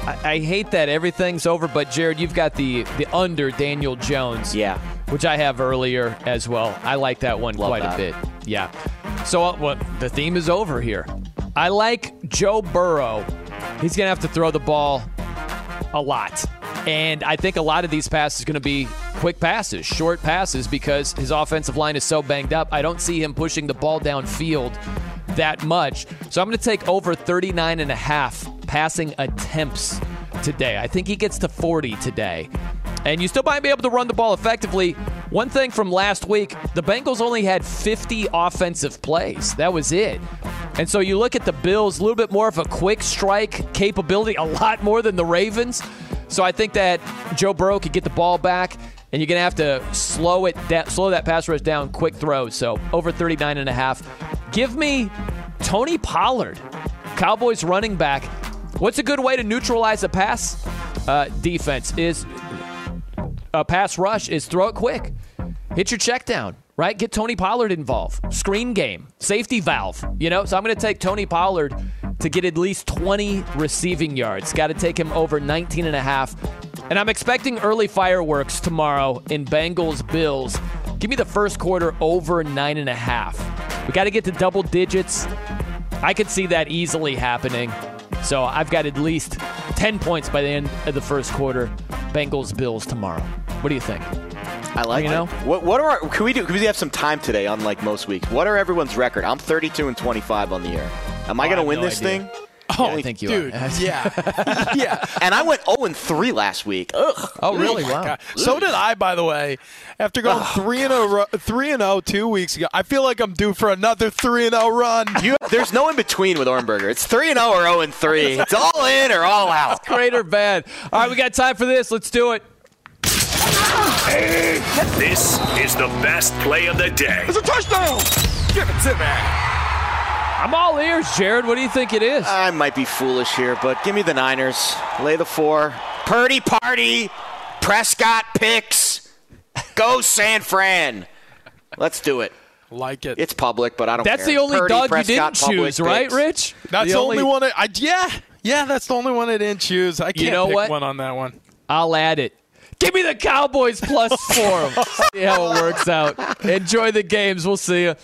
I, I, hate that everything's over, but Jared, you've got the the under Daniel Jones. Yeah. Which I have earlier as well. I like that one Love quite that. a bit. Yeah. So uh, what? the theme is over here. I like Joe Burrow. He's gonna have to throw the ball a lot. And I think a lot of these passes are going to be quick passes, short passes, because his offensive line is so banged up. I don't see him pushing the ball downfield that much. So I'm going to take over 39 and a half passing attempts today. I think he gets to 40 today. And you still might be able to run the ball effectively. One thing from last week, the Bengals only had 50 offensive plays. That was it. And so you look at the Bills, a little bit more of a quick strike capability, a lot more than the Ravens. So I think that Joe Burrow could get the ball back and you're going to have to slow it down, slow that pass rush down, quick throws. So over 39 and a half. Give me Tony Pollard, Cowboys running back. What's a good way to neutralize a pass uh, defense? Is a pass rush is throw it quick, hit your check down, right? Get Tony Pollard involved. Screen game, safety valve. You know, so I'm going to take Tony Pollard to get at least 20 receiving yards. Got to take him over 19 and a half. And I'm expecting early fireworks tomorrow in Bengals Bills. Give me the first quarter over nine and a half. We got to get to double digits. I could see that easily happening. So I've got at least 10 points by the end of the first quarter. Bengals Bills tomorrow. What do you think? I like you it. know. What, what are our, can we do? Can we have some time today? Unlike most weeks, what are everyone's record? I'm 32 and 25 on the year. Am I Oh, going to win no this idea. thing? Oh, I think you dude, are. yeah, yeah. And I went 0 and 3 last week. Ugh. Oh, really? my Wow. God. So did I, by the way. After going oh, three and a three and zero two weeks ago, I feel like I'm due for another three and zero run. You, there's no in between with Ohrnberger. It's 3 and 0 or 0 and 3. It's all in or all out. Great or bad? All right, we got time for this. Let's do it. This is the best play of the day. It's a touchdown. Give it to me. I'm all ears, Jared. What do you think it is? I might be foolish here, but give me the Niners. Lay the four. Purdy party. Prescott picks. Go San Fran. Let's do it. Like it. It's public, but I don't That's care. the only Purdy, dog you didn't public choose, right. Rich? That's the only, one. I, I yeah yeah. That's the only one I didn't choose. I can't know pick what? one on that one. I'll add it. Give me the Cowboys plus four. see how it works out. Enjoy the games. We'll see you.